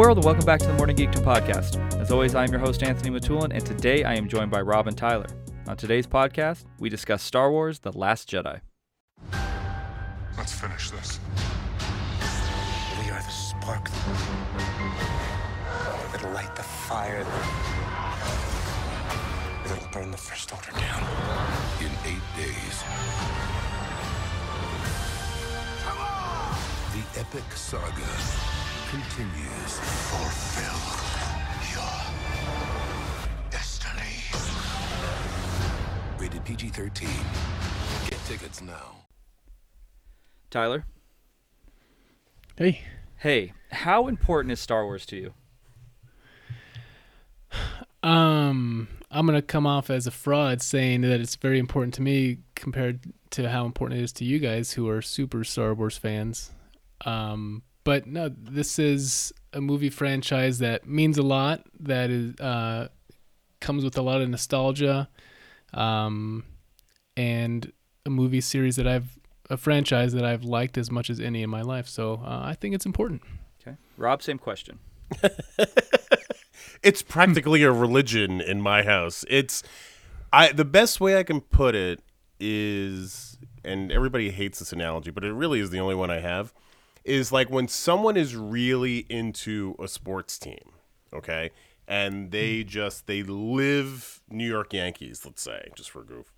Hello, world, and welcome back to the Morning Geekdom podcast. As always, I am your host, Anthony Matulin, and today I am joined by Rob and Tyler. On today's podcast, we discuss Star Wars The Last Jedi. Let's finish this. We are the spark that'll light the fire that'll burn the First Order down. In eight days, the epic saga continues. Fulfill your destiny. Rated PG 13. Get tickets now. Tyler, Hey, hey, how important is Star Wars to you? um, I'm gonna come off as a fraud saying that it's very important to me compared to how important it is to you guys who are super Star Wars fans. Um, but no, this is a movie franchise that means a lot. That is uh, comes with a lot of nostalgia, um, and a movie series that I've a franchise that I've liked as much as any in my life. So uh, I think it's important. Okay. Rob, same question. it's practically a religion in my house. It's I the best way I can put it is and everybody hates this analogy, but it really is the only one I have is like when someone is really into a sports team, okay? And they mm. just they live New York Yankees, let's say, just for a goof.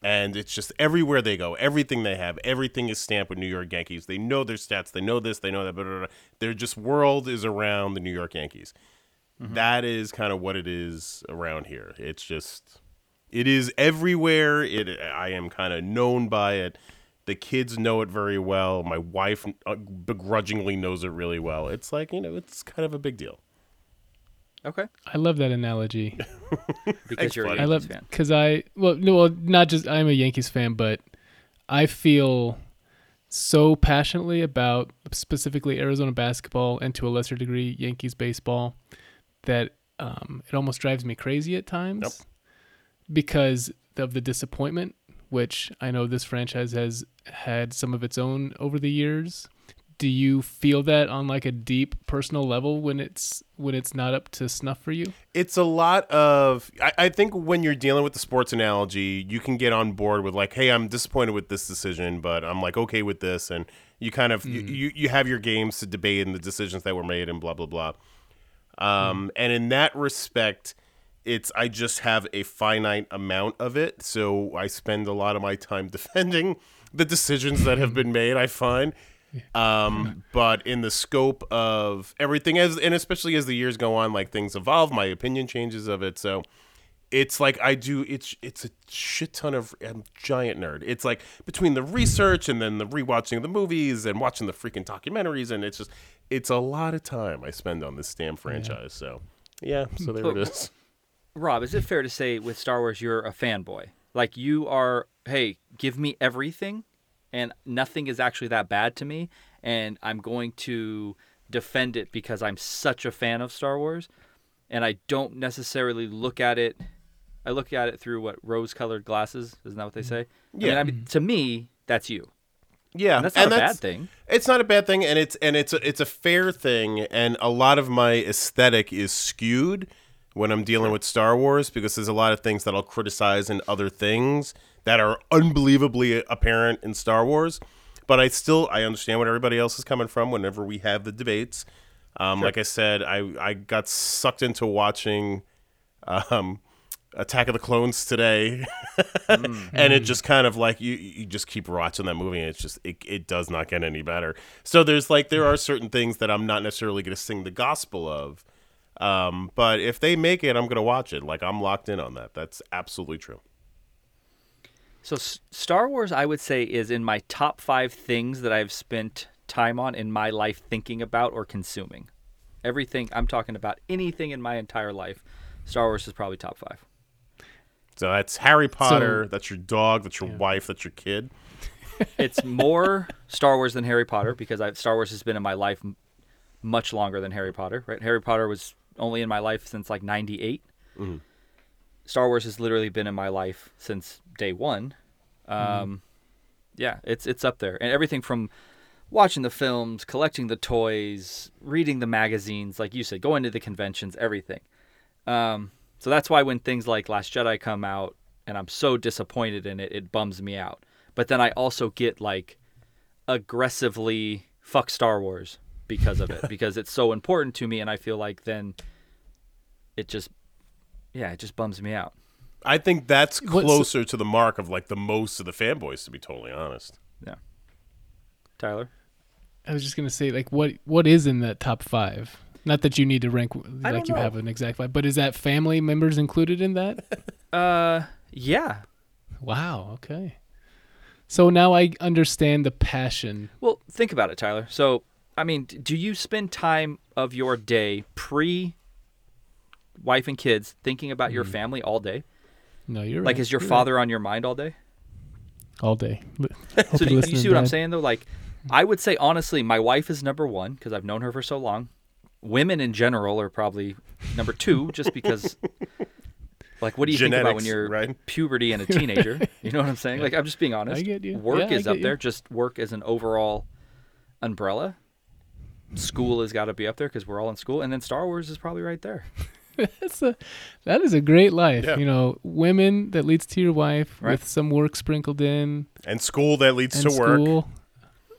And it's just everywhere they go, everything they have, everything is stamped with New York Yankees. They know their stats, they know this, they know that, blah, blah, blah. Their just world is around the New York Yankees. Mm-hmm. That is kind of what it is around here. It's just it is everywhere. It I am kind of known by it. The kids know it very well. My wife uh, begrudgingly knows it really well. It's like, you know, it's kind of a big deal. Okay. I love that analogy. Because you're a buddy. I love fan. because I well no well not just I'm a Yankees fan, but I feel so passionately about specifically Arizona basketball and to a lesser degree Yankees baseball that um, it almost drives me crazy at times Yep. because of the disappointment, which I know this franchise has had some of its own over the years. Do you feel that on like a deep personal level when it's when it's not up to snuff for you? It's a lot of. I, I think when you're dealing with the sports analogy, you can get on board with like, "Hey, I'm disappointed with this decision, but I'm like okay with this," and you kind of you, you you have your games to debate and the decisions that were made and blah blah blah. Um, and in that respect, it's I just have a finite amount of it, so I spend a lot of my time defending the decisions that have been made. I find. Um, but in the scope of everything as and especially as the years go on, like things evolve, my opinion changes of it. So it's like I do it's it's a shit ton of I'm a giant nerd. It's like between the research and then the rewatching of the movies and watching the freaking documentaries and it's just it's a lot of time I spend on this damn franchise. So yeah, so there it is. Rob, is it fair to say with Star Wars you're a fanboy? Like you are, hey, give me everything and nothing is actually that bad to me and I'm going to defend it because I'm such a fan of Star Wars and I don't necessarily look at it I look at it through what rose-colored glasses, isn't that what they mm-hmm. say? I mean, Yeah. I mean, to me, that's you. Yeah, And that's not a bad thing. It's not a bad thing, and it's and it's a, it's a fair thing. And a lot of my aesthetic is skewed when I'm dealing with Star Wars because there's a lot of things that I'll criticize in other things that are unbelievably apparent in Star Wars. But I still I understand what everybody else is coming from whenever we have the debates. Um, Like I said, I I got sucked into watching um, Attack of the Clones today, and it just kind of like you you just keep watching that movie, and it's just it, it does not get any better. So there's like there are certain things that I'm not necessarily going to sing the gospel of, um, but if they make it, I'm going to watch it. Like I'm locked in on that. That's absolutely true. So S- Star Wars, I would say, is in my top five things that I've spent time on in my life thinking about or consuming. Everything I'm talking about, anything in my entire life, Star Wars is probably top five. So that's Harry Potter. that's your dog. That's your wife. That's your kid. It's more Star Wars than Harry Potter because I, Star Wars has been in my life m- much longer than Harry Potter. Right? Harry Potter was only in my life since like '98. Star Wars has literally been in my life since day one. Um, Yeah, it's it's up there, and everything from watching the films, collecting the toys, reading the magazines, like you said, going to the conventions, everything. Um, so that's why when things like Last Jedi come out and I'm so disappointed in it, it bums me out. But then I also get like aggressively fuck Star Wars because of it, because it's so important to me, and I feel like then it just, yeah, it just bums me out. I think that's What's- closer to the mark of like the most of the fanboys, to be totally honest. Yeah. Tyler? I was just gonna say, like, what what is in that top five? Not that you need to rank like you know. have an exact five, but is that family members included in that? Uh, yeah. wow. Okay. So now I understand the passion. Well, think about it, Tyler. So, I mean, do you spend time of your day pre wife and kids thinking about your mm-hmm. family all day? No, you're Like, right. is your You're father on your mind all day? all day? Li- So, do you're you, you see what I'm saying, though? Like, I would say, honestly, my wife is number one because I've known her for so long. Women in general are probably number two just because, like, what do you think about when you're right? puberty and a teenager? You know what I'm saying? Like, I'm just being honest. get you. Work Yeah, I is up you. there, just work as an overall umbrella. School has got to be up there because we're all in school, and then Star Wars is probably right there. That's a that is a great life. Yeah. You know, women that leads to your wife Right. with some work sprinkled in And school that leads and to work. school.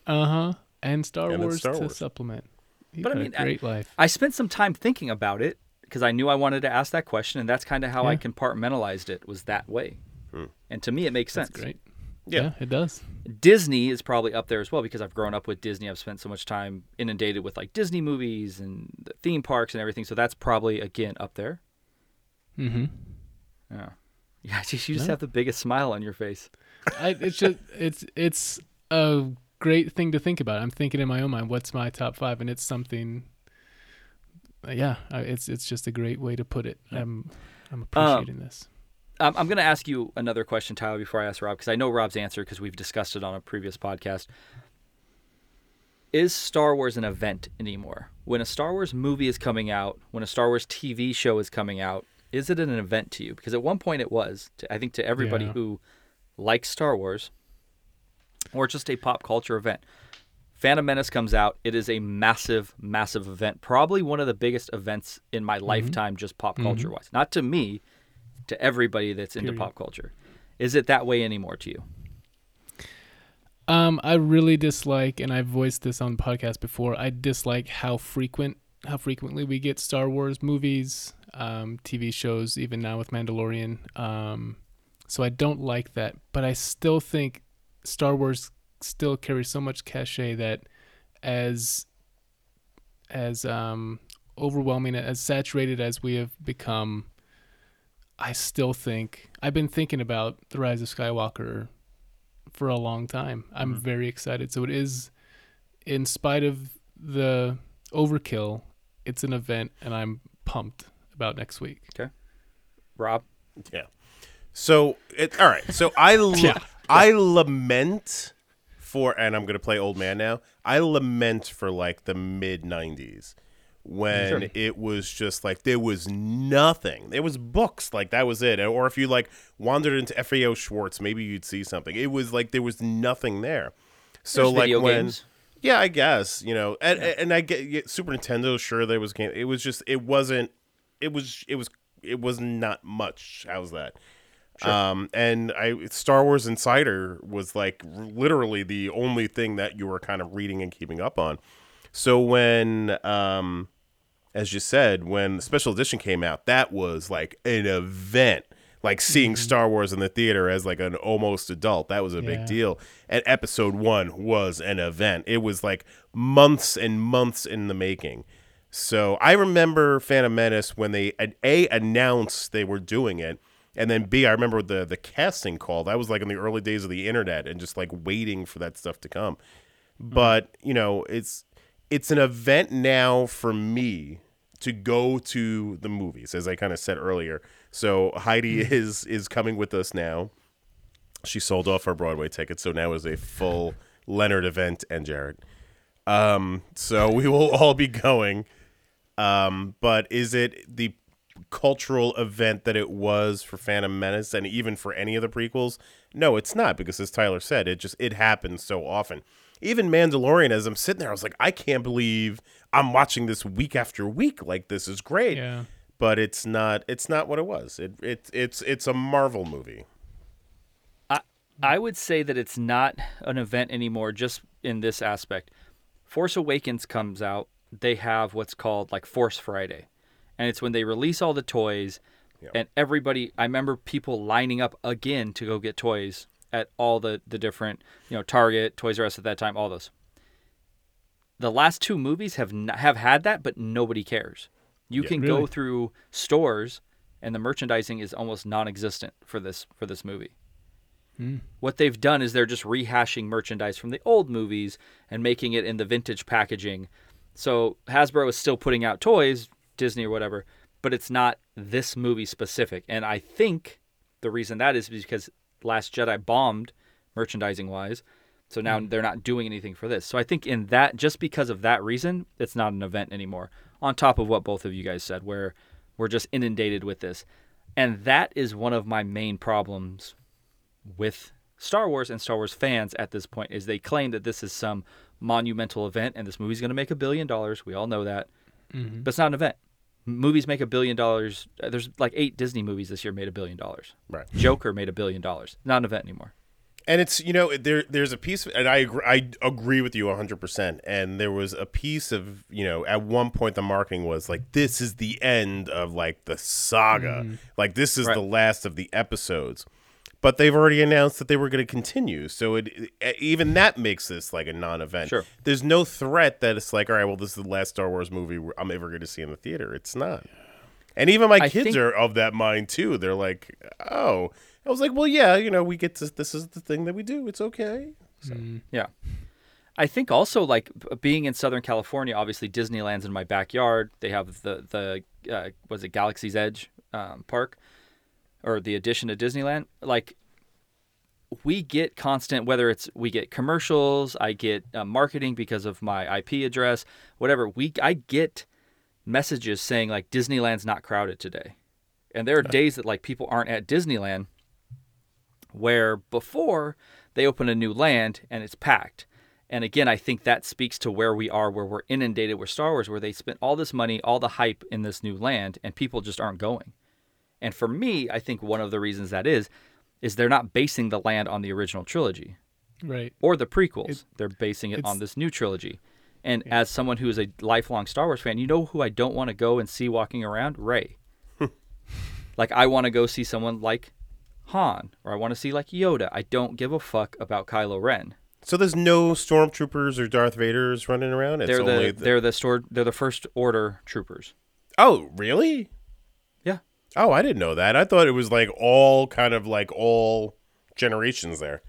Uh huh. And Star And Wars Star to Wars. supplement. You've But I mean, a I- great life. I spent some time thinking about it because I knew I wanted to ask that question, and that's kind of how I compartmentalized it was that way. And to me, it makes sense. That's great. Yeah. yeah, it does. Disney is probably up there as well because I've grown up with Disney. I've spent so much time inundated with like Disney movies and the theme parks and everything. So that's probably again up there. Mm-hmm. Yeah. Yeah, you just No. have the biggest smile on your face. I, it's just it's it's a great thing to think about. I'm thinking in my own mind, what's my top five, and it's something. uh, yeah, it's it's just a great way to put it. I'm I'm appreciating this. Um, I'm going to ask you another question, Tyler, before I ask Rob, because I know Rob's answer because we've discussed it on a previous podcast. Is Star Wars an event anymore? When a Star Wars movie is coming out, when a Star Wars TV show is coming out, is it an event to you? Because at one point it was, to, I think, to everybody Yeah. who likes Star Wars, or just a pop culture event. Phantom Menace comes out. It is a massive, massive event. Probably one of the biggest events in my lifetime, just pop culture wise. Not to me, to everybody that's into Period. pop culture. Is it that way anymore to you? Um, I really dislike, and I've voiced this on the podcast before. I dislike how frequent, how frequently we get Star Wars movies, um, TV shows, even now with Mandalorian. Um, so I don't like that, but I still think Star Wars still carries so much cachet that as as um overwhelming as saturated as we have become I still think I've been thinking about the rise of Skywalker for a long time. I'm mm-hmm. very excited. So it is in spite of the overkill, it's an event and I'm pumped about next week. Okay, Rob? Yeah. So it all right. So I l- Yeah. I lament for and I'm gonna play old man now. I lament for like the mid '90s when Sure. it was just like there was nothing. There was books like that was it. Or if you like wandered into FAO Schwarz, maybe you'd see something. It was like there was nothing there. So There's like when games. yeah, I guess you know, and, and I get yeah, Super Nintendo. Sure, there was game. It was just it wasn't. It was it was it was not much. How's that? Um, and I Star Wars Insider was like literally the only thing that you were kind of reading and keeping up on. So when um, as you said, when the special edition came out, that was like an event. Like seeing mm-hmm. Star Wars in the theater as like an almost adult, that was a big deal. And episode one was an event. It was like months and months in the making. So I remember Phantom Menace when they a announced they were doing it, and then B I remember the the casting call. That was like in the early days of the internet, and just like waiting for that stuff to come. Mm-hmm. But you know, it's it's an event now for me to go to the movies, as I kind of said earlier. So Heidi is is coming with us now. She sold off her Broadway ticket, so now is a full Leonard event and Jared. Um, so we will all be going. Um, but is it the cultural event that it was for Phantom Menace and even for any of the prequels? No, it's not because as Tyler said, it just it happens so often. Even Mandalorian, as I'm sitting there, I was like, I can't believe I'm watching this week after week. Like this is great. Yeah. But it's not. It's not what it was. It, it it's it's a Marvel movie. I I would say that it's not an event anymore, just in this aspect. Force Awakens comes out, they have what's called like Force Friday, and it's when they release all the toys, and everybody. I remember people lining up again to go get toys at all the the different, you know, Target, Toys R Us at that time, all those. The last two movies have n- have had that, but nobody cares. You can go through stores, and the merchandising is almost non-existent for this for this movie hmm. what they've done is they're just rehashing merchandise from the old movies and making it in the vintage packaging. So Hasbro is still putting out toys, Disney or whatever, but it's not this movie specific. And I think the reason that is because Last Jedi bombed merchandising wise. So now hmm. they're not doing anything for this. So I think in that just because of that reason, it's not an event anymore. On top of what both of you guys said where we're just inundated with this. And that is one of my main problems with Star Wars and Star Wars fans at this point is they claim that this is some monumental event and this movie's going to make a billion dollars. We all know that. Mm-hmm. But it's not an event. Movies make a billion dollars. Uh, There's like eight Disney movies this year made a billion dollars. Right. Joker made a billion dollars. Not an event anymore. And it's you know there there's a piece and I agree, I agree with you 100% and there was a piece of you know at one point the marketing was like this is the end of like the saga like this is Right. the last of the episodes but they've already announced that they were going to continue so it, even that makes this like a non-event Sure. there's no threat that it's like all right well this is the last Star Wars movie I'm ever going to see in the theater it's not and even my I kids think- are of that mind too. They're like, "Oh." I was like, "Well, yeah, you know, we get to this is the thing that we do. It's okay." Yeah. I think also like being in Southern California, obviously Disneyland's in my backyard. They have the the uh, was it Galaxy's Edge um, park or the addition to Disneyland. Like we get constant whether it's we get commercials, I get uh, marketing because of my IP address, whatever. We I get messages saying like Disneyland's not crowded today. And there are days that like people aren't at Disneyland where before they open a new land and it's packed. And again, I think that speaks to where we are, where we're inundated with Star Wars, where they spent all this money, all the hype in this new land, and people just aren't going. And for me, I think one of the reasons that is, is they're not basing the land on the original trilogy Right. or the prequels. It- they're basing it on this new trilogy. And as someone who is a lifelong Star Wars fan, you know who I don't want to go and see walking around? Rey. like I want to go see someone like Han, or I want to see like Yoda. I don't give a fuck about Kylo Ren. So there's no stormtroopers or Darth Vaders running around. It's They're only the, they're the store they're the first order troopers. oh, really? Oh, I didn't know that. I thought it was like all kind of like all generations there.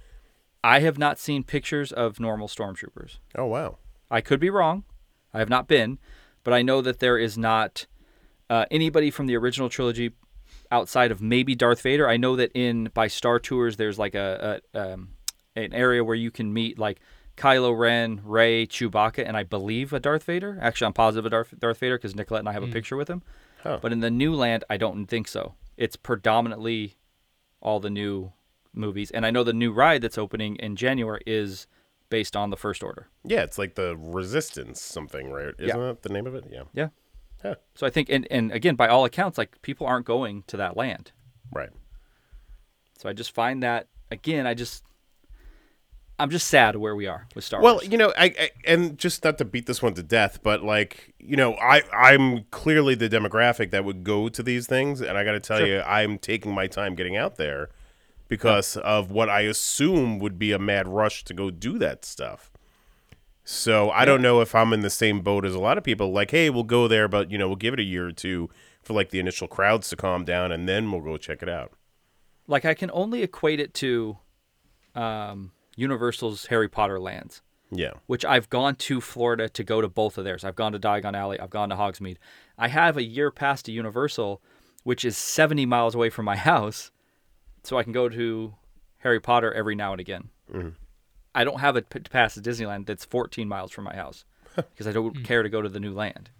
I have not seen pictures of normal stormtroopers. Oh, wow. I could be wrong. I have not been, but I know that there is not uh, anybody from the original trilogy outside of maybe Darth Vader. I know that in by Star Tours there's like a, a um, an area where you can meet like Kylo Ren, Rey, Chewbacca, and I believe a Darth Vader. Actually, I'm positive a Darth, Darth Vader because Nicolette and I have a picture with him. But in the new land, I don't think so. It's predominantly all the new movies, and I know the new ride that's opening in January is based on the First Order. Yeah, it's like the Resistance something, right? Isn't Yeah. that the name of it? Yeah. Yeah. Huh. So I think, and, and again, by all accounts, like people aren't going to that land. Right. So I just find that again, I just, I'm just sad where we are with Star Well, Wars. Well, you know, I, I and just not to beat this one to death, but like, you know, I I'm clearly the demographic that would go to these things, and I got to tell Sure. you, I'm taking my time getting out there because of what I assume would be a mad rush to go do that stuff. So I don't know if I'm in the same boat as a lot of people. Like, hey, we'll go there, but you know, we'll give it a year or two for like the initial crowds to calm down, and then we'll go check it out. like I can only equate it to, um, Universal's Harry Potter lands. Yeah. which I've gone to Florida to go to both of theirs. I've gone to Diagon Alley, I've gone to Hogsmeade. I have a year pass to Universal, which is 70 miles away from my house, so I can go to Harry Potter every now and again. Mm-hmm. I don't have a p- pass to Disneyland that's 14 miles from my house because I don't hmm. care to go to the new land.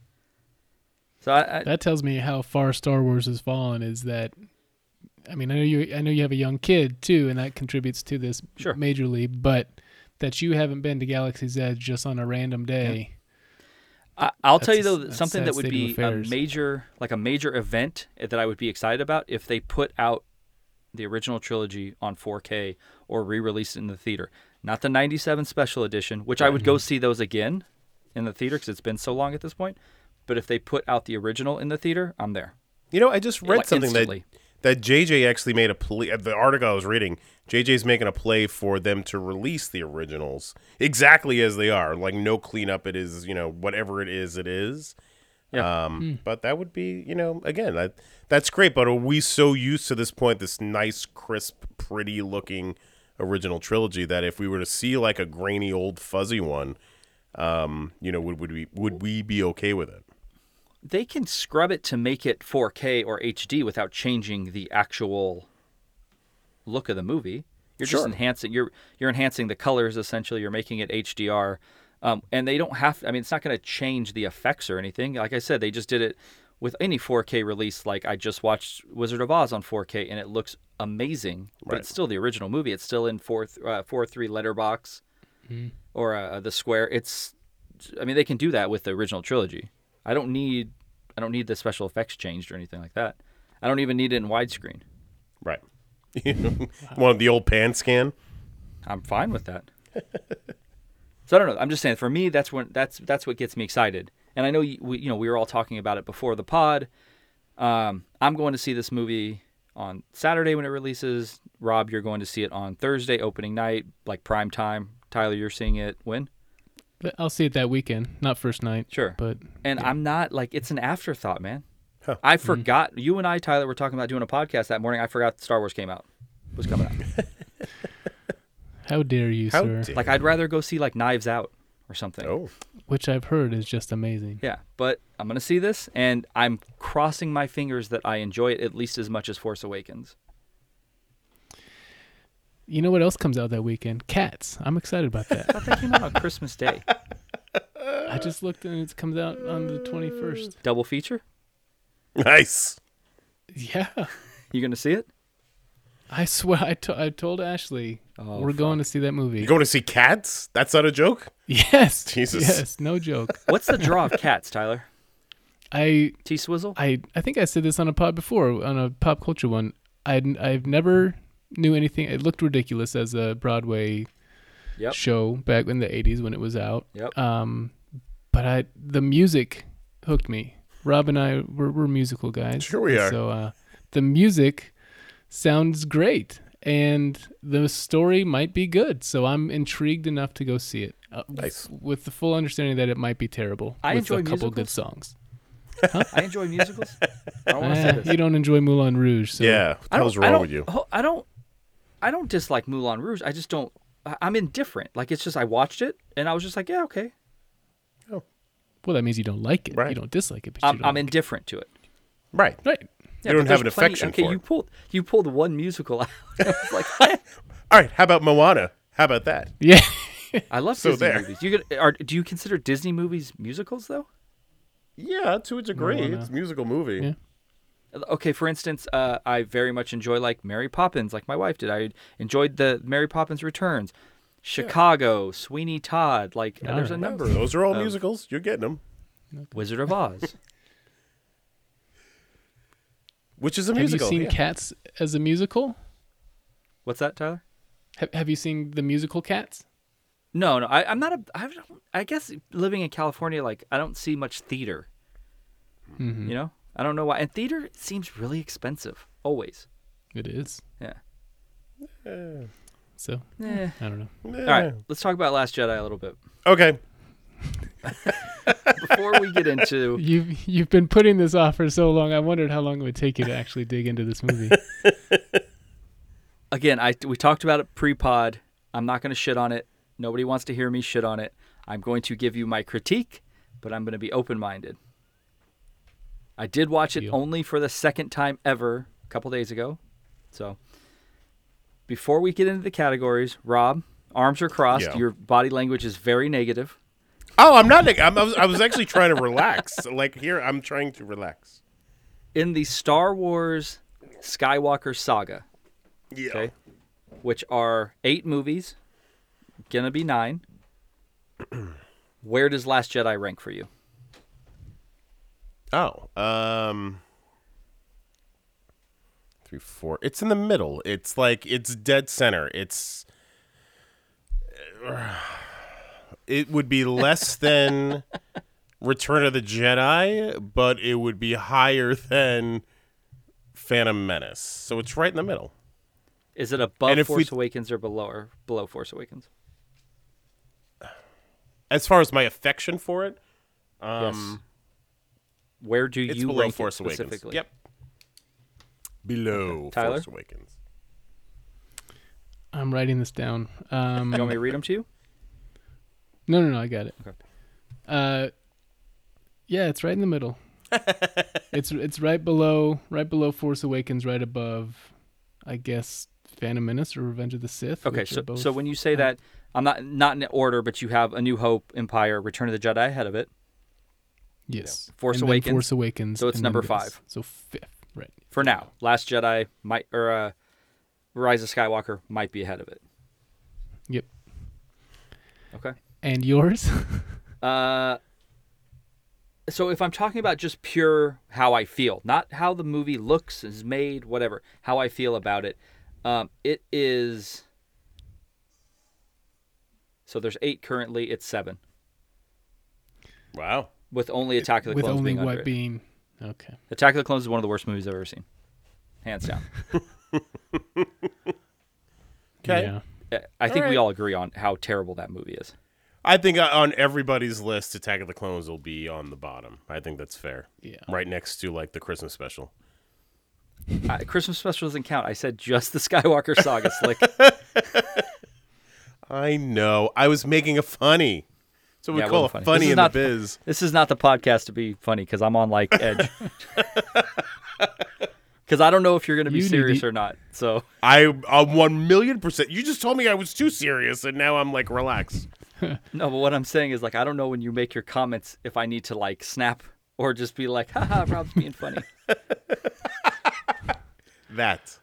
So I, I, That tells me how far Star Wars has fallen. Is that, I mean, I know you, I know you have a young kid too, and that contributes to this Sure. majorly. But that you haven't been to Galaxy's Edge just on a random day. I, I'll tell you though, that something that would be a major, like a major event that I would be excited about if they put out the original trilogy on 4K or re-release it in the theater. Not the 97 special edition, which I would go see those again in the theater because it's been so long at this point. But if they put out the original in the theater, I'm there. You know, I just read Like, something instantly. That that JJ actually made a play. The article I was reading, JJ's making a play for them to release the originals exactly as they are, like no cleanup. It is, you know, whatever it is, it is. Yeah. Um, But that would be, you know, again, that that's great. But are we so used to this point, this nice, crisp, pretty looking original trilogy that if we were to see like a grainy, old, fuzzy one, um, you know, would would we would we be okay with it? They can scrub it to make it 4K or HD without changing the actual look of the movie. You're just enhancing. You're you're enhancing the colors essentially. You're making it HDR, um, and they don't have. I mean, it's not going to change the effects or anything. Like I said, they just did it with any 4K release. Like I just watched Wizard of Oz on 4K, and it looks amazing. But it's still the original movie. It's still in four th- uh, four three letterbox or uh, the square. It's. I mean, they can do that with the original trilogy. I don't need. I don't need the special effects changed or anything like that. I don't even need it in widescreen. Right. One of the old pan scan. I'm fine with that. so I don't know. I'm just saying for me that's when that's that's what gets me excited. And I know you, we you know we were all talking about it before the pod. Um, I'm going to see this movie on Saturday when it releases. Rob, you're going to see it on Thursday opening night, like prime time. Tyler, you're seeing it when? But I'll see it that weekend, not first night. Sure. But And I'm not like it's an afterthought, man. Huh. I mm-hmm. forgot. You and I, Tyler, were talking about doing a podcast that morning. I forgot Star Wars came out. Was coming out. how dare you, How sir? dare- like I'd rather go see like Knives Out or something. Oh, Which I've heard is just amazing. Yeah, but I'm gonna see this, and I'm crossing my fingers that I enjoy it at least as much as Force Awakens. You know what else comes out that weekend? Cats. I'm excited about that. I thought that came out on Christmas Day. I just looked and it comes out on the 21st. Double feature. nice. Yeah. You gonna see it? I swear, I, to- I told Ashley Oh, we're going to see that movie. You going to see cats? That's not a joke. yes. Jesus. Yes. No joke. What's the draw of cats, Tyler? I T Swizzle. I I think I said this on a pod before on a pop culture one. I I've never knew anything. It looked ridiculous as a Broadway Yep. show back in the 80s when it was out. Yep. Um, but I the music hooked me. Rob and I we're, we're musical guys. Sure we are. So uh, the music sounds great, and the story might be good. So I'm intrigued enough to go see it. Uh, Nice. With the full understanding that it might be terrible. I with enjoy a couple good musicals. songs. I enjoy musicals. I don't want to say this. you don't enjoy Moulin Rouge, so yeah. What the hell's wrong with you? ho- I don't. I don't dislike Moulin Rouge. I just don't. I- I'm indifferent. Like it's just I watched it and I was just like, yeah, okay. Oh, Well, that means you don't like it. Right. You don't dislike it, but I'm, don't. I'm like indifferent to it. Right. right. Yeah, You don't have there's an plenty- affection okay, for you it. pulled you pulled one musical out. I was like, "Eh." All right. How about Moana? How about that? Yeah. I love So Disney there. movies. You could, are, do you consider Disney movies musicals though? Yeah, to a degree. Moana. It's a musical movie. Yeah. Okay, for instance, uh, I very much enjoy like Mary Poppins, like my wife did. I enjoyed the Mary Poppins Returns, Chicago, Sweeney Todd. Like All there's a right. number. Those are all of- musicals. You're getting them. Wizard of Oz. Which is a Have musical. Have you seen yeah. Cats as a musical? What's that, Tyler? Have, have you seen the musical Cats? No, no. I, I'm not a. I, don't, I guess living in California, like I don't see much theater. Mm-hmm. You know, I don't know why. And theater seems really expensive. Always. It is. Yeah. So Eh. I don't know. Eh. All right, let's talk about Last Jedi a little bit Okay. before we get into. You've you've been putting this off for so long. I wondered how long it would take you to actually dig into this movie. again, I we talked about it pre-pod. I'm not going to shit on it. Nobody wants to hear me shit on it. I'm going to give you my critique, but I'm going to be open-minded. I did watch it only for the second time ever a couple days ago. So, before we get into the categories, Rob, arms are crossed. Yeah. Your body language is very negative. Oh, I'm not. I'm, I, was, I was actually trying to relax. Like here, I'm trying to relax. In the Star Wars Skywalker saga, Yeah. okay, which are eight movies gonna be nine. Where does Last Jedi rank for you? Oh, um, three, four. It's in the middle. It's like it's dead center. It's it would be less than Return of the Jedi, but it would be higher than Phantom Menace. So it's right in the middle. Is it above if we- Force Awakens or below or below Force Awakens? As far as my affection for it, yes. Where do it's you below rank Force it Awakens. specifically? Yep. Below Tyler? Force Awakens. I'm writing this down. Um, You want me to read them to you? no, no, no. I got it. Okay. Uh, yeah, it's right in the middle. it's it's right below right below Force Awakens, right above, I guess, Phantom Menace or Revenge of the Sith. Okay, so both- so when you say that, I'm not not in order, but you have A New Hope, Empire, Return of the Jedi ahead of it. Yes, Force and then Awakens. Force Awakens, So it's number five. So fifth, right? For now, Last Jedi might or uh, Rise of Skywalker might be ahead of it. Yep. Okay. And yours? Uh, so if I'm talking about just pure how I feel, not how the movie looks, is made, whatever, how I feel about it, um, it is. So there's eight currently. It's seven Wow. With only Attack of the with Clones only being under what it. being okay. Attack of the Clones is one of the worst movies I've ever seen, hands down. Okay. Yeah. I think we right. all agree on how terrible that movie is. I think uh, on everybody's list, Attack of the Clones will be on the bottom. I think that's fair. Yeah. Right next to like the Christmas special. Uh, Christmas special doesn't count. I said just the Skywalker saga, Slick. I know. I was making a funny. So we Yeah, it call it funny, funny. Is in not- the biz. This is not the podcast to be funny because I'm on like edge. Because I don't know if you're going to be You serious to- or not. So I I'm one million percent. You just told me I was too serious, and now I'm like relax. no, but what I'm saying is like I don't know when you make your comments if I need to like snap or just be like, haha, Rob's being funny. That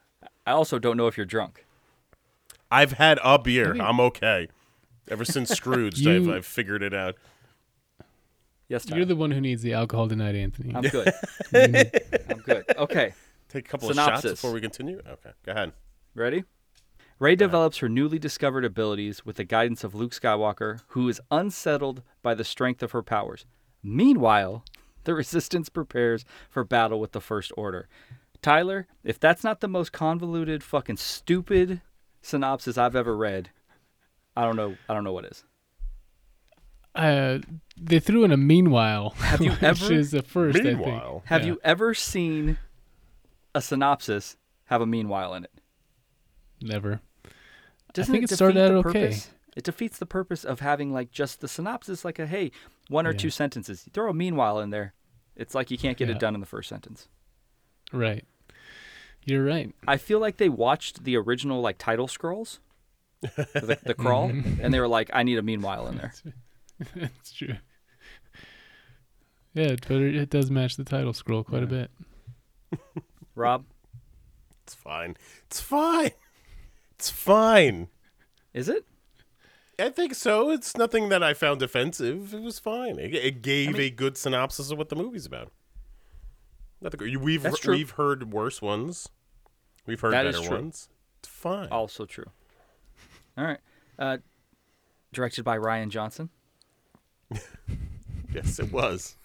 I also don't know if you're drunk. I've had a beer. mean- I'm okay. Ever since Scrooge, I've, You- I've figured it out. Yes, Tyler. You're the one who needs the alcohol tonight, Anthony. I'm good. I'm good. Okay. Take a couple of Synopsis. shots before we continue. Okay, go ahead. Ready? Rey develops her newly discovered abilities with the guidance of Luke Skywalker, who is unsettled by the strength of her powers. Meanwhile, the Resistance prepares for battle with the First Order. Tyler, if that's not the most convoluted, fucking stupid synopsis I've ever read, I don't know. I don't know what is. Uh, they threw in a meanwhile. Have you which ever- is a first, I think. Meanwhile, Have Yeah. you ever seen a synopsis have a meanwhile in it? Never. Doesn't think it it started out okay. purpose? It defeats the purpose of having like just the synopsis, like a hey, one or Yeah. two sentences. You throw a meanwhile in there, it's like you can't get Yeah. it done in the first sentence. Right. You're right. I feel like they watched the original like title scrolls, the, the crawl, Mm-hmm. and they were like, I need a meanwhile in there. That's true. Yeah, but it it does match the title scroll quite a bit. Rob, it's fine. It's fine. It's fine. is it? I think so. It's nothing that I found offensive. It was fine. It, it gave a good synopsis of what the movie's about. Nothing. We've That's true. we've heard worse ones. We've heard That is better true. ones. It's fine. Also true. All right. Uh, directed by Rian Johnson. Yes, it was.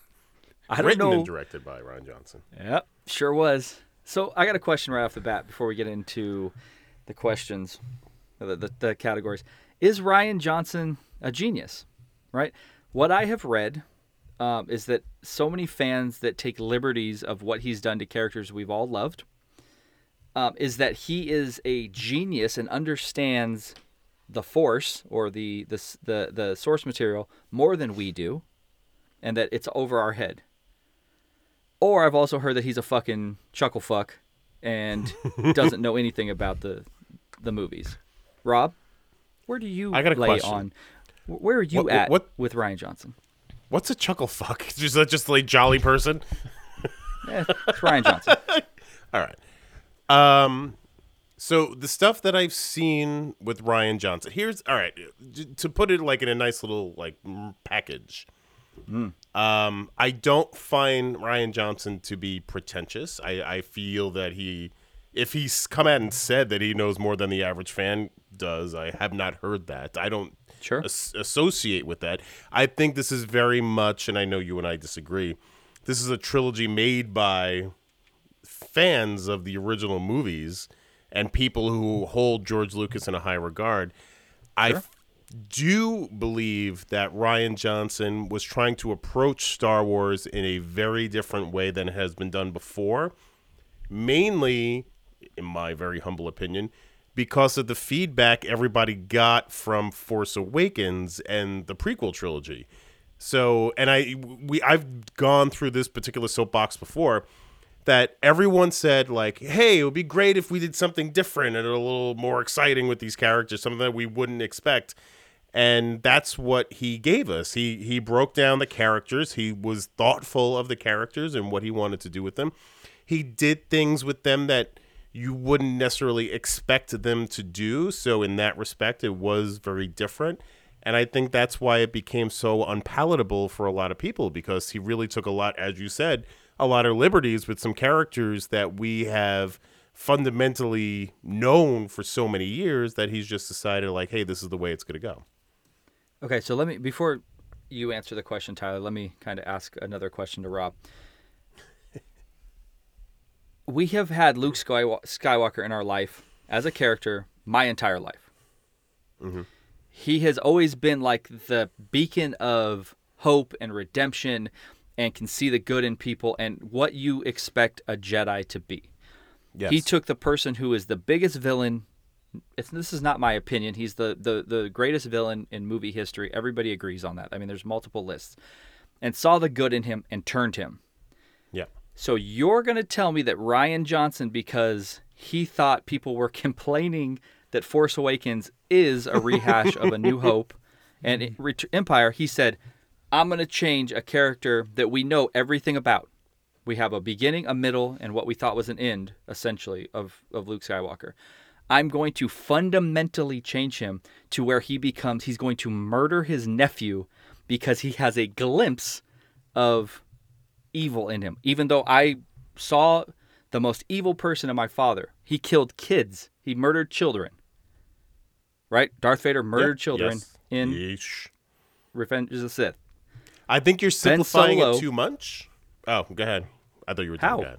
I don't Written know. and directed by Rian Johnson. Yep, sure was. So I got a question right off the bat before we get into the questions, the, the, the categories. Is Rian Johnson a genius? Right. What I have read um, is that so many fans that take liberties of what he's done to characters we've all loved um, is that he is a genius and understands the force or the, the the the source material more than we do, and that it's over our head. Or I've also heard that he's a fucking chuckle fuck and doesn't know anything about the the movies. Rob, where do you I got a lay question. on? Where are you What- at what- with Rian Johnson? What's a chuckle fuck? Is that just like jolly person? Eh, it's Rian Johnson. All right. Um, So the stuff that I've seen with Rian Johnson, here's all right to put it like in a nice little like mm, package. Um, I don't find Rian Johnson to be pretentious. I, I feel that he, if he's come out and said that he knows more than the average fan does, I have not heard that. I don't Sure. as- associate with that. I think this is very much, and I know you and I disagree. This is a trilogy made by fans of the original movies and people who hold George Lucas in a high regard. I f- do believe that Rian Johnson was trying to approach Star Wars in a very different way than it has been done before, mainly, in my very humble opinion, because of the feedback everybody got from Force Awakens and the prequel trilogy. So, and I we I've gone through this particular soapbox before that everyone said like, "Hey, it would be great if we did something different and a little more exciting with these characters, something that we wouldn't expect." And that's what he gave us. He he broke down the characters. He was thoughtful of the characters and what he wanted to do with them. He did things with them that you wouldn't necessarily expect them to do. So in that respect, it was very different. And I think that's why it became so unpalatable for a lot of people because he really took a lot, as you said, a lot of liberties with some characters that we have fundamentally known for so many years that he's just decided, like, hey, this is the way it's going to go. Okay, so let me before you answer the question, Tyler. Let me kind of ask another question to Rob. we have had Luke Skywalker in our life as a character my entire life. Mm-hmm. He has always been like the beacon of hope and redemption, and can see the good in people and what you expect a Jedi to be. Yes. He took the person who is the biggest villain. It's, this is not my opinion. He's the, the, the greatest villain in movie history. Everybody agrees on that. I mean, there's multiple lists. And saw the good in him and turned him. yeah. So you're going to tell me that Rian Johnson, because he thought people were complaining that Force Awakens is a rehash of A New Hope and Empire, he said, I'm going to change a character that we know everything about. We have a beginning, a middle, and what we thought was an end, essentially, of, of Luke Skywalker. I'm going to fundamentally change him to where he becomes, he's going to murder his nephew because he has a glimpse of evil in him. Even though I saw the most evil person in my father, he killed kids, he murdered children. Right? Darth Vader murdered Yeah. children Yes. in Yeesh. Revenge of the Sith. I think you're simplifying it too much. Oh, go ahead. I thought you were How? doing that.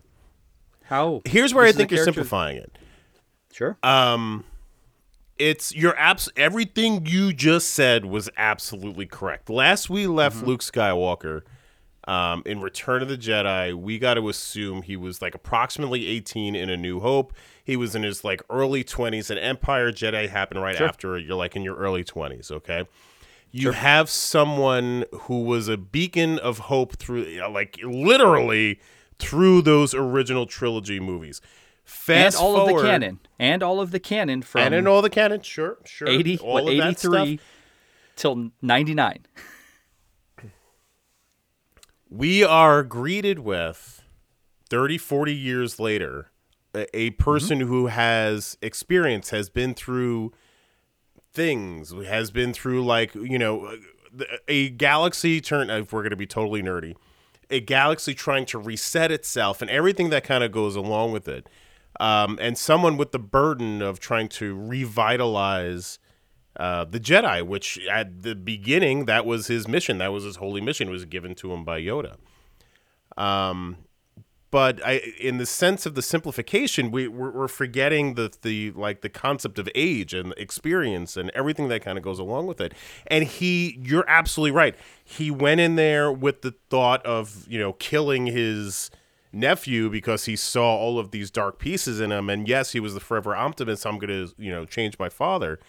How? Here's where This I think you're simplifying it. Sure. Um, it's your abs. Everything you just said was absolutely correct. Last we left Mm-hmm. Luke Skywalker, um, in Return of the Jedi, we got to assume he was like approximately 18 in A New Hope. He was in his like early 20s, and Empire Jedi happened right after. You're like in your early 20s, okay? You have someone who was a beacon of hope through, like literally through those original trilogy movies. and Fast all of the canon. And all of the canon from and in all the canon, sure, sure, 80, all what, of that 83 stuff. till 99. We are greeted with 30, 40 years later, a, a mm-hmm. person who has experience, has been through things, has been through like, you know, a galaxy turn, if we're going to be totally nerdy, a galaxy trying to reset itself and everything that kind of goes along with it. Um, and someone with the burden of trying to revitalize uh, the Jedi, which at the beginning that was his mission, that was his holy mission, it was given to him by Yoda. Um, but I, in the sense of the simplification, we we're, we're forgetting the the like the concept of age and experience and everything that kind of goes along with it. And he, you're absolutely right. He went in there with the thought of you know killing his nephew because he saw all of these dark pieces in him. And yes, he was the forever optimist. I'm gonna you know change my father.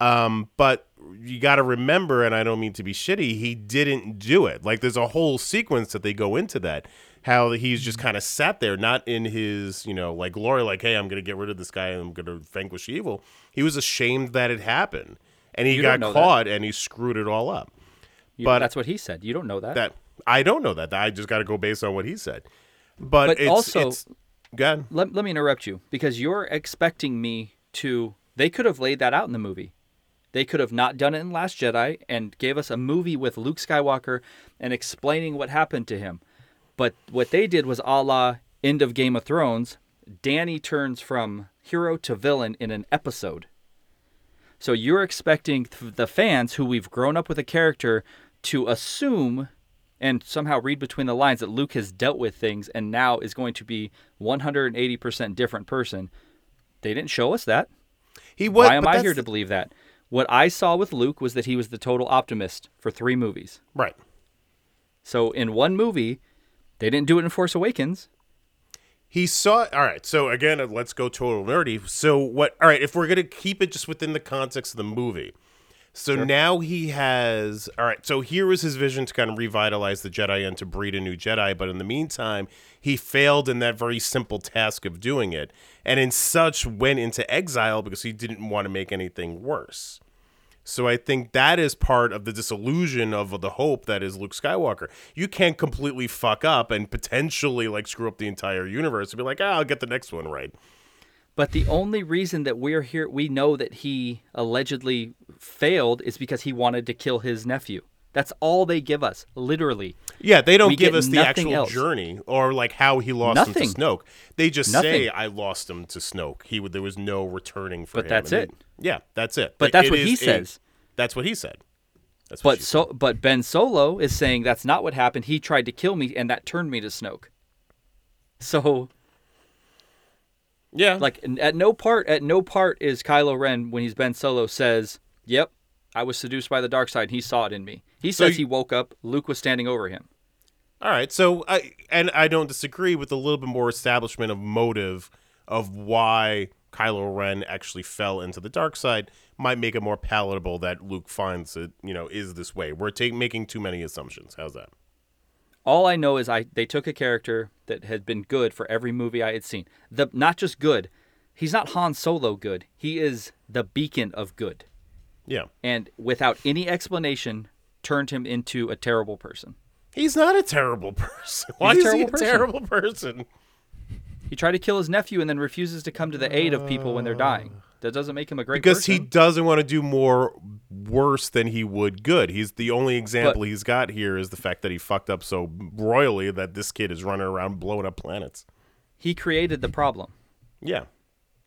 Um, but you got to remember, and I don't mean to be shitty, he didn't do it. Like there's a whole sequence that they go into that, how he's just kind of sat there, not in his, you know, like glory, like, hey, I'm gonna get rid of this guy and I'm gonna vanquish evil. He was ashamed that it happened, and he You got don't that. caught and he screwed it all up. You- But- that's what he said. You don't know that. That I don't know that. I just got to go based on what he said. But, But it's, also- it's, let, let me interrupt you because you're expecting me to they could have laid that out in the movie they could have not done it in last jedi and gave us a movie with luke skywalker and explaining what happened to him but what they did was a la end of game of thrones Dany turns from hero to villain in an episode so you're expecting the fans who we've grown up with a character to assume and somehow read between the lines that Luke has dealt with things and now is going to be 180% different person. They didn't show us that. He was. Why am I here to believe that? What I saw with Luke was that he was the total optimist for 3 movies. Right. So in one movie, they didn't do it in Force Awakens. He saw. All right. So again, uh, let's go total nerdy. So what? All right. If we're gonna keep it just within the context of the movie, so now he has. All right. So here was his vision to kind of revitalize the Jedi and to breed a new Jedi. But in the meantime, he failed in that very simple task of doing it, and in such went into exile because he didn't want to make anything worse. So I think that is part of the disillusion of the hope that is Luke Skywalker. You can't completely fuck up and potentially like screw up the entire universe and be like, ah, I'll get the next one right. But the only reason that we're here, we know that he allegedly failed is because he wanted to kill his nephew. That's all they give us, literally. Yeah, they don't We give us the actual else. journey or like how he lost Nothing. him to Snoke. They just Nothing. say I lost him to Snoke. He would there was no returning for But him. that's And it. they- yeah, that's it. But that's it what he a- says. that's what he said. That's what But so, but Ben Solo is saying that's not what happened. He tried to kill me, and that turned me to Snoke. So, yeah, like, at no part, at no part is Kylo Ren when he's Ben Solo says, "Yep, I was seduced by the dark side. He saw it in me." He So says you- he woke up. Luke was standing over him. All right, so I and I don't disagree with a little bit more establishment of motive of why Kylo Ren actually fell into the dark side might make it more palatable that Luke finds it, you know, is this way. We're take, making too many assumptions. How's that? All I know is I they took a character that had been good for every movie I had seen. The not just good. He's not Han Solo good. He is the beacon of good. Yeah, And without any explanation, turned him into a terrible person. he's not a terrible person. Why a is he a person. terrible person? He tried to kill his nephew and then refuses to come to the aid of people when they're dying. That doesn't make him a great person. Because he doesn't want to do more worse than he would good. He's the only example he's got here is the fact that he fucked up so royally that this kid is running around blowing up planets. He created the problem, Yeah,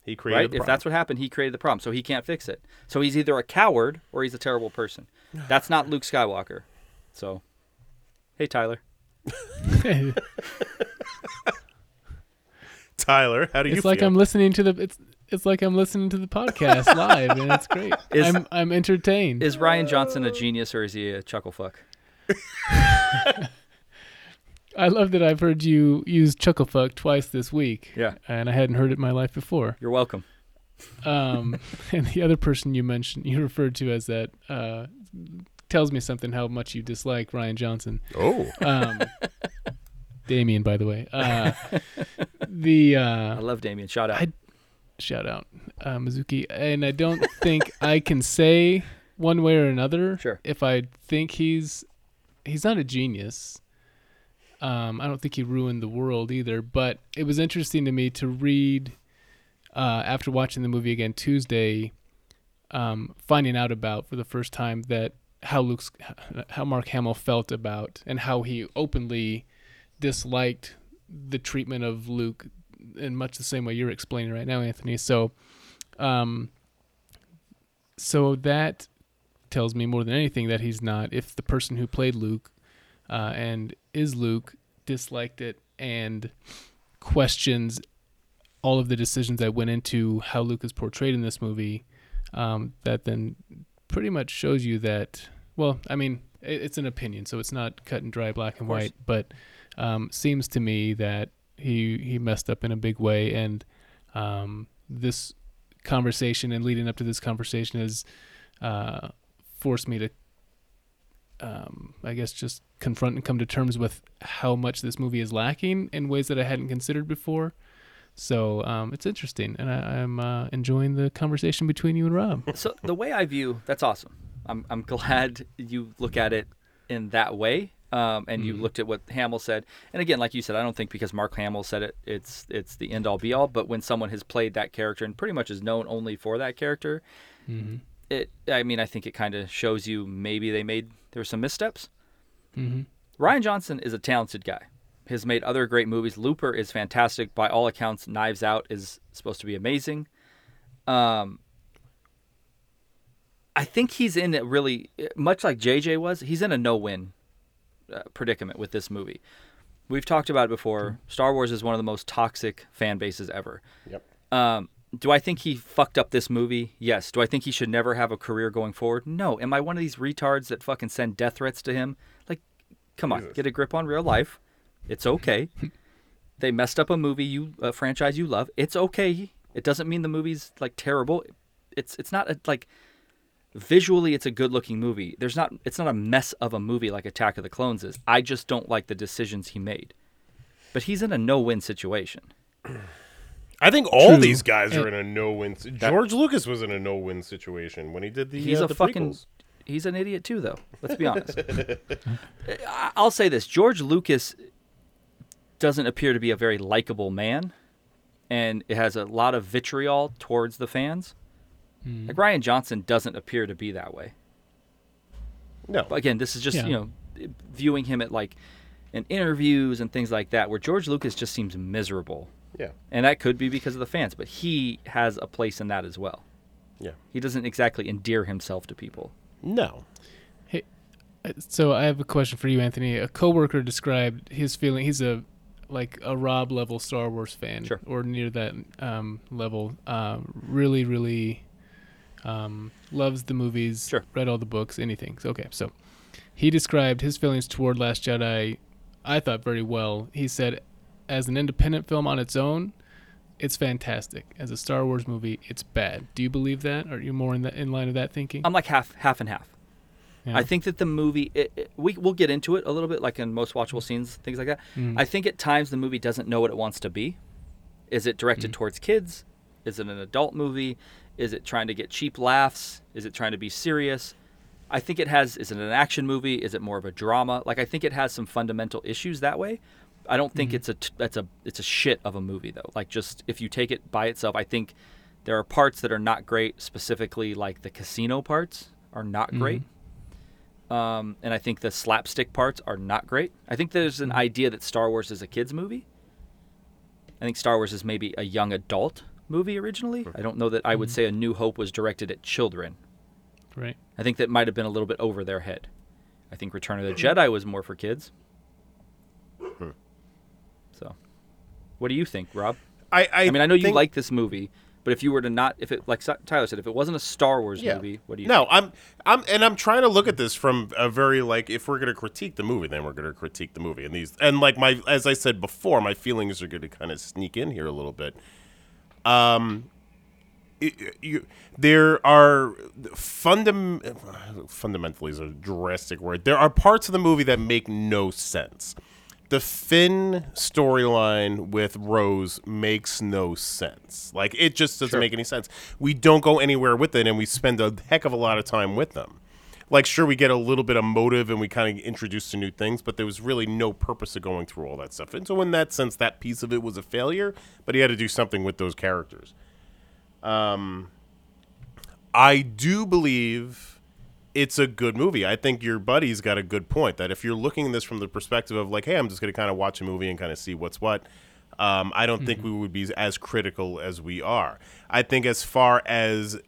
he created. right? the If that's what happened, he created the problem, so he can't fix it. So he's either a coward or he's a terrible person. That's not Luke Skywalker. So, hey Tyler, Tyler, how do you it's like feel? I'm listening to the it's it's like I'm listening to the podcast live, and it's great. Is- I'm I'm entertained. is Rian Johnson a genius or is he a chuckle fuck? I love that I've heard you use chucklefuck twice this week. Yeah. and I hadn't heard it in my life before. You're welcome. Um, and the other person you mentioned, you referred to as that, uh, tells me something how much you dislike Rian Johnson. oh, Um, Damien, by the way. Uh, the I uh, love Damien. Shout out. I- shout out uh, Mizuki, and I don't think I can say one way or another Sure. if I think he's he's not a genius. Um, I don't think he ruined the world either, but it was interesting to me to read uh, after watching the movie again Tuesday, um, finding out about for the first time that how Luke's how Mark Hamill felt about and how he openly disliked the treatment of Luke in much the same way you're explaining right now, Anthony. So, um, so that tells me more than anything that he's not. If the person who played Luke uh, and is Luke disliked it and questions all of the decisions that went into how Luke is portrayed in this movie, um, that then pretty much shows you that. Well, I mean, it, it's an opinion, so it's not cut and dry, black and white. But um, seems to me that he he messed up in a big way, and um, this conversation and leading up to this conversation has uh, forced me to, um, I guess, just confront and come to terms with how much this movie is lacking in ways that I hadn't considered before. So um, it's interesting, and I, I'm uh, enjoying the conversation between you and Rob. so the way I view that's awesome. I'm I'm glad you look at it in that way Um, and you looked at what Hamill said, and again, like you said, I don't think because Mark Hamill said it, it's it's the end all be all. But when someone has played that character and pretty much is known only for that character, it I mean, I think it kind of shows you maybe they made there were some missteps. Rian Johnson is a talented guy. Has made other great movies. Looper is fantastic by all accounts. Knives Out is supposed to be amazing. Um, I think he's in a really much like JJ was. He's in a no-win uh, predicament with this movie. We've talked about it before. Star Wars is one of the most toxic fan bases ever. Yep. Um, do I think he fucked up this movie? Yes. Do I think he should never have a career going forward? No. Am I one of these retards that fucking send death threats to him? Like, come on, get a grip on real life. It's okay. they messed up a movie you a franchise you love. It's okay. It doesn't mean the movie's like terrible. It's it's not a, like visually it's a good looking movie. There's not it's not a mess of a movie like Attack of the Clones is. I just don't like the decisions he made. But he's in a no-win situation. I think all True. these guys are in a no-win. si- George Lucas was in a no-win situation when he did the. He's uh, a the fucking prequels. he's an idiot too though. Let's be honest. I- I'll say this, George Lucas doesn't appear to be a very likable man and it has a lot of vitriol towards the fans. Hmm. Like Rian Johnson doesn't appear to be that way. No, But again, this is just, Yeah. you know, viewing him at like in interviews and things like that where George Lucas just seems miserable. Yeah, And that could be because of the fans, but he has a place in that as well. yeah, He doesn't exactly endear himself to people. no. Hey, uh, so I have a question for you, Anthony. A coworker described his feeling. He's a like a Rob level Star Wars fan, Sure. or near that um, level. Um, really, really um, loves the movies. Sure. Read all the books, anything. So, okay, so he described his feelings toward Last Jedi. I thought very well. He said, as an independent film on its own, it's fantastic. As a Star Wars movie, it's bad. Do you believe that? Are you more in the in line of that thinking? I'm like half half and half. Yeah. I think that the movie, it, it- we we'll get into it a little bit, like in most watchable scenes, things like that. Mm. I think at times the movie doesn't know what it wants to be. Is it directed towards kids? Is it an adult movie? Is it trying to get cheap laughs? Is it trying to be serious? I think it has. Is it an action movie? Is it more of a drama? Like I think it has some fundamental issues that way. I don't think mm-hmm. it's a t- that's a it's a shit of a movie though. Like just if you take it by itself, I think there are parts that are not great. Specifically, like the casino parts are not mm-hmm. great. Um, and I think the slapstick parts are not great. I think there's an mm-hmm. idea that Star Wars is a kids movie. I think Star Wars is maybe a young adult movie originally. I don't know that I would say A New Hope was directed at children. right. I think that might have been a little bit over their head. I think Return of the Jedi was more for kids. Hmm. What do you think, Rob? I, I, I mean, I know you like this movie, but if you were to not, if it, like Tyler said, if it wasn't a Star Wars Yeah. movie, what do you? No, think? I'm, I'm, and I'm trying to look at this from a very like, if we're gonna critique the movie, then we're gonna critique the movie, and these, and like my, as I said before, my feelings are gonna kind of sneak in here a little bit. Um, it, you, there are fundam, fundamentally is a drastic word. There are parts of the movie that make no sense. The Finn storyline with Rose makes no sense. Like it just doesn't make any sense. We don't go anywhere with it, and we spend a heck of a lot of time with them. Like sure, we get a little bit of motive, and we kind of introduce to new things, but there was really no purpose of going through all that stuff. And so, in that sense, that piece of it was a failure. But he had to do something with those characters. Um, I do believe it's a good movie. I think your buddy's got a good point that if you're looking at this from the perspective of like, hey, I'm just going to kind of watch a movie and kind of see what's what, um, I don't think we would be as critical as we are. I think as far as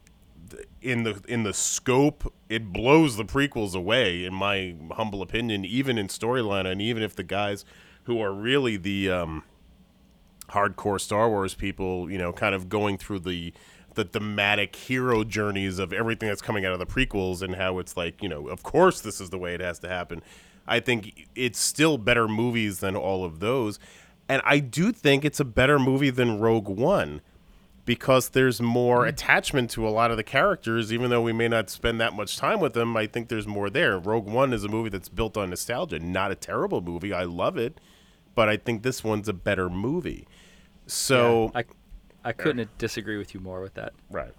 in the in the scope, it blows the prequels away, in my humble opinion. Even in storyline, and even if the guys who are really the um, hardcore Star Wars people, you know, kind of going through the the thematic hero journeys of everything that's coming out of the prequels and how it's like, you know, of course this is the way it has to happen. I think it's still better movies than all of those. And I do think it's a better movie than Rogue One because there's more mm-hmm. attachment to a lot of the characters, even though we may not spend that much time with them. I think there's more there. Rogue One is a movie that's built on nostalgia. Not a terrible movie. I love it. But I think this one's a better movie. So, I, I couldn't disagree with you more with that. right.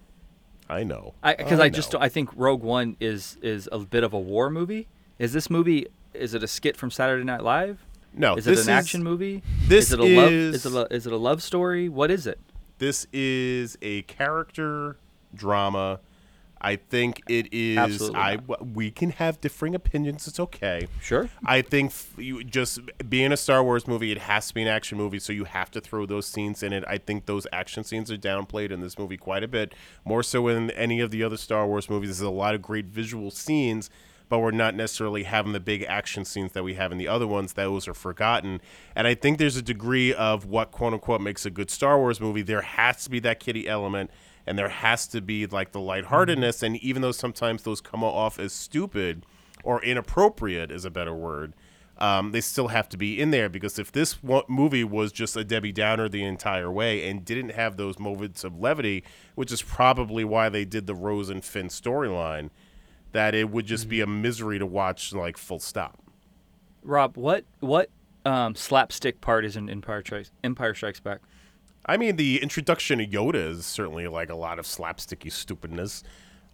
I know. because I, just know. don't- I think Rogue One is is a bit of a war movie. Is this movie is it a skit from Saturday Night Live? No, Is it an action movie? this is it a love? is- Is it a, is it a love story? What is it? This is a character drama. I think it is. Absolutely I we can have differing opinions. It's okay. Sure. I think f- you just being a Star Wars movie, it has to be an action movie, so you have to throw those scenes in it. I think those action scenes are downplayed in this movie quite a bit, more so than any of the other Star Wars movies. There's a lot of great visual scenes, but we're not necessarily having the big action scenes that we have in the other ones. Those are forgotten, and I think there's a degree of what quote unquote makes a good Star Wars movie. There has to be that kitty element. And there has to be like the lightheartedness, and even though sometimes those come off as stupid, or inappropriate is a better word, um, they still have to be in there because if this movie was just a Debbie Downer the entire way and didn't have those moments of levity, which is probably why they did the Rose and Finn storyline, that it would just be a misery to watch, like full stop. Rob, what what um, slapstick part is in Empire Strikes Empire Strikes Back? I mean, the introduction of Yoda is certainly like a lot of slapsticky stupidness.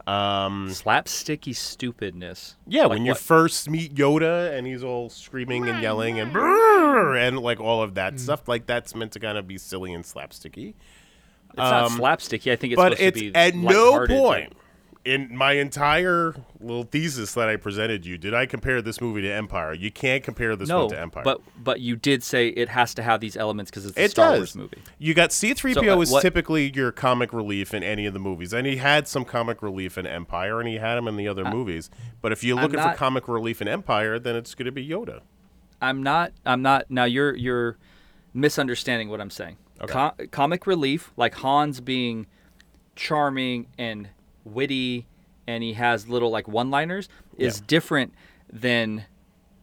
Um, Slapsticky stupidness. Yeah, Like when you first meet Yoda and he's all screaming and yelling and and like all of that stuff, like that's meant to kind of be silly and slapsticky. It's not um, slapsticky. I think it's but supposed it's to be at no lighthearted, point in my entire little thesis that I presented you did I compare this movie to Empire. You can't compare this no, one to Empire. but but you did say it has to have these elements because it's a it Star does. Wars movie. You got C3PO So, uh, is what- typically your comic relief in any of the movies. And he had some comic relief in Empire and he had him in the other movies. But if you're looking not- for comic relief in Empire, then it's going to be Yoda. I'm not. I'm not. Now you're you're misunderstanding what I'm saying. Okay. Co- comic relief, like Han's being charming and witty, and he has little like one-liners, is Yeah. different than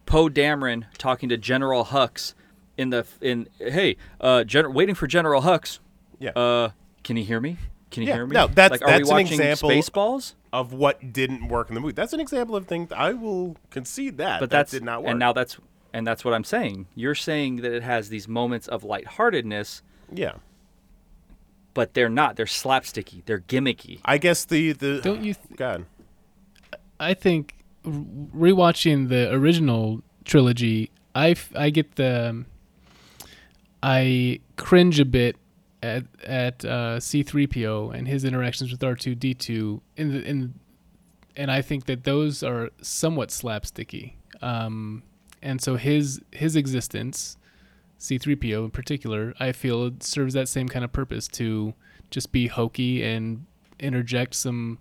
Poe Dameron talking to General Hux in the in. Hey, uh, Gen- waiting for General Hux. Yeah. Uh, can you hear me? Can you Yeah, hear me? no, that's- like, are that's we an example- Spaceballs? of what didn't work in the movie. That's an example of things I will concede that. but that that's did not work. and now that's and that's what I'm saying. You're saying that it has these moments of lightheartedness, yeah, but they're not. They're slapsticky. They're gimmicky. I guess the the Don't you th- God. I think rewatching the original trilogy, I, f- I get the um, I cringe a bit at at uh, C3PO and his interactions with R2D2 in the in and I think that those are somewhat slapsticky. Um, and so his his existence, C3PO in particular, I feel it serves that same kind of purpose to just be hokey and interject some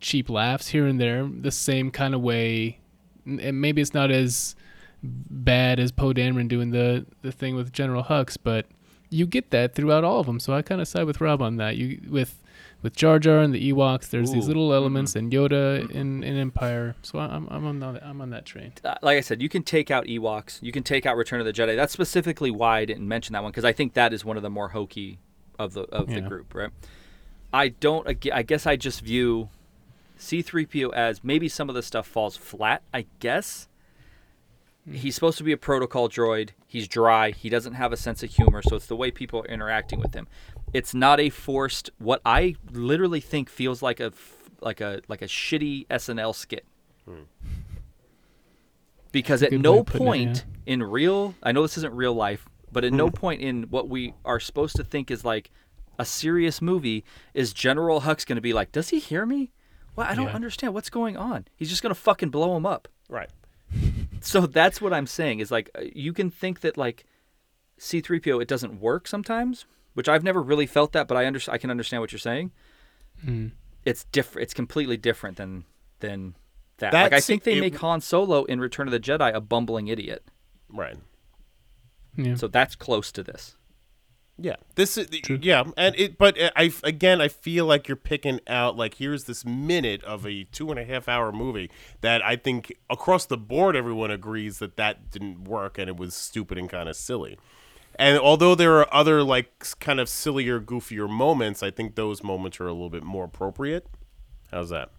cheap laughs here and there, the same kind of way. And maybe it's not as bad as Poe Dameron doing the the thing with General Hux, but you get that throughout all of them. So I kind of side with Rob on that. You with with Jar Jar and the Ewoks, there's these little elements, mm-hmm. and Yoda mm-hmm. in, in Empire. So I'm I'm on that I'm on that train. Uh, Like I said, you can take out Ewoks. You can take out Return of the Jedi. That's specifically why I didn't mention that one because I think that is one of the more hokey of the of the group. Right. I don't. I guess I just view C-3PO as maybe some of the stuff falls flat. I guess. Hmm. He's supposed to be a protocol droid. He's dry. He doesn't have a sense of humor, so it's the way people are interacting with him. It's not a forced. What I literally think feels like a like a like a shitty SNL skit. Because at a good way no putting it, point in real, I know this isn't real life, but at no Hmm. point in what we are supposed to think is like a serious movie is General Hux going to be like, "Does he hear me? Well, I don't Yeah. understand what's going on. He's just going to fucking blow him up." Right. So that's what I'm saying is like uh, you can think that like C3PO it doesn't work sometimes, which I've never really felt that, but I under- I can understand what you're saying. Hmm. It's different. It's completely different than than that. like I think they it- make Han Solo in Return of the Jedi a bumbling idiot. Right. Yeah. So that's close to this. Yeah, this is yeah, and it. But I again, I feel like you're picking out like here's this minute of a two and a half hour movie that I think across the board everyone agrees that that didn't work and it was stupid and kind of silly. And although there are other like kind of sillier, goofier moments, I think those moments are a little bit more appropriate. How's that?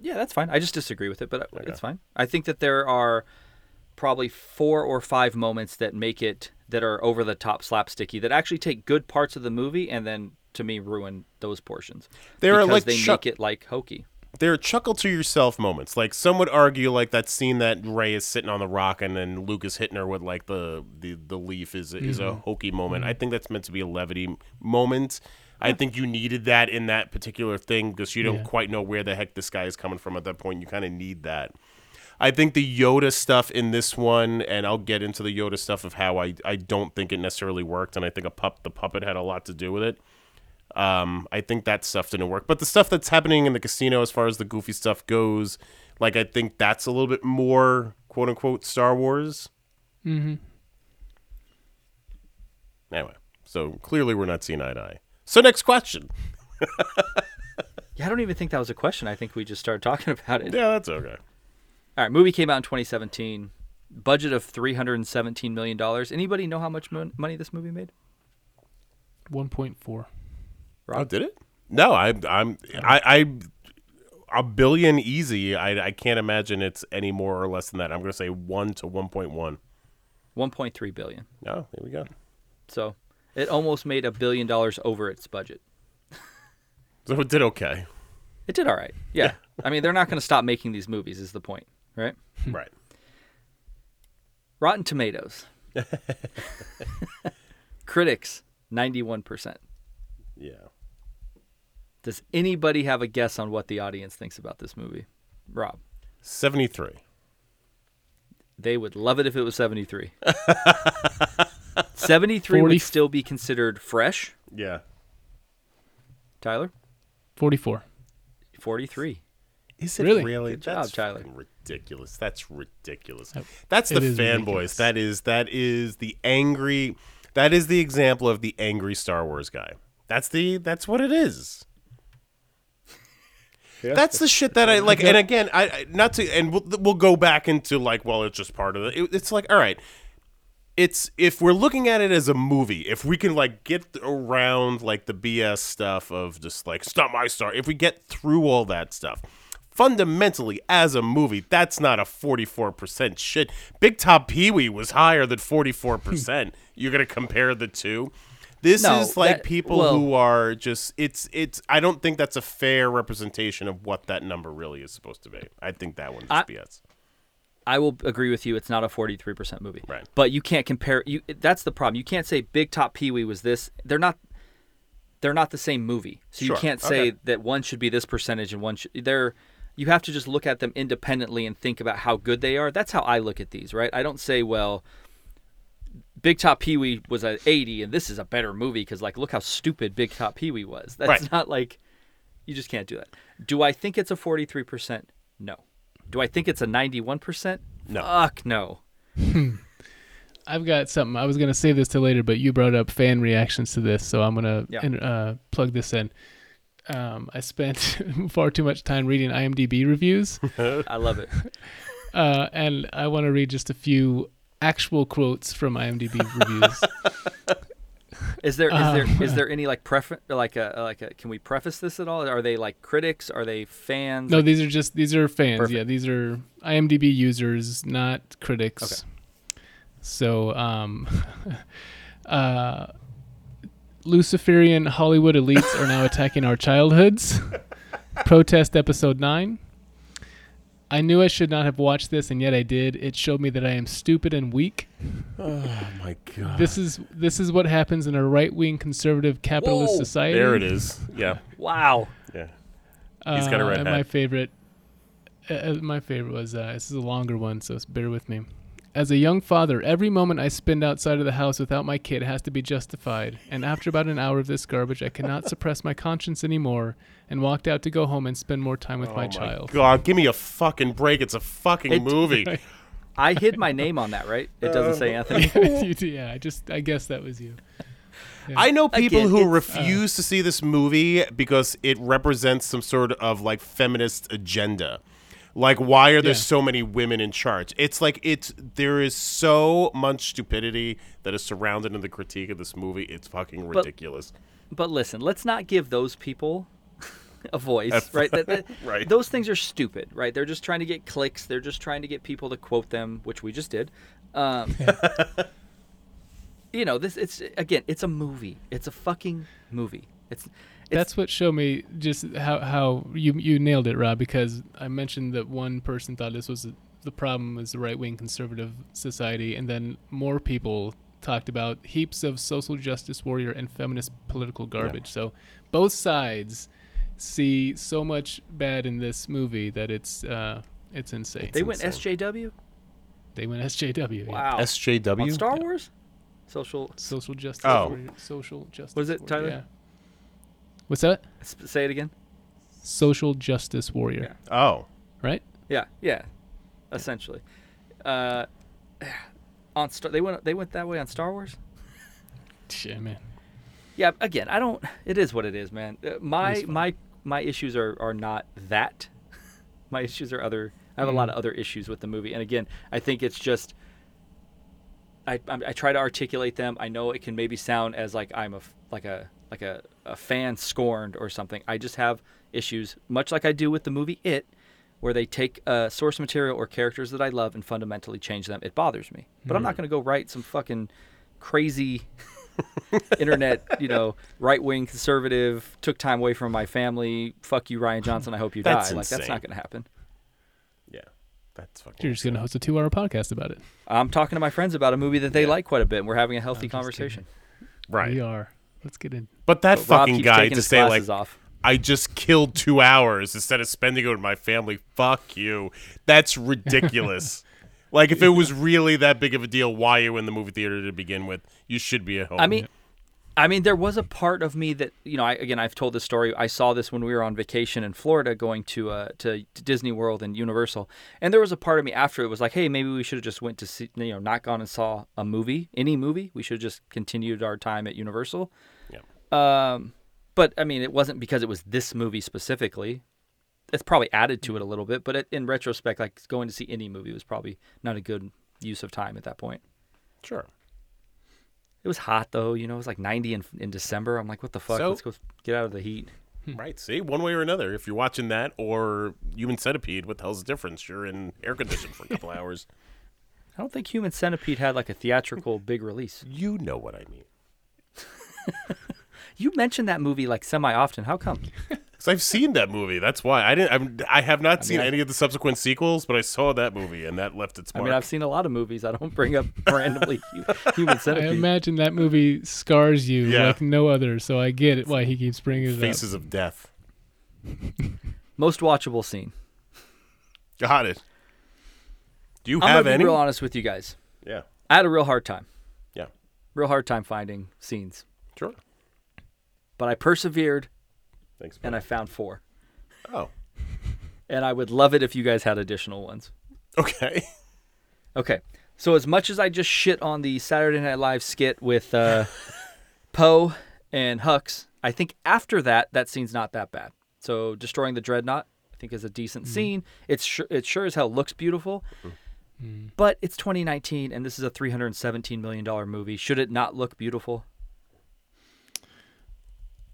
Yeah, that's fine. I just disagree with it, but uh, it's fine. I think that there are probably four or five moments that make it that are over the top slapsticky that actually take good parts of the movie and then to me ruin those portions. There are, because like, they make it like hokey. They're chuckle to yourself moments. Like some would argue, like that scene that Rey is sitting on the rock and then Luke is hitting her with like the the, the leaf is is a mm-hmm. hokey moment. I mm-hmm. think that's meant to be a levity moment. I think you needed that in that particular thing because you don't Yeah. quite know where the heck this guy is coming from at that point. You kind of need that. I think the Yoda stuff in this one, and I'll get into the Yoda stuff of how I, I don't think it necessarily worked, and I think a pup the puppet had a lot to do with it. Um, I think that stuff didn't work. But the stuff that's happening in the casino, as far as the goofy stuff goes, like I think that's a little bit more quote unquote Star Wars. Hmm. Anyway, so clearly we're not seeing eye to eye. So next question. yeah, I don't even think that was a question. I think we just started talking about it. Yeah, that's okay. All right, movie came out in 2017. Budget of 317 million dollars. Anybody know how much money this movie made? 1.4. Rob? Oh, did it? No, I, I'm I, I a billion easy. I, I can't imagine it's any more or less than that. I'm going to say one to 1.1. 1.3 billion. Oh, there we go. So it almost made a billion dollars over its budget. so it did okay. It did all right. Yeah. yeah. I mean, they're not going to stop making these movies, is the point, right? Right. Rotten Tomatoes. Critics, 91%. Yeah. Does anybody have a guess on what the audience thinks about this movie? Rob. Seventy three. They would love it if it was 73. 73 Forty- would still be considered fresh. Yeah. Tyler? Forty four. 43. Is it Really? really? Good job, That's Tyler. ridiculous. That's ridiculous. That's the is fanboys. That is that is the angry. That is the example of the angry Star Wars guy. That's the that's what it is. That's the shit that I like. And again, I not to and we'll, we'll go back into like, well, it's just part of it. it. It's like, all right, it's if we're looking at it as a movie, if we can like get around like the BS stuff of just like not my star, if we get through all that stuff, fundamentally as a movie, that's not a forty four percent shit. Big Top Pee Wee was higher than forty four percent. You're gonna compare the two. This No, is like that- people well- who are just it's it's I don't think that's a fair representation of what that number really is supposed to be. I think that one's I- BS. I will agree with you. It's not a 43% movie. Right. But you can't compare. You That's the problem. You can't say Big Top Pee Wee was this. They're not. They're not the same movie. So Sure. you can't say Okay. that one should be this percentage and one should. They're. You have to just look at them independently and think about how good they are. That's how I look at these, right? I don't say, well, Big Top Pee Wee was an 80 and this is a better movie because, like, look how stupid Big Top Pee Wee was. That's Right. not like. You just can't do that. Do I think it's a 43%? No. Do I think it's a 91%? No. Fuck no. I've got something. I was gonna save this till later, but you brought up fan reactions to this, so I'm gonna Yeah. uh, plug this in. Um, I spent far too much time reading IMDb reviews, I love it. uh, and I want to read just a few actual quotes from IMDb reviews. Is there is Um, there is there any like prefer like a like a can we preface this at all? Are they like critics? Are they fans? No, these are just these are fans. Perfect. Yeah, these are IMDb users, not critics. Okay. So, um, uh, Luciferian Hollywood elites are now attacking our childhoods. Protest episode nine. I knew I should not have watched this, and yet I did. It showed me that I am stupid and weak. Oh my god. This is this is what happens in a right wing conservative capitalist Whoa, society. There it is. Yeah. wow. Yeah. He's got a Uh, red and hat. My favorite, uh, uh, my favorite was uh, this is a longer one, so bear with me. As a young father, every moment I spend outside of the house without my kid has to be justified. And after about an hour of this garbage, I cannot suppress my conscience anymore, and walked out to go home and spend more time with my oh child. God, give me a fucking break. It's a fucking It- movie. I hid my name on that, right? It doesn't say uh, Anthony. Yeah, I just I guess that was you. I know people Again, who it's- uh, refuse to see this movie because it represents some sort of like feminist agenda. Like, why are there Yeah. so many women in charge? It's like it's there is so much stupidity that is surrounded in the critique of this movie. It's fucking ridiculous. But listen, let's not give those people a voice, right? That, that- Right. Those things are stupid, right? They're just trying to get clicks. They're just trying to get people to quote them, which we just did. Um, you know, this it's again, it's a movie. It's a fucking movie. It's That's what showed me just how how you you nailed it, Rob. Because I mentioned that one person thought this was the problem was the right wing conservative society, and then more people talked about heaps of social justice warrior and feminist political garbage. So both sides see so much bad in this movie that it's uh it's insane. they went insane. SJW. They went SJW. yeah. Wow. SJW. On Star Wars. Social. Social justice. Oh. warrior- social justice. What is it, warrior, Tyler? Yeah. What's that? Say it again. Social justice warrior. Oh. Right? Yeah, yeah, essentially. Uh, on Star, they went they went that way on Star Wars. Shit, man. Yeah, again, I don't. It is what it is, man. Uh, My my my issues are are not that. my issues are other. I have a lot of other issues with the movie, and again, I think it's just. I, I I try to articulate them. I know it can maybe sound as like I'm a like a like a, a fan scorned or something. I just have issues, much like I do with the movie It, where they take uh, source material or characters that I love and fundamentally change them. It bothers me, but I'm not going to go write some fucking crazy internet, you know, right wing conservative, took time away from my family. Fuck you, Rian Johnson. I hope you That's die. Like that's not going to happen. Yeah. That's fucking. You're just gonna host a two-hour podcast about it. I'm talking to my friends about a movie that they Yeah. like quite a bit, and we're having a healthy just conversation. right. We are. Let's get in. But that But fucking guy to say like off. I just killed two hours instead of spending it with my family. Fuck you. That's ridiculous. Like if it was really that big of a deal, why you in the movie theater to begin with? You should be at home. I mean, I mean, there was a part of me that you know. I, again, I've told this story. I saw this when we were on vacation in Florida, going to uh, to, to Disney World and Universal, and there was a part of me after it was like, hey, maybe we should have just went to see, you know, not gone and saw a movie, any movie. We should have just continued our time at Universal. Yeah. Um, but I mean, it wasn't because it was this movie specifically. It's probably added to it a little bit, but it, in retrospect, like going to see any movie was probably not a good use of time at that point. sure. It was hot though, you know. It was like 90 in, in December. I'm like, what the fuck? So- Let's go get out of the heat. Hmm. Right. See, one way or another, if you're watching that or Human Centipede, what the hell's the difference? You're in air conditioning for a couple hours. I don't think Human Centipede had like a theatrical big release. You know what I mean. You mentioned that movie like semi often. How come? Because I've seen that movie. That's why I didn't. I'm, I have not seen I- any of the subsequent sequels, but I saw that movie and that left its mark. I mean, I've seen a lot of movies. I don't bring up randomly hu- Human I imagine that movie scars you Yeah. like no other, so I get it why he keeps bringing it up. Faces of Death. Most watchable scene. Got it. Do you I'm have gonna any? be real honest with you guys. Yeah. I had a real hard time. Yeah. Real hard time finding scenes, Sure. but I persevered Thanks. and. I found four. Oh. And I would love it if you guys had additional ones. Okay. Okay. So as much as I just shit on the Saturday Night Live skit with uh, Poe and Hux, I think after that, that scene's not that bad. So destroying the dreadnought, I think, is a decent mm. scene. It's sure it sure as hell looks beautiful, mm. Mm. but it's 2019 and this is a 317 million dollar movie. Should it not look beautiful?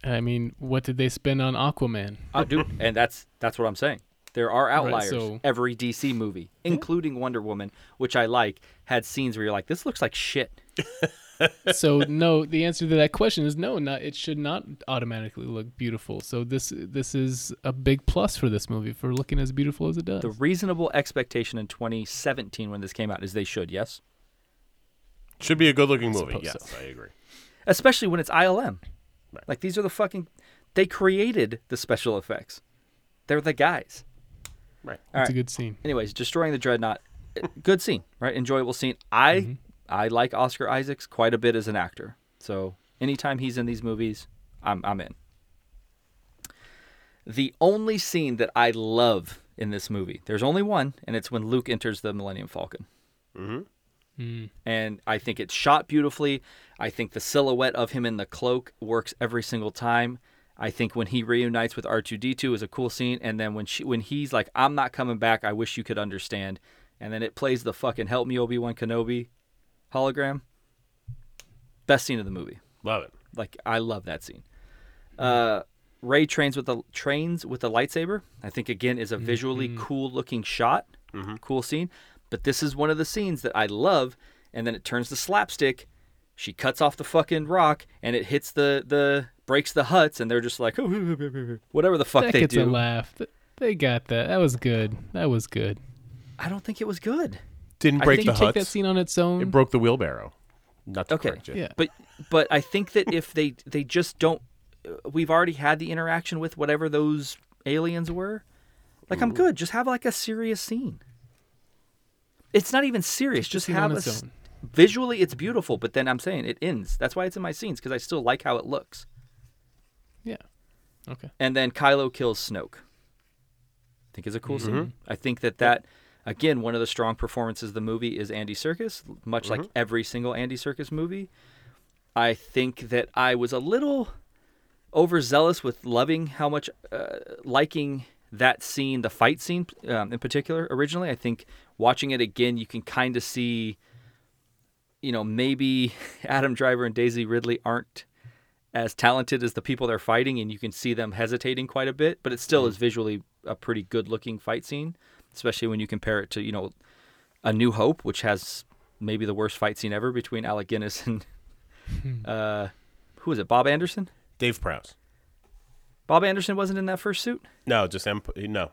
I mean, what did they spend on Aquaman? I do, and that's that's what I'm saying. There are outliers. so- Every DC movie, hmm? including Wonder Woman, which I like, had scenes where you're like, "This looks like shit." so no, the answer to that question is no. Not it should not automatically look beautiful. So this this is a big plus for this movie for looking as beautiful as it does. The reasonable expectation in 2017 when this came out is they should, yes, Should be a good looking movie. Yes, so. I agree. especially when it's ILM. Right. Like these are the fucking they created the special effects. They're the guys. Right. All it's right. a good scene. Anyways, destroying the dreadnought, eh, good scene, right? Enjoyable scene. I I like Oscar Isaacs quite a bit as an actor. So anytime he's in these movies, I'm I'm in. The only scene that I love in this movie, there's only one, and it's when Luke enters the Millennium Falcon. Mm. And I think it's shot beautifully. I think the silhouette of him in the cloak works every single time. I think when he reunites with R2D2 is a cool scene, and then when she when he's like, "I'm not coming back. I wish you could understand," and then it plays the fucking "Help Me Obi Wan Kenobi" hologram. Best scene of the movie. Love it. Like I love that scene. Uh, Rey trains with the trains with the lightsaber. I think again is a visually mm-hmm. cool looking shot, mm-hmm. cool scene. But this is one of the scenes that I love. And then it turns to slapstick. She cuts off the fucking rock and it hits the the breaks the huts, and they're just like whatever the fuck that they gets a do. laugh. They got that. That was good. That was good. I don't think it was good. Didn't I break think the You take that scene on its own. It broke the wheelbarrow. Not to Okay. correct you. yeah. But but I think that if they they just don't, uh, we've already had the interaction with whatever those aliens were. Like I'm good. Just have like a serious scene. It's not even serious. Just scene have a its visually it's beautiful, but then I'm saying it ends. That's why it's in my scenes because I still like how it looks. Yeah. Okay. And then Kylo kills Snoke. I think is a cool scene. I think that that again one of the strong performances of the movie is Andy Serkis, much like every single Andy Serkis movie. I think that I was a little overzealous with loving how much uh, liking that scene, the fight scene um, in particular. Originally, I think watching it again, you can kind of see, you know, maybe Adam Driver and Daisy Ridley aren't as talented as the people they're fighting, and you can see them hesitating quite a bit. But it still is visually a pretty good looking fight scene, especially when you compare it to you know, A New Hope, which has maybe the worst fight scene ever between Alec Guinness and uh, who is it? Bob Anderson. Dave Prowse. Bob Anderson wasn't in that first suit. No, just Emp- no.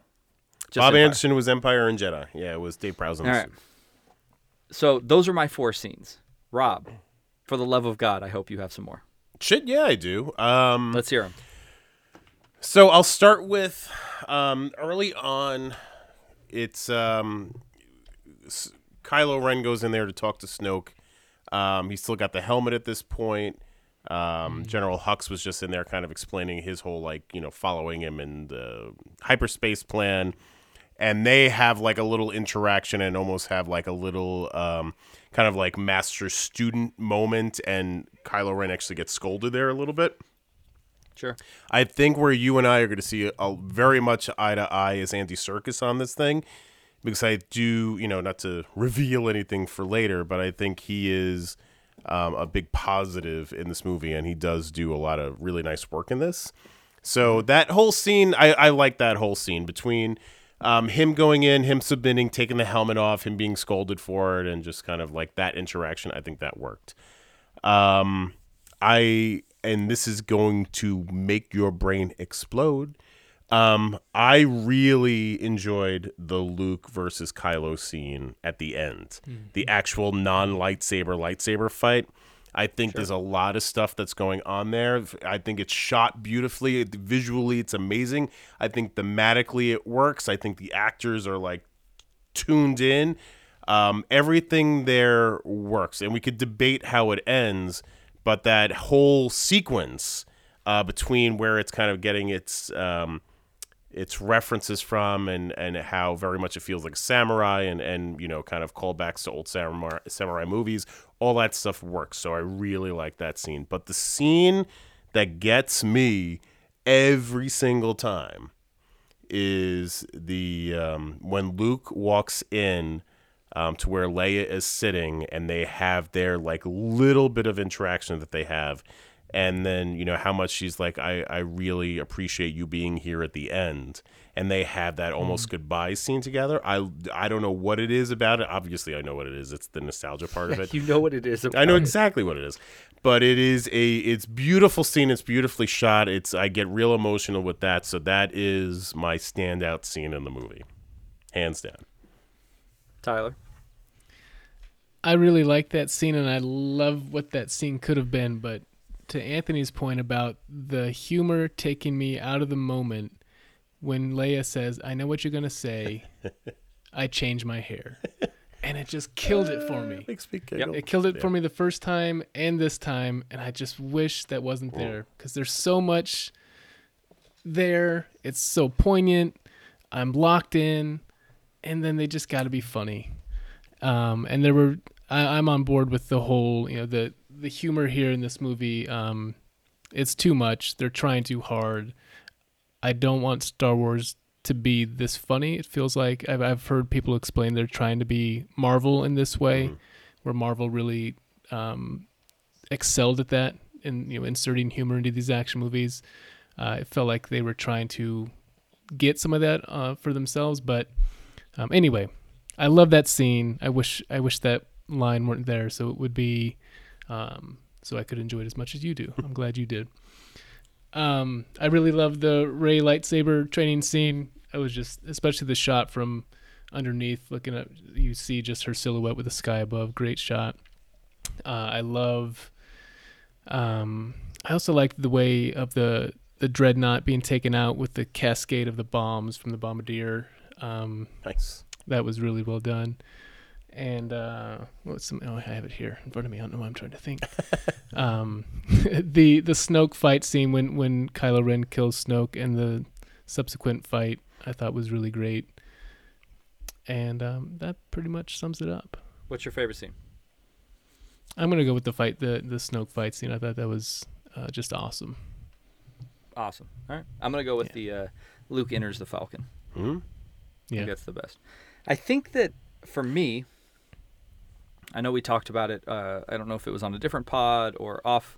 Just Bob Empire. Anderson was Empire and Jedi. Yeah, it was Dave Prowse. in the All right. suit. So those are my four scenes. Rob, for the love of God, I hope you have some more. Shit, yeah, I do. Um, Let's hear them. So I'll start with um, early on. It's um, S- Kylo Ren goes in there to talk to Snoke. Um, he's still got the helmet at this point. Um, General Hux was just in there, kind of explaining his whole like you know following him and the hyperspace plan. And they have like a little interaction and almost have like a little um, kind of like master student moment. And Kylo Ren actually gets scolded there a little bit. Sure. I think where you and I are going to see a very much eye to eye is Andy Serkis on this thing, because I do, you know, not to reveal anything for later, but I think he is um, a big positive in this movie, and he does do a lot of really nice work in this. So that whole scene, I, I like that whole scene between um, him going in, him submitting, taking the helmet off, him being scolded for it, and just kind of like that interaction. I think that worked. Um, I and this is going to make your brain explode. Um, I really enjoyed the Luke versus Kylo scene at the end, the actual non lightsaber lightsaber fight. I think there's a lot of stuff that's going on there. I think it's shot beautifully. It- Visually, it's amazing. I think thematically, it works. I think the actors are like tuned in. Um, everything there works, and we could debate how it ends, but that whole sequence uh, between where it's kind of getting its um, its references from, and and how very much it feels like samurai, and and you know kind of callbacks to old samurai samurai movies, all that stuff works. So I really like that scene. But the scene that gets me every single time is the um, when Luke walks in um, to where Leia is sitting, and they have their like little bit of interaction that they have, and then you know how much she's like, I I really appreciate you being here at the end, and they have that almost mm. goodbye scene together. I I don't know what it is about it. Obviously, I know what it is. It's the nostalgia part of it. You know what it is. I know exactly what it is. But it is a it's beautiful scene, it's beautifully shot. It's I get real emotional with that. So that is my standout scene in the movie. Hands down. Tyler. I really like that scene and I love what that scene could have been, but to Anthony's point about the humor taking me out of the moment when Leia says, I know what you're going to say, I change my hair. And it just killed it for me. Makes me giggle. It killed it for me the first time and this time, and I just wish that wasn't there because there's so much there. It's so poignant. I'm locked in, and then they just got to be funny. Um, and there were I, I'm on board with the whole you know the the humor here in this movie. Um, it's too much. They're trying too hard. I don't want Star Wars to be this funny. It feels like I've I've heard people explain they're trying to be Marvel in this way, where Marvel really um, excelled at that in you know inserting humor into these action movies. Uh, it felt like they were trying to get some of that uh, for themselves, but um, anyway, I love that scene. I wish I wish that line weren't there, so it would be um, so I could enjoy it as much as you do. I'm glad you did. Um, I really love the Rey lightsaber training scene. I was just, especially the shot from underneath, looking at you see just her silhouette with the sky above. Great shot. Uh, I love. Um, I also like the way of the the dreadnought being taken out with the cascade of the bombs from the bombardier. Um, Nice. that was really well done. And uh, what's some? Oh, I have it here in front of me. I don't know. Why I'm trying to think. um, the the Snoke fight scene when when Kylo Ren kills Snoke and the subsequent fight I thought was really great. And um, that pretty much sums it up. What's your favorite scene? I'm gonna go with the fight the the Snoke fight scene. I thought that was uh, just awesome. Awesome. All right. I'm gonna go with Yeah. the uh, Luke enters the Falcon. Hmm? Yeah. that's the best. I think that for me, I know we talked about it. Uh, I don't know if it was on a different pod or off,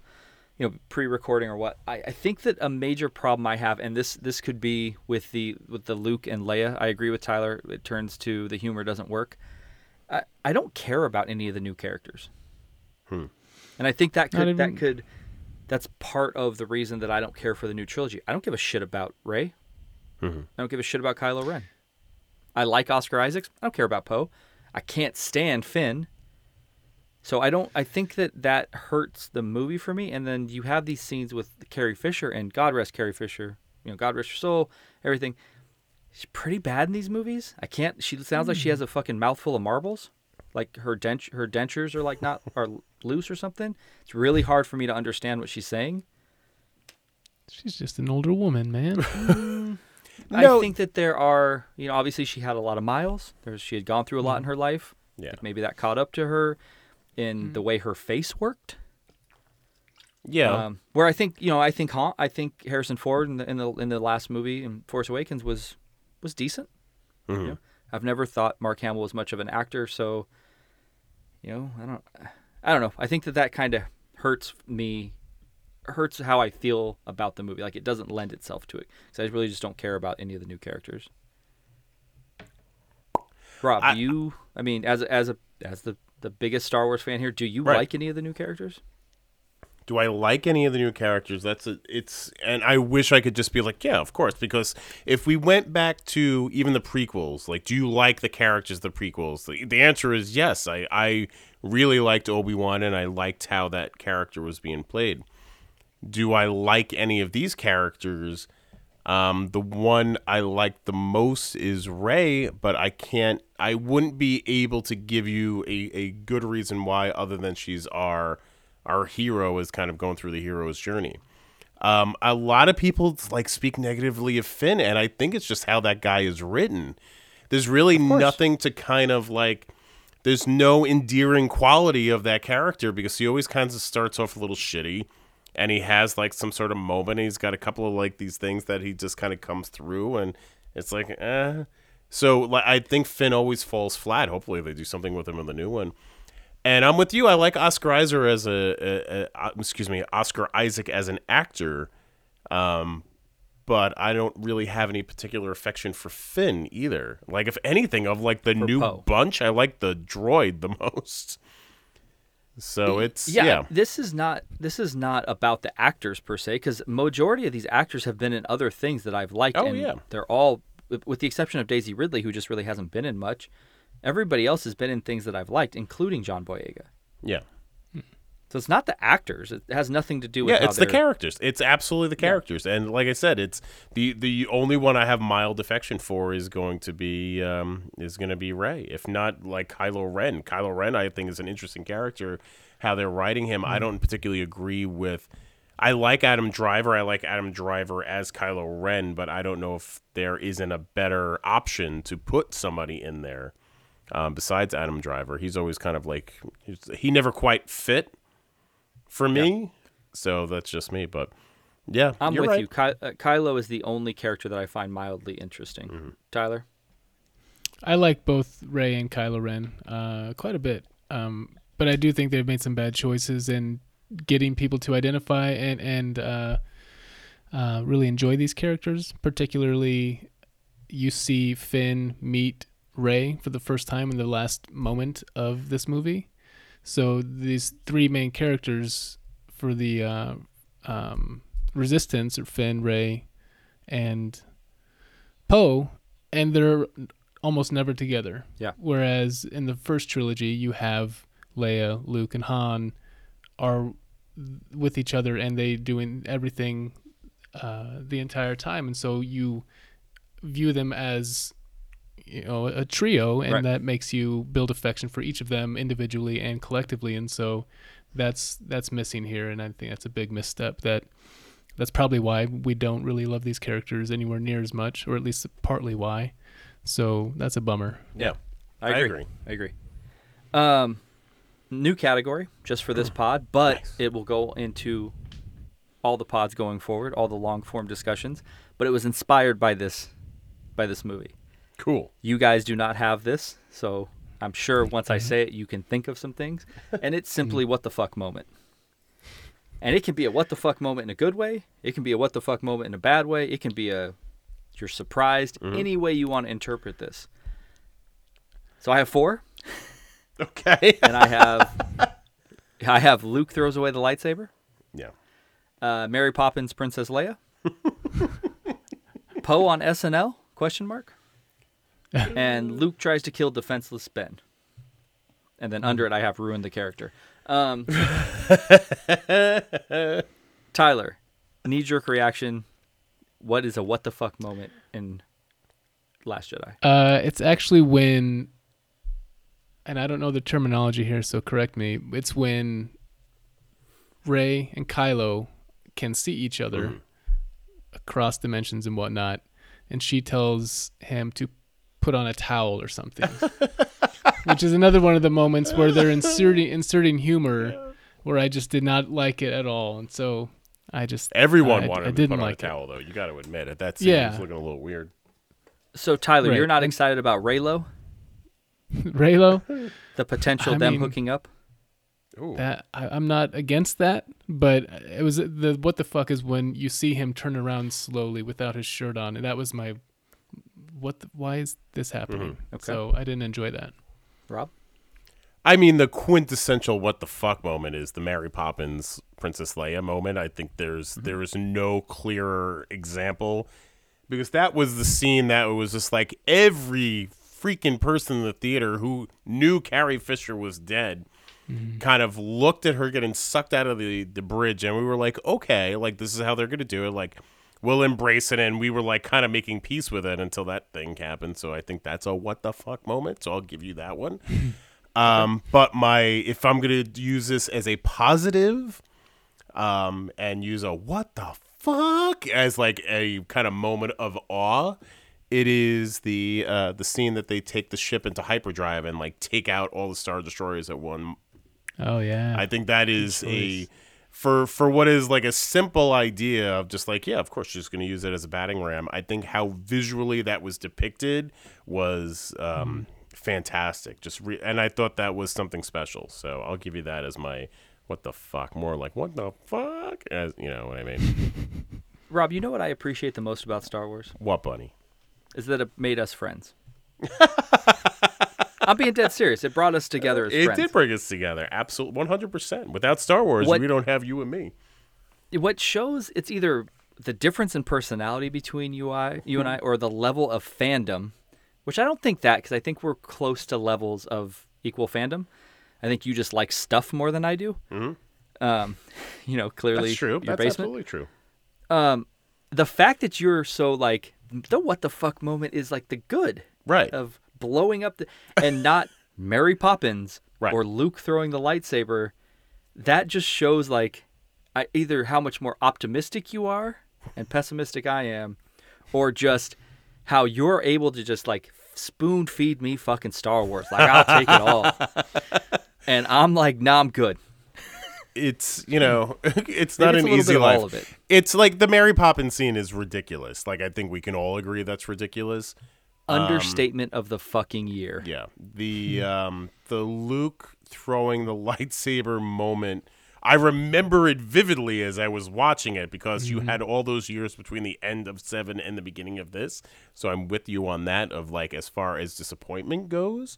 you know, pre-recording or what. I, I think that a major problem I have, and this this could be with the with the Luke and Leia. I agree with Tyler. It turns to the humor doesn't work. I, I don't care about any of the new characters, Hmm. and I think that Not could that could that's part of the reason that I don't care for the new trilogy. I don't give a shit about Rey. Mhm. I don't give a shit about Kylo Ren. I like Oscar Isaacs. I don't care about Poe. I can't stand Finn. So I don't. I think that that hurts the movie for me. And then you have these scenes with Carrie Fisher and God rest Carrie Fisher. You know, God rest her soul. Everything. She's pretty bad in these movies. I can't. She sounds like she has a hmm. fucking mouthful of marbles. Like her dent her dentures are like not are loose or something. It's really hard for me to understand what she's saying. She's just an older woman, man. Mm-hmm. No. I think that there are, you know, obviously she had a lot of miles. There's, she had gone through a lot mm-hmm. in her life. Yeah. Like maybe that caught up to her in the way her face worked. Yeah. Um, where I think, you know, I think I think Harrison Ford in the in the in the last movie in Force Awakens was was decent. Mhm. You know, I've never thought Mark Hamill was much of an actor, so you know, I don't I don't know. I think that that kind of hurts me hurts how I feel about the movie. Like it doesn't lend itself to it cuz I really just don't care about any of the new characters. Rob, I- you I mean as as a as the the biggest Star Wars fan here, do you Right. like any of the new characters? do I like any of the new characters? That's a, it's, and I wish I could just be like, yeah, of course, because if we went back to even the prequels, like, do you like the characters the prequels? The, the answer is yes. I, I really liked Obi Wan, and I liked how that character was being played. Do I like any of these characters? Um, the one I like the most is Rey, but I can't. I wouldn't be able to give you a, a good reason why, other than she's our our hero is kind of going through the hero's journey. Um, a lot of people like speak negatively of Finn, and I think it's just how that guy is written. There's really nothing to kind of like. There's no endearing quality of that character because he always kind of starts off a little shitty, and he has like some sort of moment. He's got a couple of like these things that he just kind of comes through, and it's like, eh. So like, I think Finn always falls flat. Hopefully, they do something with him in the new one. And I'm with you. I like Oscar Isaac as a, a, a uh, excuse me, Oscar Isaac as an actor, um, but I don't really have any particular affection for Finn either. Like, if anything, of like the new Poe. bunch, I like the droid the most. So it's yeah, yeah, this is not this is not about the actors per se because majority of these actors have been in other things that I've liked. Oh, and yeah. they're all with- with the exception of Daisy Ridley, who just really hasn't been in much. Everybody else has been in things that I've liked, including John Boyega. yeah. So it's not the actors; it has nothing to do with Yeah, it's the characters. It's absolutely the characters. And like I said, it's the the only one I have mild affection for is going to be um is going to be Rey. If not like Kylo Ren. Kylo Ren I think is an interesting character how they're writing him. I don't particularly agree with I like Adam Driver. I like Adam Driver as Kylo Ren, but I don't know if there isn't a better option to put somebody in there um, besides Adam Driver. He's always kind of like he never quite fit for me. So that's just me, but yeah, I'm you're with right. you. Ky- uh, Kylo is the only character that I find mildly interesting. Mm-hmm. Tyler, I like both Rey and Kylo Ren uh, quite a bit, um, but I do think they've made some bad choices in getting people to identify and and uh, uh, really enjoy these characters. Particularly, you see Finn meet Rey for the first time in the last moment of this movie. So these three main characters for the uh, um, Resistance are Finn, Rey, and Poe, and they're almost never together. Yeah. Whereas in the first trilogy, you have Leia, Luke, and Han are with each other, and they doing everything uh, the entire time, and so you view them as you know a trio, and Right. that makes you build affection for each of them individually and collectively, and so that's that's missing here, and I think that's a big misstep. That that's probably why we don't really love these characters anywhere near as much, or at least partly why. So that's a bummer. Yeah. I I agree. agree. I agree. Um, new category just for this pod, but it will go into all the pods going forward, all the long form discussions. But it was inspired by this, by this movie. Cool. You guys do not have this, so I'm sure once I mm-hmm. say it, you can think of some things. And it's simply mm-hmm. what the fuck moment. And it can be a what the fuck moment in a good way. It can be a what the fuck moment in a bad way. It can be a you're surprised. Mm-hmm. Any way you want to interpret this. So I have four. Okay. and I have I have Luke throws away the lightsaber. yeah. Uh, Mary Poppins, Princess Leia. Poe on SNL? Question mark. and Luke tries to kill defenseless Ben. And then under it, I have ruined the character. Um, Tyler, knee jerk reaction. What is a what the fuck moment in Last Jedi? Uh, it's actually when, and I don't know the terminology here, so correct me. It's when Rey and Kylo can see each other across dimensions and whatnot, and she tells him to put on a towel or something, which is another one of the moments where they're inserting inserting humor, where I just did not like it at all, and so I just Everyone I, wanted I him to didn't put on like a it. towel, though. You got to admit it. That scene Yeah. was looking a little weird. So, Tyler, Right. you're not excited about Reylo? Reylo. The potential I them mean- hooking up? Ooh. That I, I'm not against that, but it was the what the fuck is when you see him turn around slowly without his shirt on, and that was my what? The, why is this happening? Okay. So I didn't enjoy that. Rob? I mean, the quintessential what the fuck moment is the Mary Poppins Princess Leia moment. I think there's Mm-hmm. there is no clearer example because that was the scene that was just like every freaking person in the theater who knew Carrie Fisher was dead kind of looked at her getting sucked out of the, the bridge and we were like, okay, like this is how they're gonna do it. Like we'll embrace it and we were like kind of making peace with it until that thing happened. So I think that's a what the fuck moment. So I'll give you that one. Um, but my if I'm gonna use this as a positive, um, and use a what the fuck as like a kind of moment of awe, it is the uh the scene that they take the ship into hyperdrive and like take out all the star destroyers at one. Oh yeah, I think that is a. for for what is like a simple idea of just like yeah, of course, she's gonna use it as a batting ram. I think how visually that was depicted was um fantastic. Just re- and I thought that was something special. So I'll give you that as my what the fuck, more like what the fuck, as you know what I mean. Rob, you know what I appreciate the most about Star Wars? what bunny? Is that it made us friends. I'm being dead serious. It brought us together as It friends. did bring us together, absolutely, one hundred percent. Without Star Wars, What- we don't have you and me. what shows it's either the difference in personality between you, I, you and I, or the level of fandom, which I don't think that because I think we're close to levels of equal fandom. I think you just like stuff more than I do. Mm-hmm. Um, you know, clearly That's true. That's basement. absolutely true. Um, the fact that you're so like the what the fuck moment is like the good Right. of blowing up the and not Mary Poppins Right. or Luke throwing the lightsaber. That just shows like I, either how much more optimistic you are and pessimistic I am, or just how you're able to just like spoon feed me fucking Star Wars. Like I'll take it all, and I'm like, nah, I'm good. it's you know it's not it's an easy life. of it. It's like the Mary Poppins scene is ridiculous. Like I think we can all agree that's ridiculous. Understatement of the fucking year. Yeah. The um the Luke throwing the lightsaber moment. I remember it vividly as I was watching it because you had all those years between the end of 7 and the beginning of this. So I'm with you on that of like as far as disappointment goes.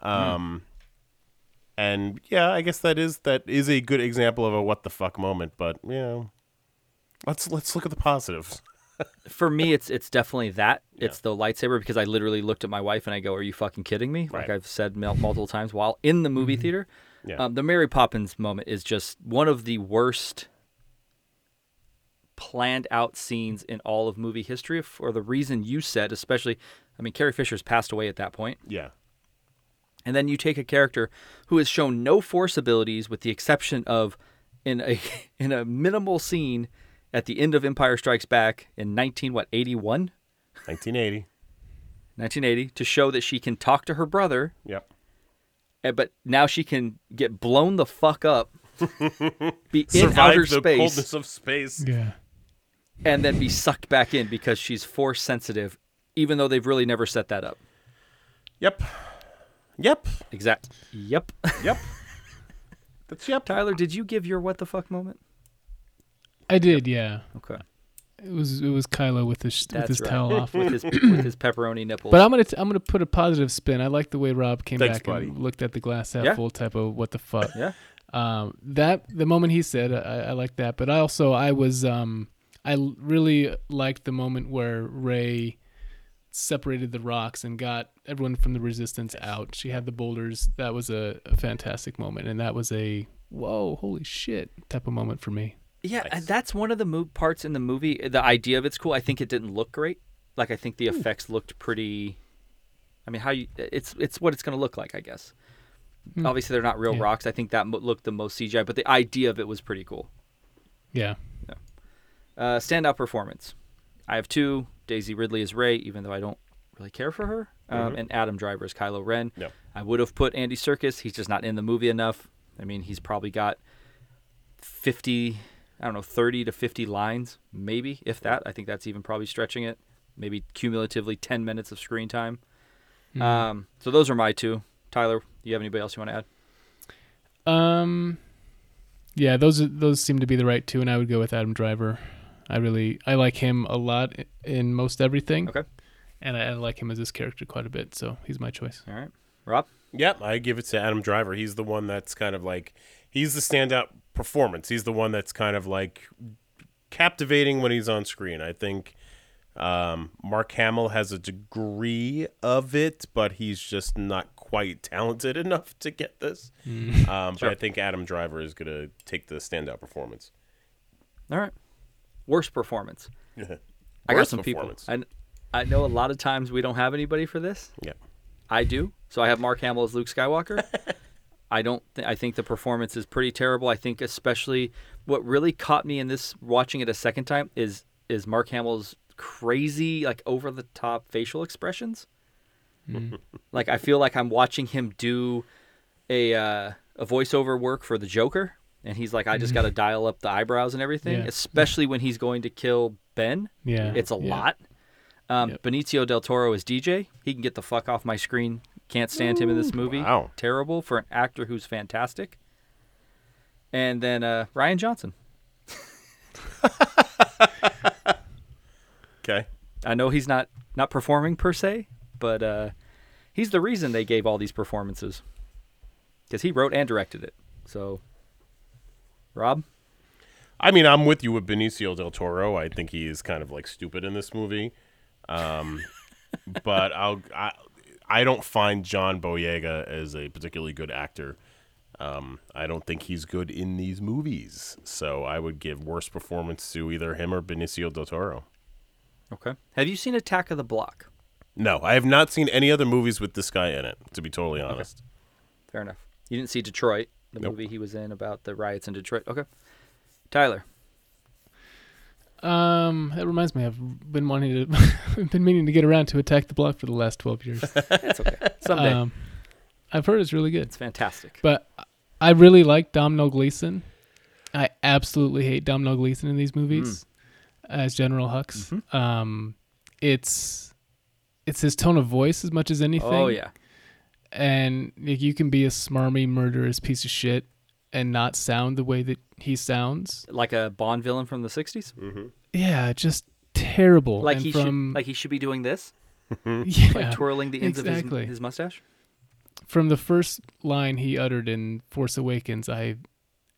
Um and yeah, I guess that is that is a good example of a what the fuck moment, but you know, Let's let's look at the positives. For me, it's it's definitely that. It's the lightsaber because I literally looked at my wife and I go, "Are you fucking kidding me?" Like I've said multiple times while in the movie theater. Yeah. Um, the Mary Poppins moment is just one of the worst planned out scenes in all of movie history for the reason you said, especially. I mean, Carrie Fisher's passed away at that point. Yeah. And then you take a character who has shown no force abilities, with the exception of in a in a minimal scene at the end of Empire Strikes Back in 19 what 81, 1980. 1980, to show that she can talk to her brother, Yep. eh, but now she can get blown the fuck up, be in Survive outer the space, coldness of space. Yeah. and then be sucked back in because she's force sensitive, even though they've really never set that up. Yep. Yep. Exact. Yep. Yep. That's yep. Tyler, did you give your what the fuck moment? I did, yeah. Okay. It was it was Kylo with his with his right. towel off. with his with his pepperoni nipples. But I'm gonna t- I'm gonna put a positive spin. I like the way Rob came Thanks, back buddy. and looked at the glass half Yeah. full type of what the fuck. yeah. Um, that the moment he said, I, I like that. But I also I was um I l- really liked the moment where Rey separated the rocks and got everyone from the resistance out. She had the boulders. That was a, a fantastic moment, and that was a whoa, holy shit type of moment for me. Yeah, and that's one of the mo- parts in the movie. The idea of it's cool. I think it didn't look great. Like I think the effects looked pretty. I mean, how you? It's it's what it's going to look like, I guess. Obviously, they're not real Yeah. rocks. I think that mo- looked the most CGI, but the idea of it was pretty cool. Yeah. Uh, standout performance. I have two. Daisy Ridley as Rey, even though I don't really care for her, um, and Adam Driver as Kylo Ren. No. I would have put Andy Serkis. He's just not in the movie enough. I mean, he's probably got 50, I don't know, 30 to 50 lines, maybe, if that. I think that's even probably stretching it. Maybe cumulatively 10 minutes of screen time. Um, so those are my two. Tyler, do you have anybody else you want to add? Um, yeah, those are, those seem to be the right two, and I would go with Adam Driver. I really I like him a lot in most everything. Okay. and I, I like him as this character quite a bit, so he's my choice. All right. Rob? Yep, I give it to Adam Driver. He's the one that's kind of like he's the standout performance. He's the one that's kind of like captivating when he's on screen. I think um, Mark Hamill has a degree of it, but he's just not quite talented enough to get this. Um, But I think Adam Driver is gonna take the standout performance. All right. Worst performance. I got some people. performance. I, I know a lot of times we don't have anybody for this. Yeah. I do. So I have Mark Hamill as Luke Skywalker. I don't. Th- I think the performance is pretty terrible. I think especially what really caught me in this watching it a second time is is Mark Hamill's crazy like over the top facial expressions. like I feel like I'm watching him do a uh, a voiceover work for the Joker, and he's like, I just got to dial up the eyebrows and everything, Yeah. especially when he's going to kill Ben. Yeah, It's a yeah. lot. Um, Yep. Benicio del Toro is DJ. He can get the fuck off my screen. Can't stand him in this movie. Wow. Terrible for an actor who's fantastic. And then uh, Rian Johnson. Okay. I know he's not not performing per se, but uh, he's the reason they gave all these performances because he wrote and directed it. So, Rob, I mean, I'm with you with Benicio del Toro. I think he is kind of like stupid in this movie. Um, but I'll I, I don't find John Boyega as a particularly good actor. Um, I don't think he's good in these movies. So I would give worse performance to either him or Benicio del Toro. okay. Have you seen Attack of the Block? No, I have not seen any other movies with this guy in it. To be totally honest, Fair enough. You didn't see Detroit, the Nope. movie he was in about the riots in Detroit. Okay. Tyler. Um, that reminds me, I've been wanting to, been meaning to get around to Attack the Block for the last twelve years. That's okay. Someday. um, I've heard it's really good, it's fantastic. but I really like Domhnall Gleeson. I absolutely hate Domhnall Gleeson in these movies as General Hux. Um, it's it's his tone of voice as much as anything. oh yeah. and like, you can be a smarmy, murderous piece of shit and not sound the way that he sounds. Like a Bond villain from the 60s? Mm-hmm. Yeah, just terrible. Like and he from should like he should be doing this? Mm-hmm. yeah, Like twirling the ends exactly. of his, his mustache? from the first line he uttered in Force Awakens, I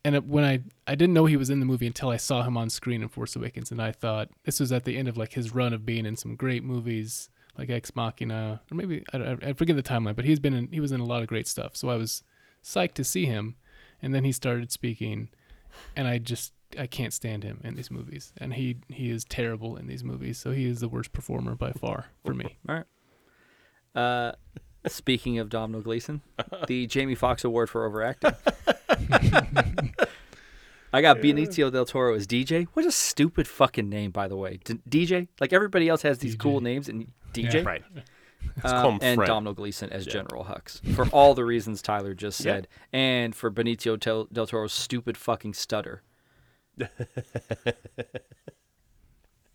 and when I I didn't know he was in the movie until I saw him on screen in Force Awakens, and I thought this was at the end of like his run of being in some great movies like Ex Machina, or maybe I, I- I forget the timeline, but he's been in he was in a lot of great stuff. So I was psyched to see him, and then he started speaking, and I just I can't stand him in these movies, and he he is terrible in these movies. So he is the worst performer by far for me. All right. Uh, speaking of Domhnall Gleeson, the Jamie Foxx Award for overacting. I got Benicio del Toro as DJ. What a stupid fucking name, by the way. D- DJ. Like everybody else has these cool names, and DJ. Right. Um, and Fred. Domhnall Gleeson as General Hux for all the reasons Tyler just Yeah. said, and for Benicio del, del Toro's stupid fucking stutter.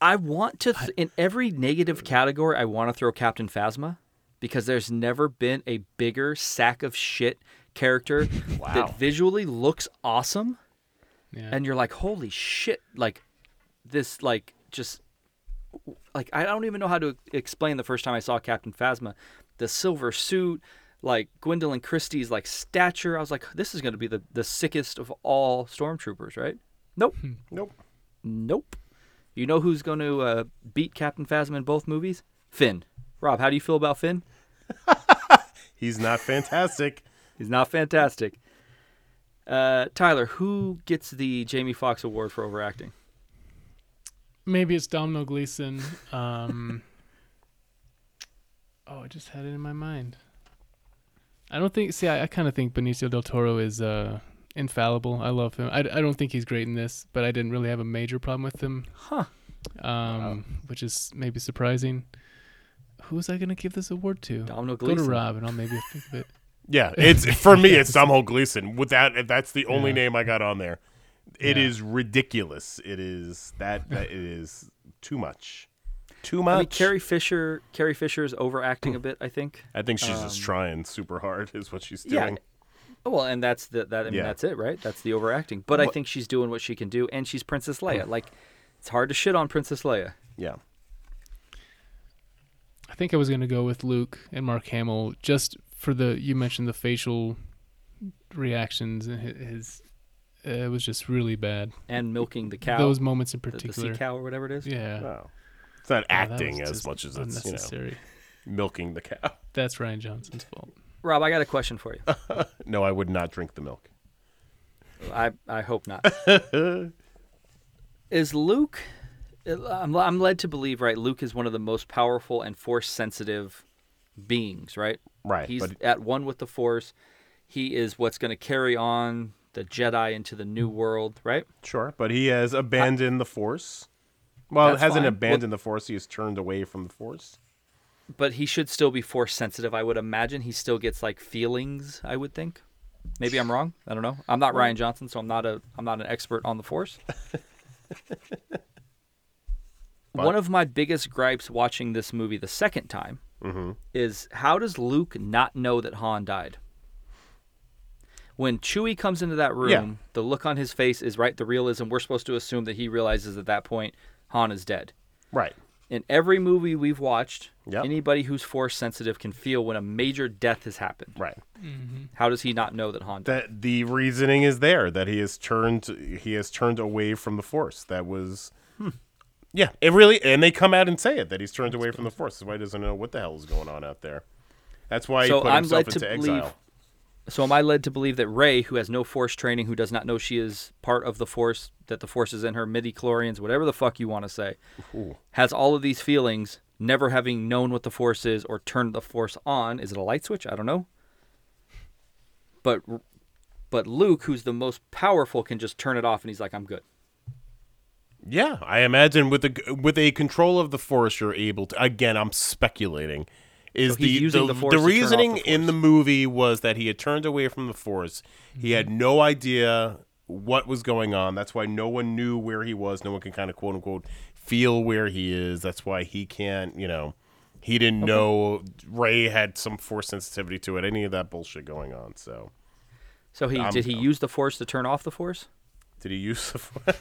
I want to, th- in every negative category, I want to throw Captain Phasma because there's never been a bigger sack of shit character Wow. that visually looks awesome Yeah. and you're like, holy shit, like this, like just like I don't even know how to explain the first time I saw Captain Phasma, the silver suit, like Gwendoline Christie's like stature. I was like, this is gonna be the the sickest of all stormtroopers, right? Nope, Nope. nope. You know who's going to uh, beat Captain Phasma in both movies? Finn. Rob, how do you feel about Finn? He's not fantastic. He's not fantastic. Uh, Tyler, who gets the Jamie Foxx award for overacting? Maybe it's Domhnall Gleeson. Um, oh, I just had it in my mind. I don't think. See, I, I kind of think Benicio del Toro is uh, infallible. I love him. I, I don't think he's great in this, but I didn't really have a major problem with him. Huh. Um, which is maybe surprising. Who was I gonna give this award to? Domhnall Go to Gleeson. Rob, and I'll maybe think of it. Yeah, it's for me. It's Domhnall Gleeson. With that, that's the only Yeah. name I got on there. It Yeah. is ridiculous. It is that that it is too much. Too much. I much. mean, Carrie Fisher. Carrie Fisher is overacting a bit. I think. I think she's just um, trying super hard. Is what she's doing. Yeah. Well, and that's the that. I mean, Yeah. that's it, right? That's the overacting. But I think she's doing what she can do, and she's Princess Leia. Like, it's hard to shit on Princess Leia. Yeah. I think I was gonna go with Luke and Mark Hamill just for the you mentioned the facial reactions and his. It was just really bad. And milking the cow. Those moments in particular. the, the sea cow or whatever it is. Yeah. Wow. It's not Yeah, acting as much as it's you know milking the cow. That's Rian Johnson's fault. Rob, I got a question for you. No, I would not drink the milk. I I hope not. is Luke? I'm I'm led to believe, right? Luke is one of the most powerful and force sensitive beings, right? Right, He's but- at one with the force. He is what's going to carry on the Jedi into the new world, right? Sure, but he has abandoned the Force. Well, hasn't fine. abandoned the Force. He has turned away from the Force. But he should still be force sensitive. I would imagine he still gets like feelings. I would think. Maybe I'm wrong. I don't know. I'm not Rian Johnson, so I'm not a I'm not an expert on the force. One of my biggest gripes watching this movie the second time Mm-hmm. is how does Luke not know that Han died? When Chewie comes into that room, Yeah. the look on his face is right. The realism. We're supposed to assume that he realizes at that point Han is dead. Right. In every movie we've watched, Yep. anybody who's force sensitive can feel when a major death has happened. Right. Mm-hmm. How does he not know that Han died? That the reasoning is there that he has turned he has turned away from the Force. That was. Hmm. Yeah, it really, and they come out and say it that he's turned away from the Force. That's why he doesn't know what the hell is going on out there. That's why he So put I'm himself led to into believe- exile. So am I led to believe that Rey, who has no force training, who does not know she is part of the force, that the force is in her midi chlorians, whatever the fuck you want to say, Ooh. has all of these feelings, never having known what the force is or turned the force on. Is it a light switch? I don't know. But but Luke, who's the most powerful, can just turn it off, and he's like, "I'm good." Yeah, I imagine with a with a control of the force, you're able to. Again, I'm speculating. Is So the the, the to reasoning the in the movie was that he had turned away from the force. He had Mm-hmm. no idea what was going on. That's why no one knew where he was. No one can kind of quote unquote feel where he is. That's why he can't. You know, he didn't know Rey had some force sensitivity to it. Any of that bullshit going on. So So he I'm- did he use the force to turn off the force? did he use the? Force?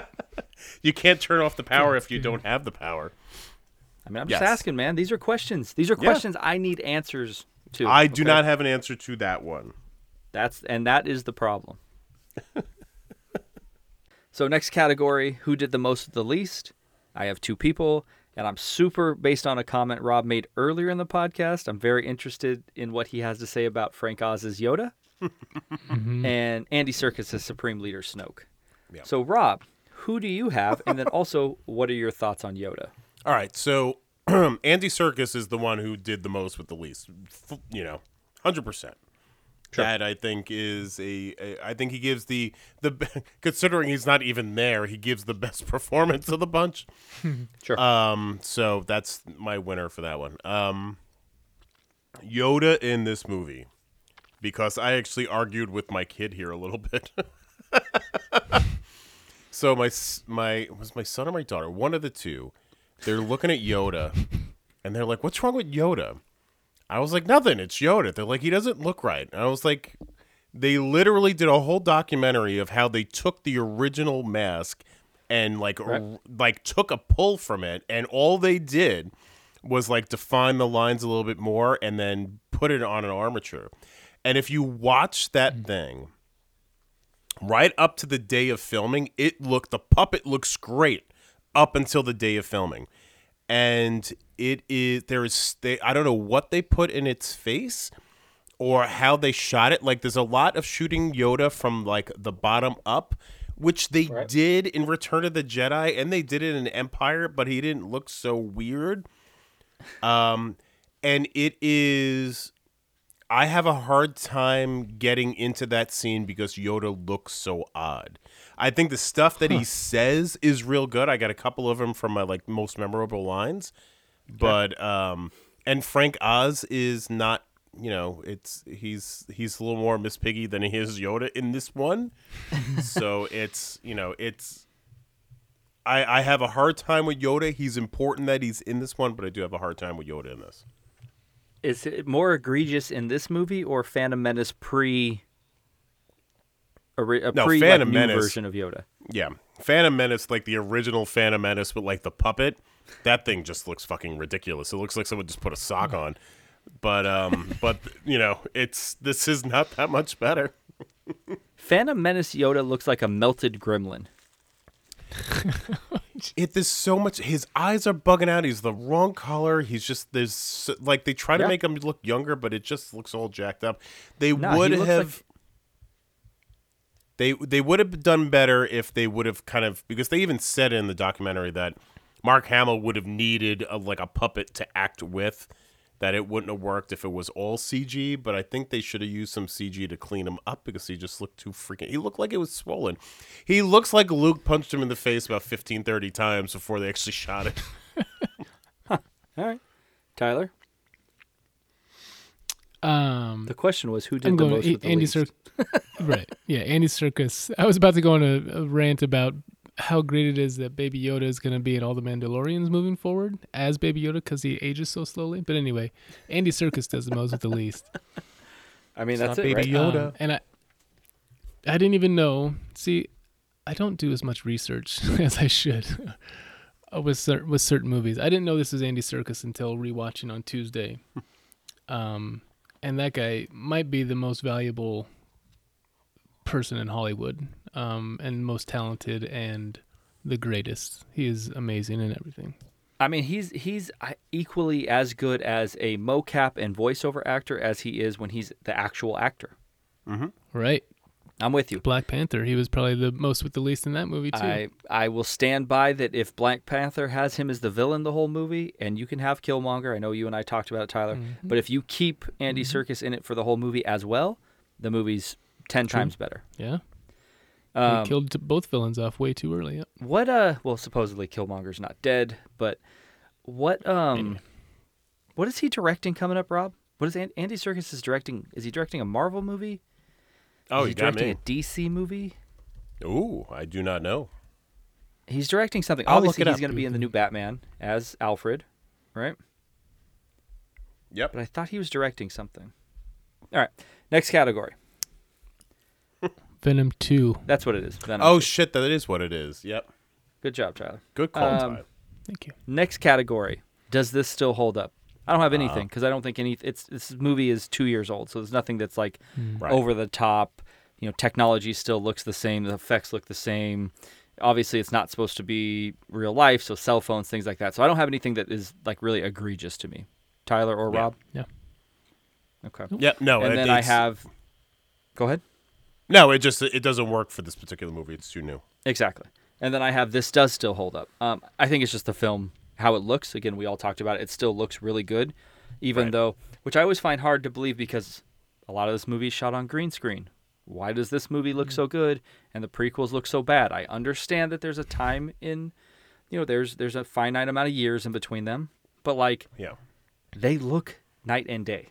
you can't turn off the power if you don't have the power. I mean, I'm just asking, man. These are questions. These are Yeah. questions I need answers to. I do not have an answer to that one. That's and that is the problem. so next category, who did the most with the least? I have two people, and I'm super based on a comment Rob made earlier in the podcast. I'm very interested in what he has to say about Frank Oz's Yoda mm-hmm. and Andy Serkis' Supreme Leader Snoke. Yeah. So Rob, who do you have? And then also, what are your thoughts on Yoda? All right, so Andy Serkis is the one who did the most with the least. You know, hundred percent. That I think is a, a. I think he gives the the considering he's not even there, he gives the best performance of the bunch. Sure. Um, so that's my winner for that one. Um, Yoda in this movie, because I actually argued with my kid here a little bit. so my my was my son or my daughter, one of the two. They're looking at Yoda, and they're like, "What's wrong with Yoda?" I was like, "Nothing. It's Yoda." They're like, "He doesn't look right." And I was like, "They literally did a whole documentary of how they took the original mask and like r- like took a pull from it, and all they did was like define the lines a little bit more and then put it on an armature. And if you watch that mm. thing right up to the day of filming, it looked the puppet looks great up until the day of filming. And it is there is they I don't know what they put in its face or how they shot it. Like there's a lot of shooting Yoda from like the bottom up, which they did in Return of the Jedi and they did it in Empire, but he didn't look so weird. Um and it is I have a hard time getting into that scene because Yoda looks so odd. I think the stuff that he says is real good. I got a couple of them from my like most memorable lines, but um, and Frank Oz is not. You know, it's he's he's a little more Miss Piggy than he is Yoda in this one. so it's you know it's. I I have a hard time with Yoda. He's important that he's in this one, but I do have a hard time with Yoda in this. Is it more egregious in this movie or Phantom Menace pre? A, re- a No, pre Phantom like, new Menace. version of Yoda. Yeah, Phantom Menace, like the original Phantom Menace, but like the puppet, that thing just looks fucking ridiculous. It looks like someone just put a sock on. But um, but you know, it's this is not that much better. Phantom Menace Yoda looks like a melted gremlin. It there's so much. His eyes are bugging out. He's the wrong color. He's just there's so- like they try to Yeah. make him look younger, but it just looks all jacked up. They No, would have. like- They they would have done better if they would have kind of because they even said in the documentary that Mark Hamill would have needed a, like a puppet to act with. That it wouldn't have worked if it was all CG, but I think they should have used some CG to clean him up because he just looked too freaking. He looked like it was swollen. He looks like Luke punched him in the face about 15, 30 times before they actually shot it. All right, Tyler. Um, The question was who did I'm the going most to with the Andy least? Serkis. right. Yeah, Andy Serkis. I was about to go on a, a rant about how great it is that Baby Yoda is going to be in all the Mandalorians moving forward as Baby Yoda because he ages so slowly. But anyway, Andy Serkis does the most with the least. I mean, that's not it, Baby right? Yoda. Um, and I, I didn't even know. See, I don't do as much research as I should uh, with cer- with certain movies. I didn't know this was Andy Serkis until rewatching on Tuesday. Um, and that guy might be the most valuable person in Hollywood, um, and most talented and the greatest. He is amazing in everything. I mean, he's he's uh, equally as good as a mocap and voiceover actor as he is when he's the actual actor. Right. I'm with you. Black Panther. He was probably the most with the least in that movie too. I I will stand by that if Black Panther has him as the villain the whole movie, and you can have Killmonger. I know you and I talked about it, Tyler. Mm-hmm. But if you keep Andy Serkis in it for the whole movie as well, the movie's ten times better. yeah. Um, killed both villains off way too early. Yep. What uh well supposedly Killmonger's not dead, but what um what is he directing coming up, Rob? What is Andy Serkis is directing? Is he directing a Marvel movie? Oh, is you he got directing me. a DC movie? Ooh, I do not know. He's directing something. I'll look Obviously it he's going to be in the new Batman as Alfred, right? Yep. But I thought he was directing something. All right. Next category. Venom two. That's what it is. Venom Oh 2. shit, that is what it is. Yep. Good job, Tyler. Good call, Um, Ty. Thank you. Next category. Does this still hold up? I don't have anything because I don't think any. It's this movie is two years old, so there's nothing that's like Right. over the top. You know, technology still looks the same. The effects look the same. Obviously, it's not supposed to be real life, so cell phones, things like that. So I don't have anything that is like really egregious to me. Tyler or Yeah. Rob? Yeah. Okay. Yeah, no, and it- then I have. Go ahead. no. It just it doesn't work for this particular movie. It's too new. Exactly. And then I have this does still hold up. Um, I think it's just the film how it looks. Again, we all talked about it. It still looks really good, even Right. though, which I always find hard to believe because a lot of this movie is shot on green screen. Why does this movie look mm. so good and the prequels look so bad? I understand that there's a time in, you know, there's there's a finite amount of years in between them, but like Yeah. they look night and day.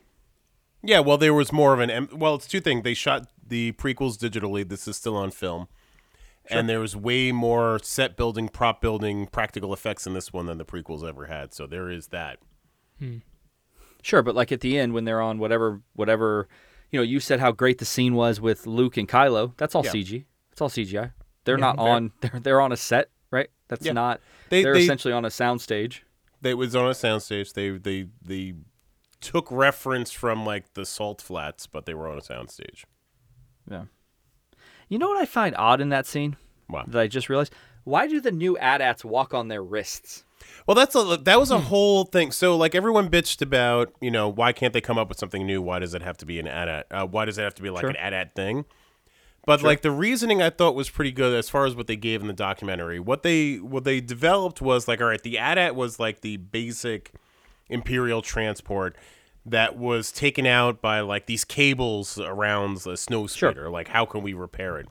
Yeah, well, there was more of an well. It's two things. They shot the prequels digitally. This is still on film, and there was way more set building, prop building, practical effects in this one than the prequels ever had. So there is that. Hmm. Sure, but like at the end when they're on whatever whatever, you know, you said how great the scene was with Luke and Kylo. That's all Yeah. CG. It's all CGI. They're not fair. on. They're they're on a set, right? That's Yeah. not. They- They, are they- essentially on a soundstage. They was on a soundstage. They they they took reference from like the Salt Flats, but they were on a soundstage. Yeah. You know what I find odd in that scene Wow. that I just realized? Why do the new AT-ATs walk on their wrists? Well, that's a that was a whole thing. So like everyone bitched about, you know, why can't they come up with something new? Why does it have to be an AT-AT? Uh, why does it have to be like Sure. an AT-AT thing? But like the reasoning I thought was pretty good as far as what they gave in the documentary. What they what they developed was like, all right, the AT-AT was like the basic imperial transport that was taken out by like these cables around the snow speeder. Like, how can we repair it?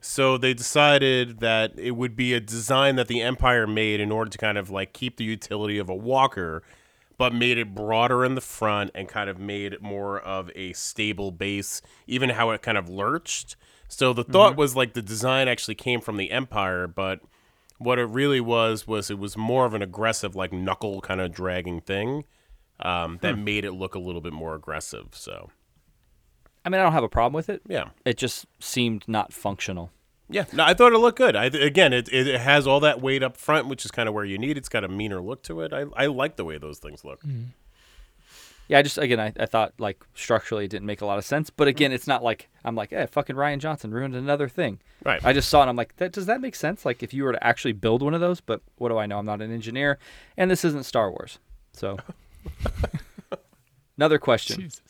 So they decided that it would be a design that the Empire made in order to kind of like keep the utility of a walker, but made it broader in the front and kind of made it more of a stable base, even how it kind of lurched. So the thought mm-hmm. was like the design actually came from the Empire, but what it really was was it was more of an aggressive, like knuckle kind of dragging thing um, that made it look a little bit more aggressive. So I mean, I don't have a problem with it. yeah. It just seemed not functional. Yeah, no, I thought it looked good. I, again, it, it has all that weight up front, which is kind of where you need. It's got a meaner look to it. I, I like the way those things look. Yeah, I just again I, I thought like structurally it didn't make a lot of sense. But again, it's not like I'm like, eh, fucking Rian Johnson ruined another thing. Right. I just saw it. and I'm like, that does that make sense? Like if you were to actually build one of those, but what do I know? I'm not an engineer, and this isn't Star Wars. So, another question, Jesus.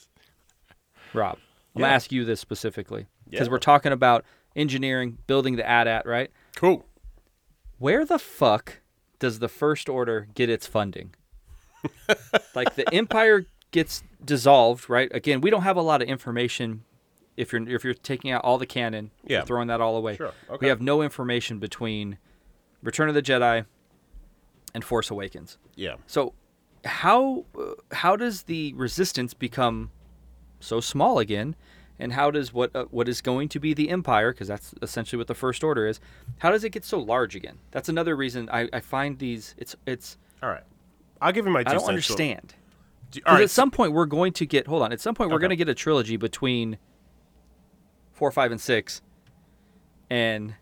Rob. I'm Yeah. gonna ask you this specifically because Yeah. we're talking about engineering, building the AT-AT, right? Cool. Where the fuck does the First Order get its funding? like the Empire gets dissolved, right? Again, we don't have a lot of information. If you're if you're taking out all the canon, you're Yeah. throwing that all away. Sure, okay. We have no information between Return of the Jedi and Force Awakens. Yeah. So, how uh, how does the Resistance become so small again? And how does what uh, what is going to be the Empire, because that's essentially what the First Order is, how does it get so large again? That's another reason I, I find these it's it's All right. I'll give you my two I don't understand. Do- all right. at some point we're going to get hold on. At some point we're Okay. going to get a trilogy between four, five, and six, and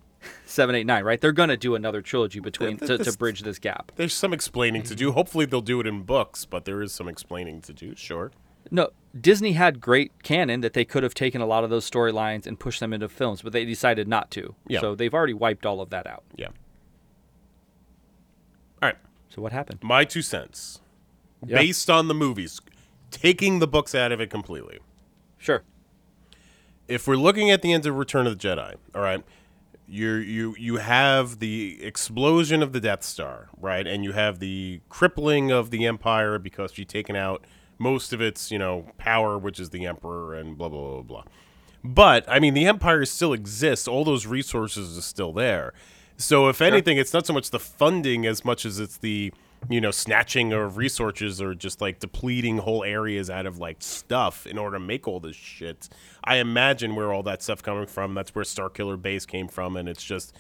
seven, eight, nine. Right? They're going to do another trilogy between to, to bridge this gap. There's some explaining to do. Hopefully they'll do it in books, but there is some explaining to do. Sure. No, Disney had great canon that they could have taken a lot of those storylines and pushed them into films, but they decided not to. Yeah. So they've already wiped all of that out. Yeah. All right. So what happened? My two cents. Yeah. Based on the movies, taking the books out of it completely. Sure. if we're looking at the end of Return of the Jedi, all right, you you you have the explosion of the Death Star, right, and you have the crippling of the Empire because you've taken out most of its you know power, which is the Emperor and blah blah blah blah. But I mean, the Empire still exists; all those resources are still there. So if anything, it's not so much the funding as much as it's the you know snatching of resources or just like depleting whole areas out of like stuff in order to make all this shit. I imagine where all that stuff coming from. That's where Starkiller Base came from, and it's just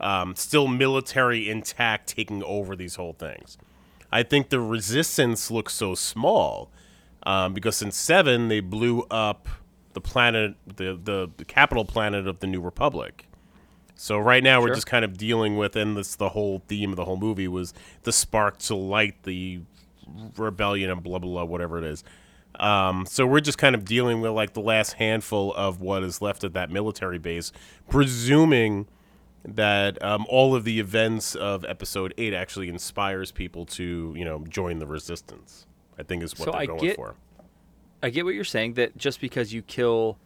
um, still military intact, taking over these whole things. I think the resistance looks so small um, because in seven they blew up the planet, the, the the capital planet of the New Republic. So right now we're just kind of dealing with, and this the whole theme of the whole movie was the spark to light the rebellion and blah blah blah whatever it is. Um, so we're just kind of dealing with like the last handful of what is left of that military base, presuming that um, all of the events of episode eight actually inspires people to you know join the resistance. I think is what So they're I going get- for. I get what you're saying that just because you kill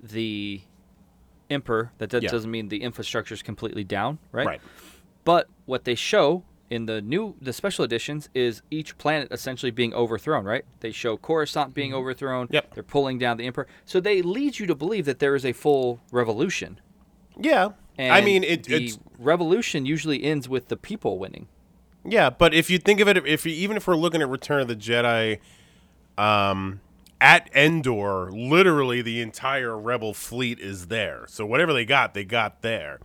the emperor, that, that Yeah. doesn't mean the infrastructure is completely down, right? Right. But what they show in the new the special editions is each planet essentially being overthrown, right? They show Coruscant being overthrown. Mm-hmm. Yep. They're pulling down the emperor. So they lead you to believe that there is a full revolution. Yeah. And I mean, it, the it's revolution usually ends with the people winning. Yeah, but if you think of it, if you, even if we're looking at Return of the Jedi, um, at Endor, literally the entire Rebel fleet is there. So whatever they got, they got there.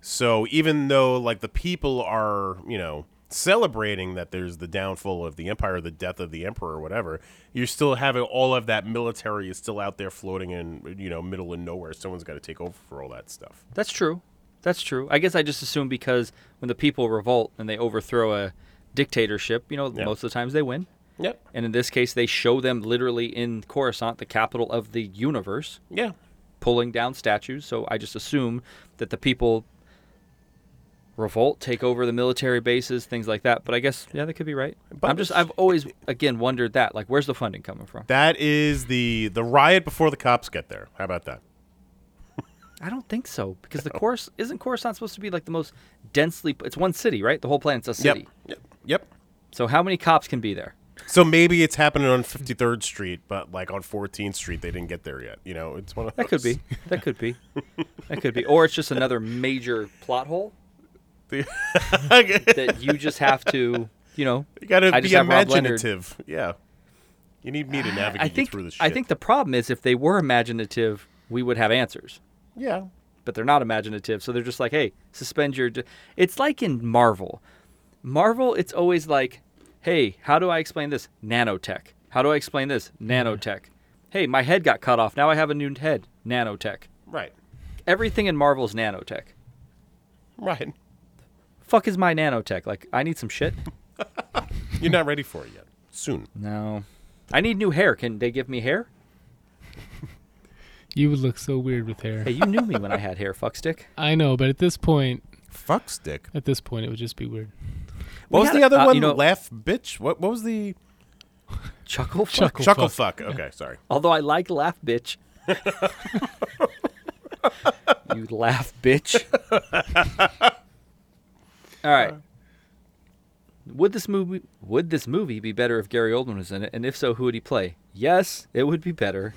So even though like the people are, you know, celebrating that there's the downfall of the Empire, the death of the Emperor, or whatever, you're still having all of that military is still out there floating in, you know, middle of nowhere. Someone's got to take over for all that stuff. That's true. That's true. I guess I just assume because when the people revolt and they overthrow a dictatorship, you know, Yeah. most of the times they win. Yep. And in this case, they show them literally in Coruscant, the capital of the universe, Yeah. pulling down statues. So I just assume that the people revolt, take over the military bases, things like that. But I guess yeah, that could be right. But I'm just I've always again wondered that like where's the funding coming from? That is the the riot before the cops get there. How about that? I don't think so because the course isn't Coruscant supposed to be like the most densely. It's one city, right? The whole planet's a city. Yep. Yep. Yep. So how many cops can be there? So maybe it's happening on 53rd Street, but like on 14th Street, they didn't get there yet. You know, it's one of those. That could be. That could be. That could be. Or it's just another major plot hole that you just have to, you know. You got to be just have Rob Leonard- imaginative. Yeah. You need me to navigate I you think through this shit. I think the problem is if they were imaginative, we would have answers. yeah. But they're not imaginative, so they're just like, "Hey, suspend your." d-" It's like in Marvel. Marvel, it's always like, "Hey, how do I explain this? Nanotech. How do I explain this? Hmm. Nanotech. Hey, my head got cut off. Now I have a new head. Nanotech. Right. Everything in Marvel is nanotech. Right. Fuck is my nanotech? Like, I need some shit. You're not ready for it yet. Soon. No. I need new hair. Can they give me hair? You would look so weird with hair. Hey, you knew me when I had hair, fuckstick. I know, but at this point, Fuck stick. at this point, it would just be weird. What was the other uh, one? you know- Laugh bitch. What what was the Chuckle fuck. Chuckle chuckle fuck. fuck? Okay, sorry. Although I like laugh bitch. you laugh bitch. All right. Would this movie would this movie be better if Gary Oldman was in it? And if so, who would he play? Yes, it would be better.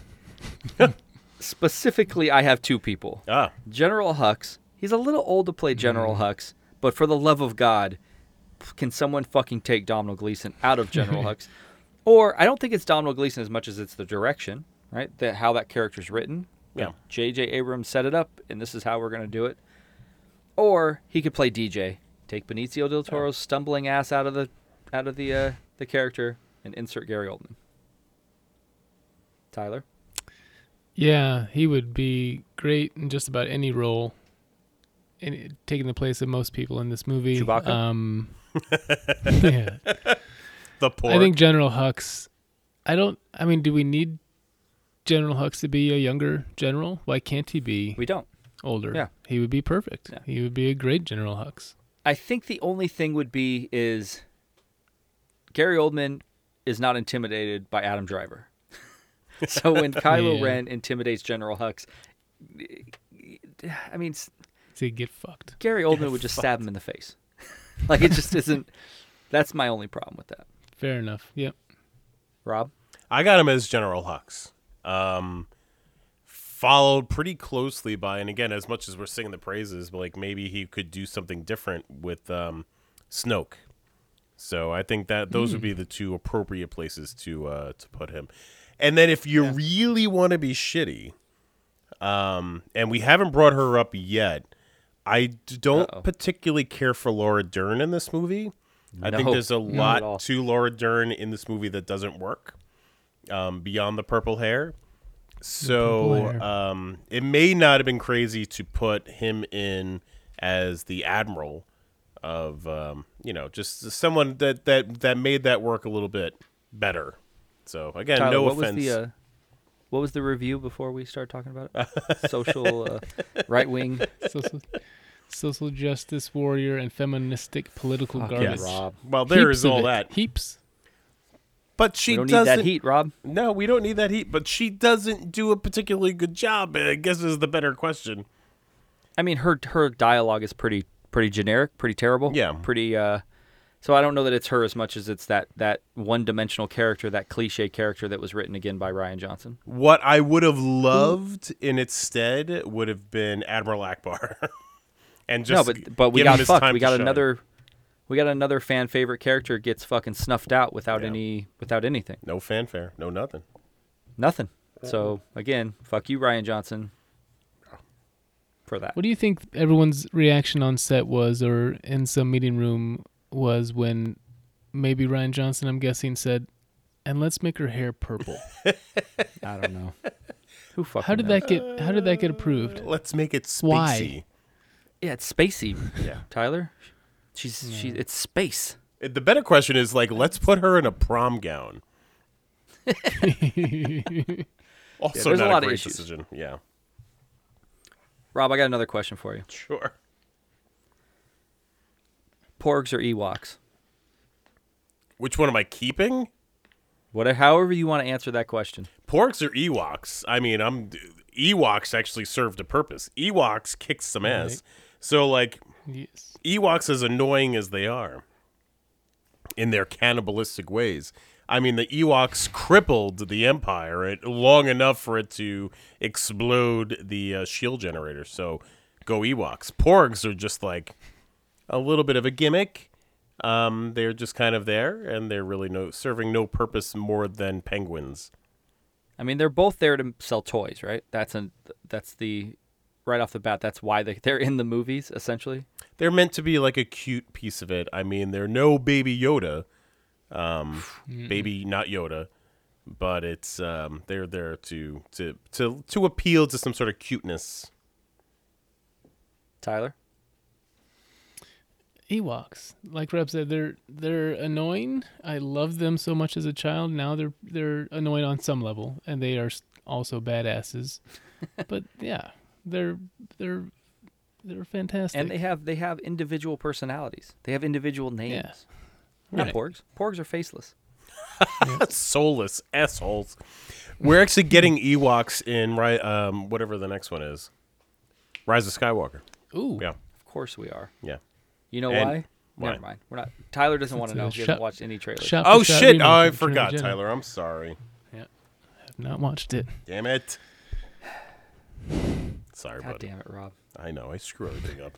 Specifically, I have two people. Ah, General Hux. He's a little old to play General Hux, but for the love of God, can someone fucking take Domhnall Gleeson out of General Hux? Or I don't think it's Domhnall Gleeson as much as it's the direction, right? That how that character's written. Yeah. J.J. Abrams set it up, and this is how we're gonna do it. Or he could play DJ, take Benicio del Toro's stumbling ass out of the out of the uh, the character, and insert Gary Oldman. Tyler. Yeah, he would be great in just about any role, any, taking the place of most people in this movie. Chewbacca? Um, yeah, the poor. I think General Hux. I don't. I mean, do we need General Hux to be a younger general? Why can't he be We don't. older? Yeah. he would be perfect. Yeah. He would be a great General Hux. I think the only thing would be is Gary Oldman is not intimidated by Adam Driver. so when Kylo Yeah. Ren intimidates General Hux, I mean, s- To get fucked. Gary Oldman would just stab him in the face. like it just isn't. That's my only problem with that. Fair enough. Yep. Rob, I got him as General Hux. Um, followed pretty closely by, and again, as much as we're singing the praises, but like maybe he could do something different with um, Snoke. So I think that those would be the two appropriate places to uh, to put him. And then if you really want to be shitty, um, and we haven't brought her up yet, I d- don't Uh-oh. particularly care for Laura Dern in this movie. I think there's a not at all. lot to Laura Dern in this movie that doesn't work um, beyond the purple hair. So purple hair. um, it may not have been crazy to put him in as the admiral of um, you know just someone that that that made that work a little bit better. So again, Tyler, no what offense. was the uh, what was the review before we start talking about it? Social uh, right wing. social, social justice warrior and feministic political Fuck garbage. yes. Rob. Well, there Heaps is all that, Heaps. but she We don't need doesn't. that heat, Rob. No, we don't need that heat. But she doesn't do a particularly good job. I guess is the better question. I mean, her her dialogue is pretty pretty generic, pretty terrible. Yeah. Pretty. Uh, so I don't know that it's her as much as it's that that one dimensional character, that cliche character that was written again by Rian Johnson. What I would have loved in its stead would have been Admiral Ackbar, and just no, but but we got fucked. We to got shine. another. We got another fan favorite character gets fucking snuffed out without Yeah. any without anything. no fanfare, no nothing. Nothing. So again, fuck you, Rian Johnson. For that. What do you think everyone's reaction on set was, or in some meeting room was, when maybe Rian Johnson, I'm guessing, said, "And let's make her hair purple." I don't know. Who fucking How did knows? that get? How did that get approved? Let's make it spacey. Why? Yeah, it's spacey. Yeah. Tyler. She's she. It's space. Uh, The better question is like, let's put her in a prom gown. also, there's a not lot of great issues. decision. Yeah, Rob, I got another question for you. sure. Porgs or Ewoks? Which one am I keeping? What, however you want to answer that question. Porgs or Ewoks? I mean, I'm Ewoks actually served a purpose. Ewoks kicked some ass. Right. So like yes. Ewoks, as annoying as they are, in their cannibalistic ways. I mean, the Ewoks crippled the Empire it, long enough for it to explode the uh, shield generator. So, go Ewoks. Porgs are just like a little bit of a gimmick. Um, they're just kind of there, and they're really no serving no purpose more than penguins. I mean, they're both there to sell toys, right? That's an that's the right off the bat. That's why they they're in the movies essentially. They're meant to be like a cute piece of it. I mean, they're no baby Yoda, um, baby not Yoda, but it's um, they're there to to to to appeal to some sort of cuteness. Tyler. Ewoks, like Reb said, they're they're annoying. I loved them so much as a child. Now they're they're annoying on some level, and they are also badasses. but yeah, they're they're they're fantastic. And they have they have individual personalities. They have individual names. Not Right. porgs. Porgs are faceless. Soulless assholes. We're actually getting Ewoks in right um whatever the next one is. Rise of Skywalker. Ooh, Yeah, Of course we are. yeah. You know And- why? why? Never mind. We're not. Tyler doesn't want to know. He shop- hasn't watched any trailers. shot Oh shot shit! remake Oh, I of Return forgot, Jedi. Tyler. I'm sorry. Yeah. I have not watched it. Damn it. Sorry, God buddy. damn it, Rob. I know. I screw everything up.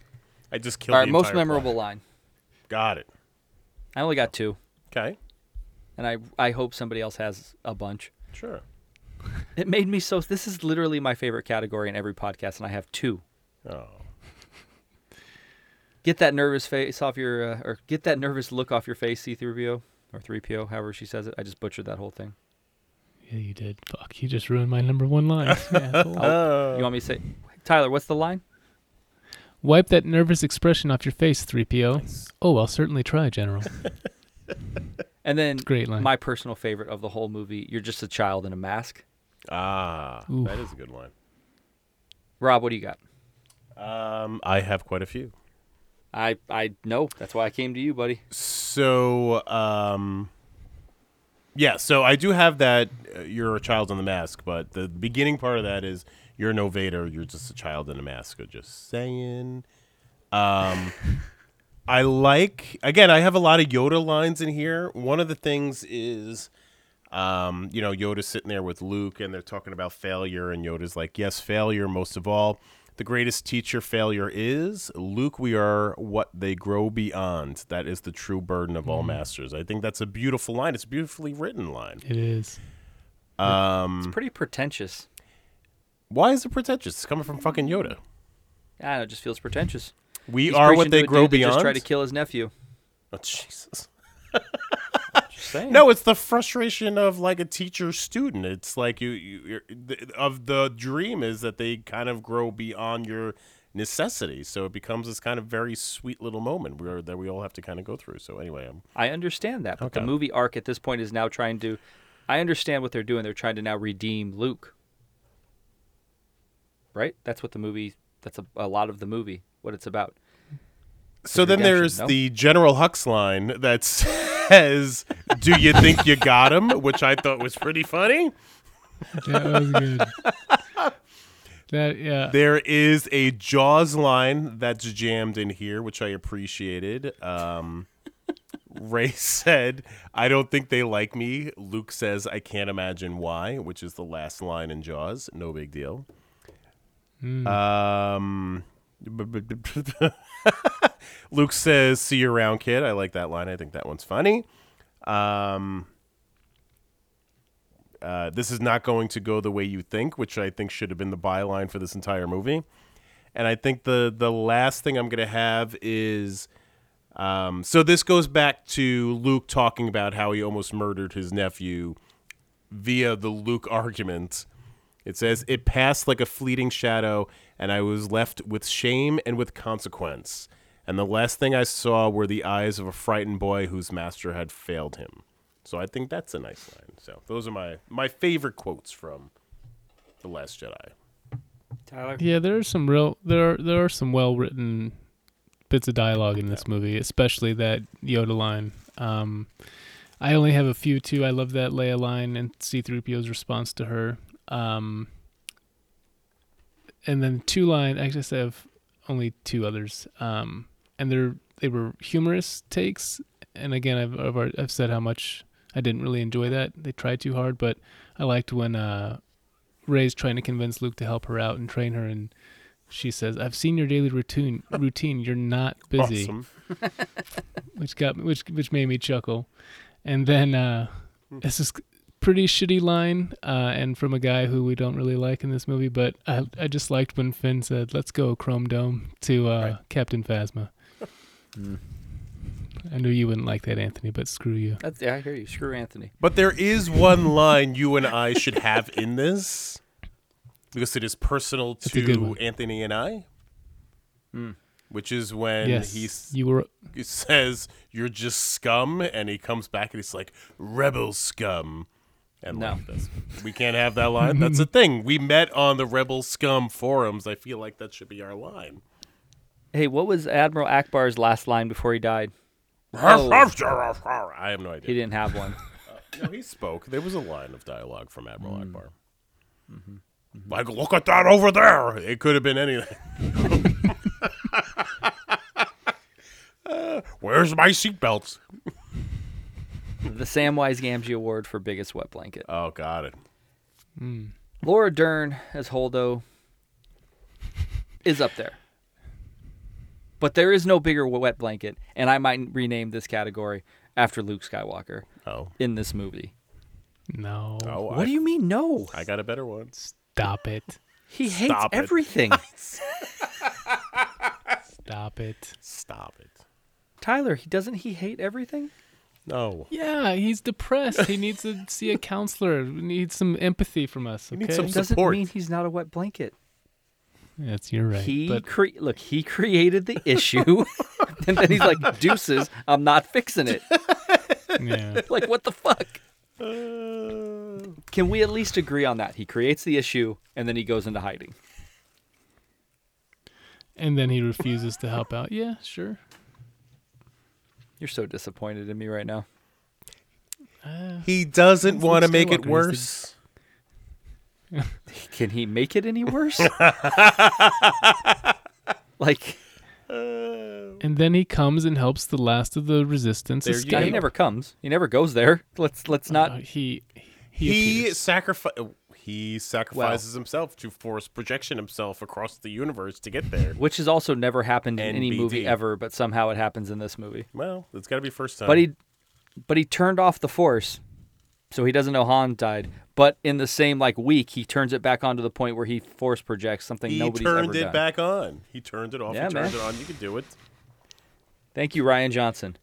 I just killed. All right, the most entire plot. memorable line. Got it. I only got two, Okay. and I I hope somebody else has a bunch. Sure. It made me so. This is literally my favorite category in every podcast, and I have two. Oh. Get that nervous face off your, uh, or get that nervous look off your face, C3PO or 3PO, however she says it. I just butchered that whole thing. Yeah, you did. Fuck, you just ruined my number one line. asshole. Uh, You want me to say, Tyler? What's the line? Wipe that nervous expression off your face, 3PO. Oh, I'll certainly try, General. And then Great line. my personal favorite of the whole movie. You're just a child in a mask. ah, Oof. that is a good line. Rob, what do you got? Um, I have quite a few. I I know. That's why I came to you, buddy. So, um, yeah. So I do have that. Uh, you're a child in the mask, but the beginning part of that is you're no Vader. You're just a child in a mask. Just saying. Um, I like again. I have a lot of Yoda lines in here. One of the things is. Um, you know, Yoda's sitting there with Luke and they're talking about failure, and Yoda's like, Yes, failure, most of all. The greatest teacher failure is Luke, we are what they grow beyond. That is the true burden of all masters. I think that's a beautiful line. It's a beautifully written line. it is. Um, It's pretty pretentious. why is it pretentious? It's coming from fucking Yoda. I don't know, it just feels pretentious. We He's are preaching what to they a grow dude that beyond. Just try to kill his nephew. oh, Jesus. Saying. No, it's the frustration of like a teacher student. It's like you, you you're, the, of the dream is that they kind of grow beyond your necessity. So it becomes this kind of very sweet little moment where that we all have to kind of go through. So anyway, I'm I understand that, but the movie arc at this point is now trying to. I understand what they're doing. They're trying to now redeem Luke. Right? That's what the movie. That's a, a lot of the movie. What it's about. So then there's no? the General Hux line that says, "Do you think you got him?" Which I thought was pretty funny. That was good. that yeah. There is a Jaws line that's jammed in here, which I appreciated. Um, Rey said, "I don't think they like me." Luke says, "I can't imagine why," which is the last line in Jaws. No big deal. Um, Luke says, "See you around, kid." I like that line. I think that one's funny. Um, uh, this is not going to go the way you think, which I think should have been the byline for this entire movie. And I think the the last thing I'm going to have is, um, so this goes back to Luke talking about how he almost murdered his nephew via the Luke argument. It says, It passed like a fleeting shadow, and I was left with shame and with consequence. And the last thing I saw were the eyes of a frightened boy whose master had failed him. So I think that's a nice line. So those are my, my favorite quotes from The Last Jedi. Tyler. Yeah, there are some real there are there are some well written bits of dialogue in this movie, especially that Yoda line. Um, I only have a few too. I love that Leia line and C-3PO's response to her. Um, and then two line. I just have only two others. Um, and they're they were humorous takes. And again, I've I've, already- I've said how much I didn't really enjoy that. They tried too hard, but I liked when uh, Rey's trying to convince Luke to help her out and train her, and she says, "I've seen your daily routine. Routine. You're not busy." Awesome. which got which which made me chuckle. And then uh it's this pretty shitty line uh and from a guy who we don't really like in this movie, but I I just liked when Finn said, "Let's go Chrome Dome" to uh Captain Phasma. I knew you wouldn't like that, Anthony, but screw you. That's, yeah, I hear you. Screw Anthony. But there is one line you and I should have in this because it is personal It's to. Anthony and I, which is when yes, he s- you were. he says, You're just scum. And he comes back and he's like, Rebel scum. And No. like this. We can't have that line. That's the thing. We met on the Rebel Scum forums. I feel like that should be our line. Hey, what was Admiral Ackbar's last line before he died? Oh, I have no idea. he didn't have one. No, he spoke. There was a line of dialogue from Admiral Hmm. Ackbar. Mm-hmm. Like, look at that over there. It could have been anything. Uh, where's my seatbelts? the Samwise Gamgee Award for biggest wet blanket. Oh, got it. Hmm. Laura Dern as Holdo is up there. But there is no bigger wet blanket, and I might rename this category after Luke Skywalker Oh, in this movie. No, oh, What I, do you mean no? I got a better one. stop it, He hates it. everything. stop it. Stop it. Tyler, he doesn't he hate everything? No. Yeah, he's depressed. He needs to see a counselor. We need some empathy from us. Okay, needs some Doesn't Support. mean he's not a wet blanket. That's you're right. he but cre- look, he created the issue, and then he's like, "Deuces, I'm not fixing it." yeah. Like, what the fuck? Uh, Can we at least agree on that? He creates the issue, and then he goes into hiding. And then he refuses to help out. Yeah, sure. You're so disappointed in me right now. Uh, he doesn't want to make it He's the- worse. Can he make it any worse? like, and then he comes and helps the last of the resistance There escape. yeah, he never comes. He never goes there. Let's let's Uh, not. he he, He sacrifice. He sacrifices himself to force projection himself across the universe to get there. Which has also never happened in any movie ever, but somehow it happens in this movie. Well, it's got to be first time. But he, but he turned off the Force, so he doesn't know Han died. But in the same like week, he turns it back on to the point where he Force projects something he nobody's turned ever it done. back on. He turned it off. Yeah, he turned man. it on. You can do it. Thank you, Rian Johnson.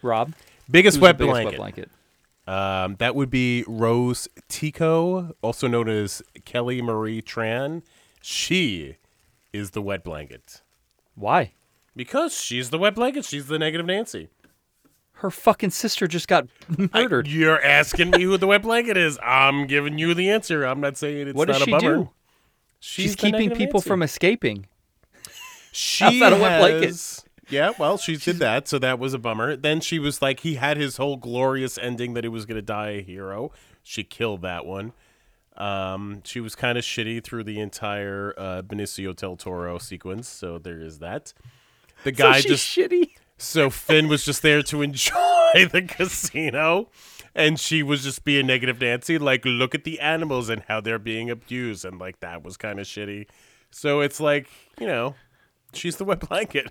Rob, Biggest who's the wet biggest blanket. wet blanket? Um, that would be Rose Tico, also known as Kelly Marie Tran. She is the wet blanket. Why? Because she's the wet blanket. She's the negative Nancy. Her fucking sister just got murdered. You're asking me who the wet blanket is. I'm giving you the answer. I'm not saying it's what not does a she bummer. do? She's, She's keeping people Nancy. from escaping. She How's that a wet blanket? Yeah, well, she did that, so that was a bummer. Then she was like, he had his whole glorious ending that he was going to die a hero. She killed that one. Um, she was kind of shitty through the entire uh, Benicio del Toro sequence, so there is that. The So guy she's just shitty. so Finn was just there to enjoy the casino, and she was just being negative Nancy. Like, look at the animals and how they're being abused, and like that was kind of shitty. So it's like, you know, she's the wet blanket.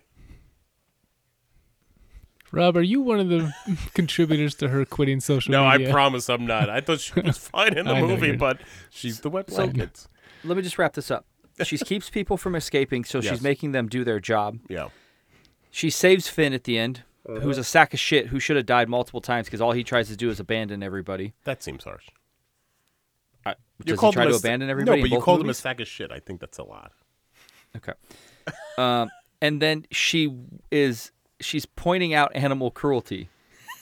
Rob, are you one of the contributors to her quitting social No, media? No, I promise I'm not. I thought she was fine in the movie, but she's the wet So- blanket. Let me just wrap this up. She keeps people from escaping, so Yes. she's making them do their job. yeah. She saves Finn at the end, Uh-huh. who's a sack of shit who should have died multiple times because all he tries to do is abandon everybody. That seems harsh. I, You does he called try to a abandon everybody? No, but in you both called him a sack of shit. I think that's a lot. Okay. um, and then she is she's pointing out animal cruelty.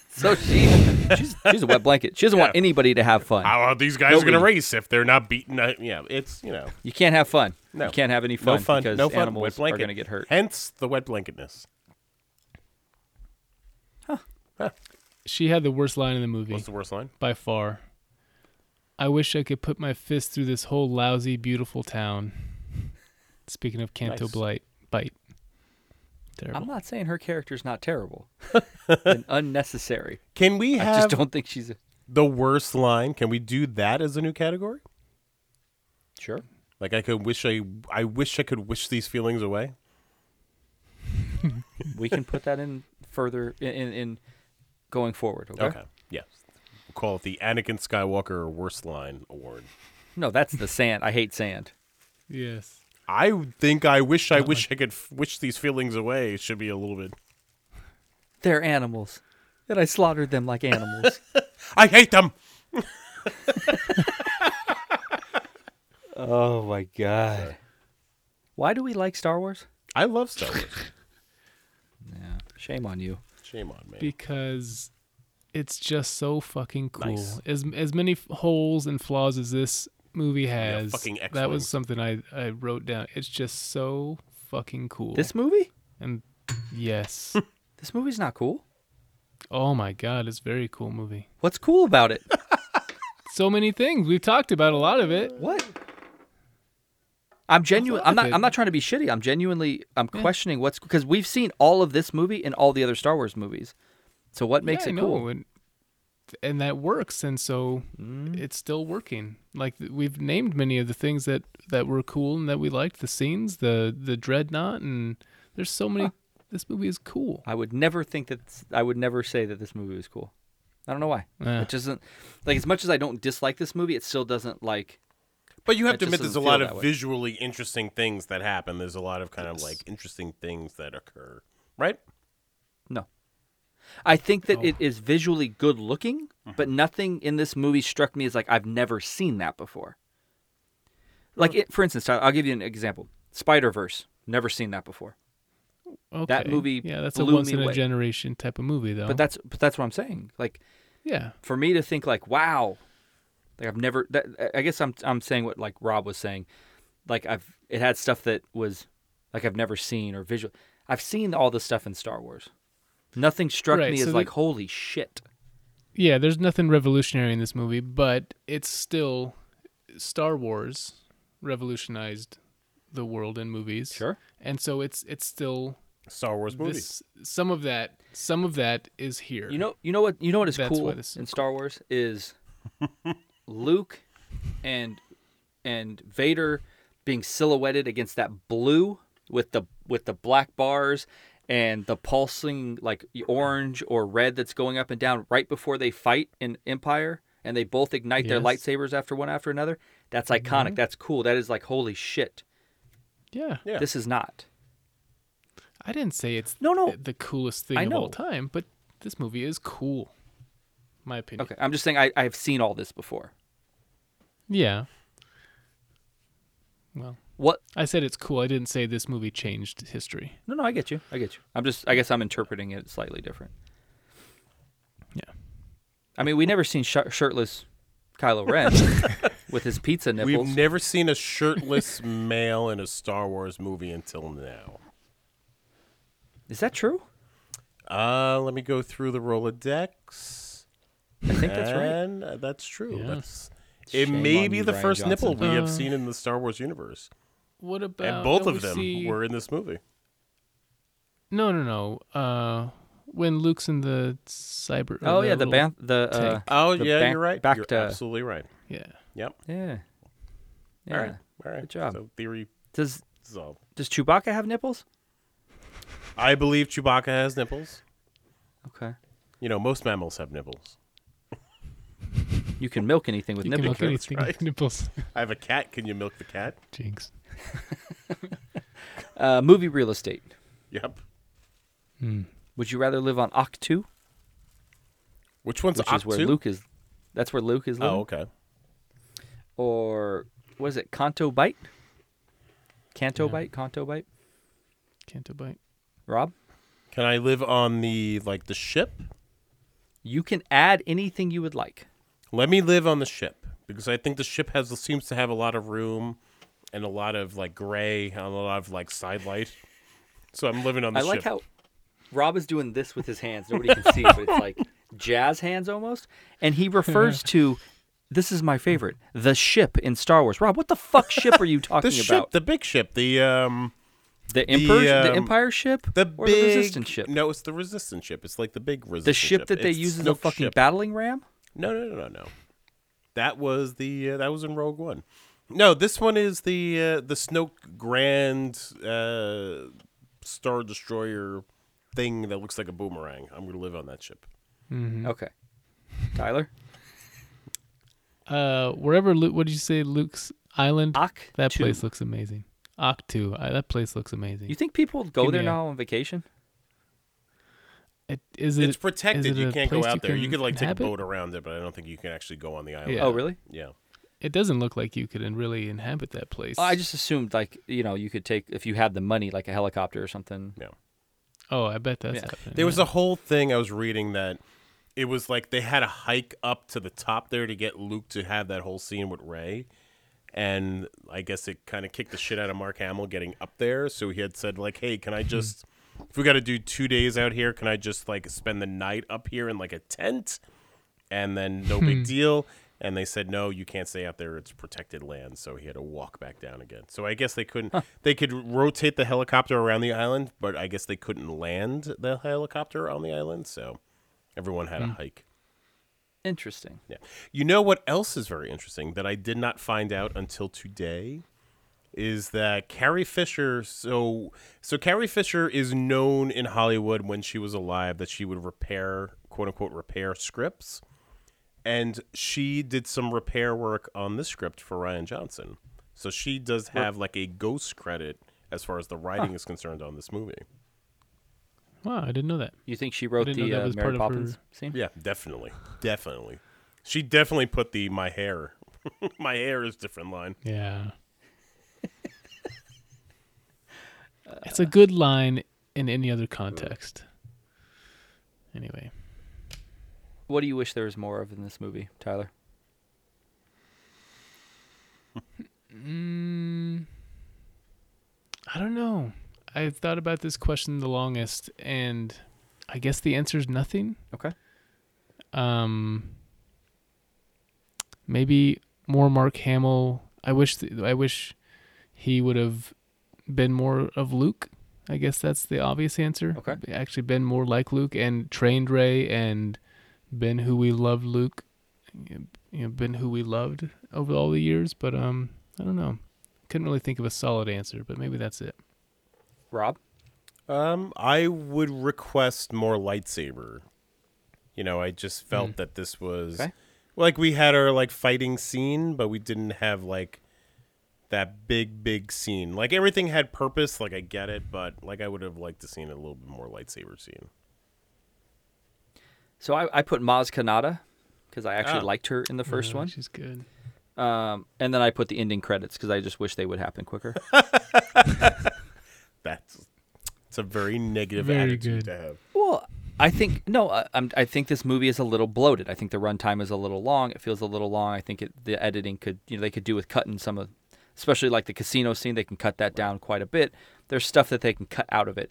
So she she's she's a wet blanket. She doesn't want Yeah. anybody to have fun. How are these guys going to race if they're not beaten? Uh, yeah, it's, you know, You can't have fun. No. You can't have any fun, no fun. because no fun. animals wet blanket. are going to get hurt. Hence the wet blanketness. She had the worst line in the movie What's the worst line? by far. I wish I could put my fist through this whole lousy, beautiful town. Speaking of Canto Nice. Blight, bite. Terrible. I'm not saying her character's not terrible and unnecessary. Can we have I just don't think she's a, the worst line? Can we do that as a new category? sure. Like I could wish I I wish I could wish these feelings away. We can put that in further in, in, in going forward. Okay? Okay. Yes. We'll call it the Anakin Skywalker Worst Line Award. No, that's the sand. I hate sand. yes. I think I wish I wish I could f- wish these feelings away It should be a little bit. They're animals, and I slaughtered them like animals. I hate them. oh my god. Why do we like Star Wars? I love Star Wars. Yeah, shame on you. Shame on me. Because it's just so fucking cool. Nice. As as many f- holes and flaws as this movie has, fucking that X-Wings. was something I, I wrote down. It's just so fucking cool. This movie? and yes. This movie's not cool. oh my god, it's a very cool movie. What's cool about it? So many things. We've talked about a lot of it. What? I'm genuine. I'm not. I'm not trying to be shitty. I'm genuinely. I'm questioning what's because we've seen all of this movie and all the other Star Wars movies. So what makes Yeah, it know, cool? And, and that works, and so Mm. it's still working. Like we've named many of the things that that were cool and that we liked. The scenes, the the dreadnought, and there's so many. This movie is cool. I would never think that. I would never say that this movie was cool. I don't know why. Eh. It doesn't. Like as much as I don't dislike this movie, it still doesn't like. But you have to admit, there's a lot of way. visually interesting things that happen. There's a lot of kind of like interesting things that occur, right? I think that Oh. it is visually good looking, Mm-hmm. but nothing in this movie struck me as like I've never seen that before. Like, it, for instance, I'll give you an example. Spider Verse, never seen that before. Okay. That movie yeah, that's a once in a generation type of movie, though. But that's but that's what I'm saying. Like yeah, for me to think like, wow, like I've never. That, I guess I'm I'm saying what like Rob was saying. Like I've it had stuff that was like I've never seen or visual. I've seen all the stuff in Star Wars. Nothing struck Right, me so as the- like holy shit. yeah. There's nothing revolutionary in this movie, but it's still Star Wars revolutionized the world in movies. Sure. and so it's it's still Star Wars movie. this. Some of that, some of that is here. You know, you know what, you know what is That's cool why this is in Star Wars is Luke and and Vader being silhouetted against that blue with the with the black bars and the pulsing like orange or red that's going up and down right before they fight in Empire and they both ignite their lightsabers after one after another. That's iconic. Mm-hmm. That's cool. That is like holy shit. yeah. Yeah. This is not. I didn't say it's No, no. the coolest thing I of all time, but this movie is cool. My opinion. Okay, I'm just saying I I've seen all this before. Yeah. Well, What? I said it's cool. I didn't say this movie changed history. No, no, I get you. I get you. I'm just. I guess I'm interpreting it slightly different. Yeah. I mean, we never seen sh- shirtless Kylo Ren with his pizza nipples. We've never seen a shirtless male in a Star Wars movie until now. Is that true? Uh, let me go through the Rolodex. I think that's right. Uh, that's true. Yeah. That's it Shame may be the Rian first nipple we have Uh, seen in the Star Wars universe. What about and both of them see- were in this movie. No, no, no. Uh, when Luke's in the cyber. or Oh yeah, the little- ban- the uh. Oh, the yeah, back- you're right. back you're to- absolutely right. Yeah. Yep. yeah. Yeah. All right. All right. Good job. So theory Does solved. does Chewbacca have nipples? I believe Chewbacca has nipples. Okay. You know, most mammals have nipples. You can milk anything with You can nipples. milk anything right. with nipples. I have a cat. Can you milk the cat? Jinx. Uh, movie real estate. Yep. Would you rather live on Ahch-To, Which one's which is where Luke is? That's where Luke is living. Oh, okay. Or what is it? Canto Bight. Canto Bight. Canto Bight. Canto Bight. Rob, Can I live on the like the ship? you can add anything you would like. Let me live on the ship because I think the ship has seems to have a lot of room and a lot of like gray and a lot of like side light. So I'm living on the I ship. like how Rob is doing this with his hands. Nobody can see, but it's like jazz hands almost. And he refers to this is my favorite, the ship in Star Wars. Rob, what the fuck ship are you the talking ship, about? the ship, the big ship, the um, The Emperor, the, um, Empire ship, the or big the Resistance ship? No, it's the resistance ship. It's like the big resistance. Ship. The ship that they It's use as a fucking ship. battling ram. No, no, no, no, no. That was the uh, that was in Rogue One. No, this one is the uh, the Snoke Grand uh, Star Destroyer thing that looks like a boomerang. I'm gonna live on that ship. Okay, Tyler, Uh, wherever Luke, what did you say, Luke's Island? Ahch-To. that place looks amazing. Ahch-To, I, that place looks amazing. You think people go Give there me a- now on vacation? it, is it? it's protected. is it You can't go place out there. You could like take a inhabit? boat around it, but I don't think you can actually go on the island. Yeah. Oh, really? Yeah. It doesn't look like you could really inhabit that place. I just assumed like you know you could take if you had the money like a helicopter or something. Yeah. Oh, I bet that's Yeah. happening. There was a whole thing I was reading that it was like they had a hike up to the top there to get Luke to have that whole scene with Rey. And I guess it kind of kicked the shit out of Mark Hamill getting up there. So he had said, like, hey, can I hmm. just, if we got to do two days out here, can I just like spend the night up here in like a tent? And then no big hmm. deal. And they said, no, you can't stay out there. It's protected land. So he had to walk back down again. So I guess they couldn't, they could rotate the helicopter around the island, but I guess they couldn't land the helicopter on the island. So everyone had a hmm. hike. Interesting. Yeah. You know what else is very interesting that I did not find out until today is that Carrie Fisher so so Carrie Fisher is known in Hollywood when she was alive that she would repair quote unquote repair scripts. And she did some repair work on this script for Rian Johnson. So she does have like a ghost credit as far as the writing is concerned on this movie. Wow, I didn't know that. You think she wrote the that uh, was Mary part of her- Poppins scene? Yeah, definitely. Definitely. She definitely put the my hair my hair is different line. Yeah. it's a good line in any other context. Anyway, What do you wish there was more of in this movie, Tyler? mm, I don't know. I've thought about this question the longest, and I guess the answer is nothing. Okay. Um, maybe more Mark Hamill. I wish th- I wish he would have been more of Luke. I guess that's the obvious answer. Okay. Actually, been more like Luke and trained Rey and been who we loved Luke. You know, been who we loved over all the years. But um, I don't know. Couldn't really think of a solid answer, but maybe that's it. Rob? Um, I would request more lightsaber. You know, I just felt that this was Okay. like we had our like fighting scene, but we didn't have like that big big scene. Like everything had purpose, like I get it, but like I would have liked to seen a little bit more lightsaber scene. So I, I put Maz Kanata because I actually Ah. liked her in the first Yeah, one. She's good. Um, and then I put the ending credits because I just wish they would happen quicker. That's it's a very negative Very attitude good. to have. well, I think no, I, I'm, I think this movie is a little bloated. I think the runtime is a little long. It feels a little long. I think it, the editing could, you know, they could do with cutting some of, especially like the casino scene. They can cut that down quite a bit. There's stuff that they can cut out of it.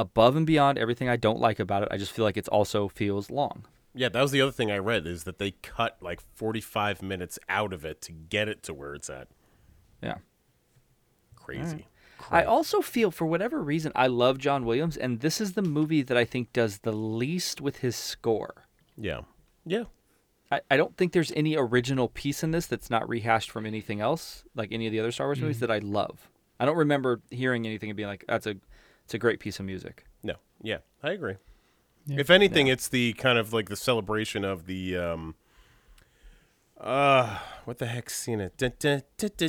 Above and beyond everything I don't like about it, I just feel like it's also feels long. Yeah, that was the other thing I read is that they cut like 45 minutes out of it to get it to where it's at. Yeah. Crazy. I also feel, for whatever reason, I love John Williams, and this is the movie that I think does the least with his score. Yeah. Yeah. I, I don't think there's any original piece in this that's not rehashed from anything else, like any of the other Star Wars movies mm-hmm. that I love. I don't remember hearing anything and being like, "That's a, it's a great piece of music." No. Yeah, I agree. Yeah. If anything, it's the kind of like the celebration of the um uh what the heck scene it? Dun, dun,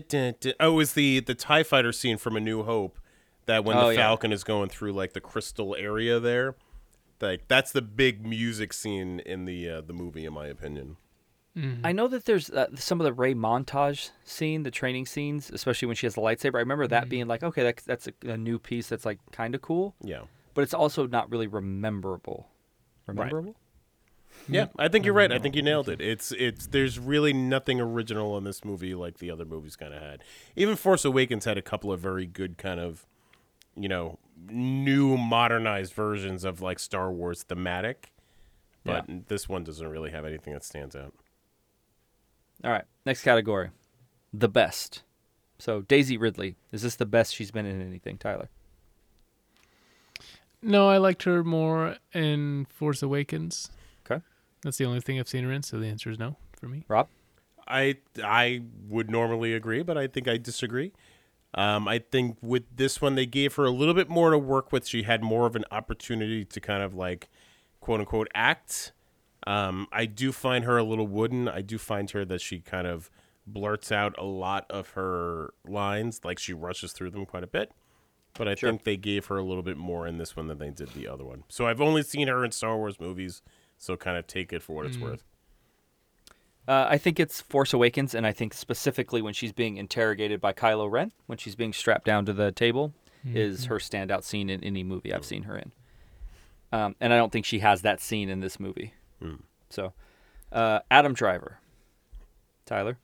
dun. Oh, it was the the TIE fighter scene from A New Hope that when Oh, the yeah. Falcon is going through like the crystal area there. Like that's the big music scene in the uh, the movie in my opinion. Mm-hmm. I know that there's uh, some of the Rey montage scene, the training scenes, especially when she has the lightsaber. I remember that mm-hmm. being like, okay, that, that's a, a new piece that's like kind of cool, Yeah. but it's also not really rememberable. Rememberable? Yeah, mm-hmm. I think you're right. I think you nailed it. It's it's there's really nothing original in this movie like the other movies kind of had. Even Force Awakens had a couple of very good kind of you know, new modernized versions of like Star Wars thematic. But Yeah. this one doesn't really have anything that stands out. All right, next category, the best. So Daisy Ridley, is this the best she's been in anything, Tyler? No, I liked her more in Force Awakens. Okay. That's the only thing I've seen her in, so the answer is no for me. Rob? I I would normally agree, but I think I disagree. Um, I think with this one, they gave her a little bit more to work with. She had more of an opportunity to kind of like, quote unquote, act. Um, I do find her a little wooden. I do find her that she kind of blurts out a lot of her lines, like she rushes through them quite a bit. But I Sure. think they gave her a little bit more in this one than they did the other one. So I've only seen her in Star Wars movies, so kind of take it for what it's worth. Uh, I think it's Force Awakens, and I think specifically when she's being interrogated by Kylo Ren, when she's being strapped down to the table, is her standout scene in any movie I've seen her in. Um, and I don't think she has that scene in this movie. So, uh, Adam Driver, Tyler.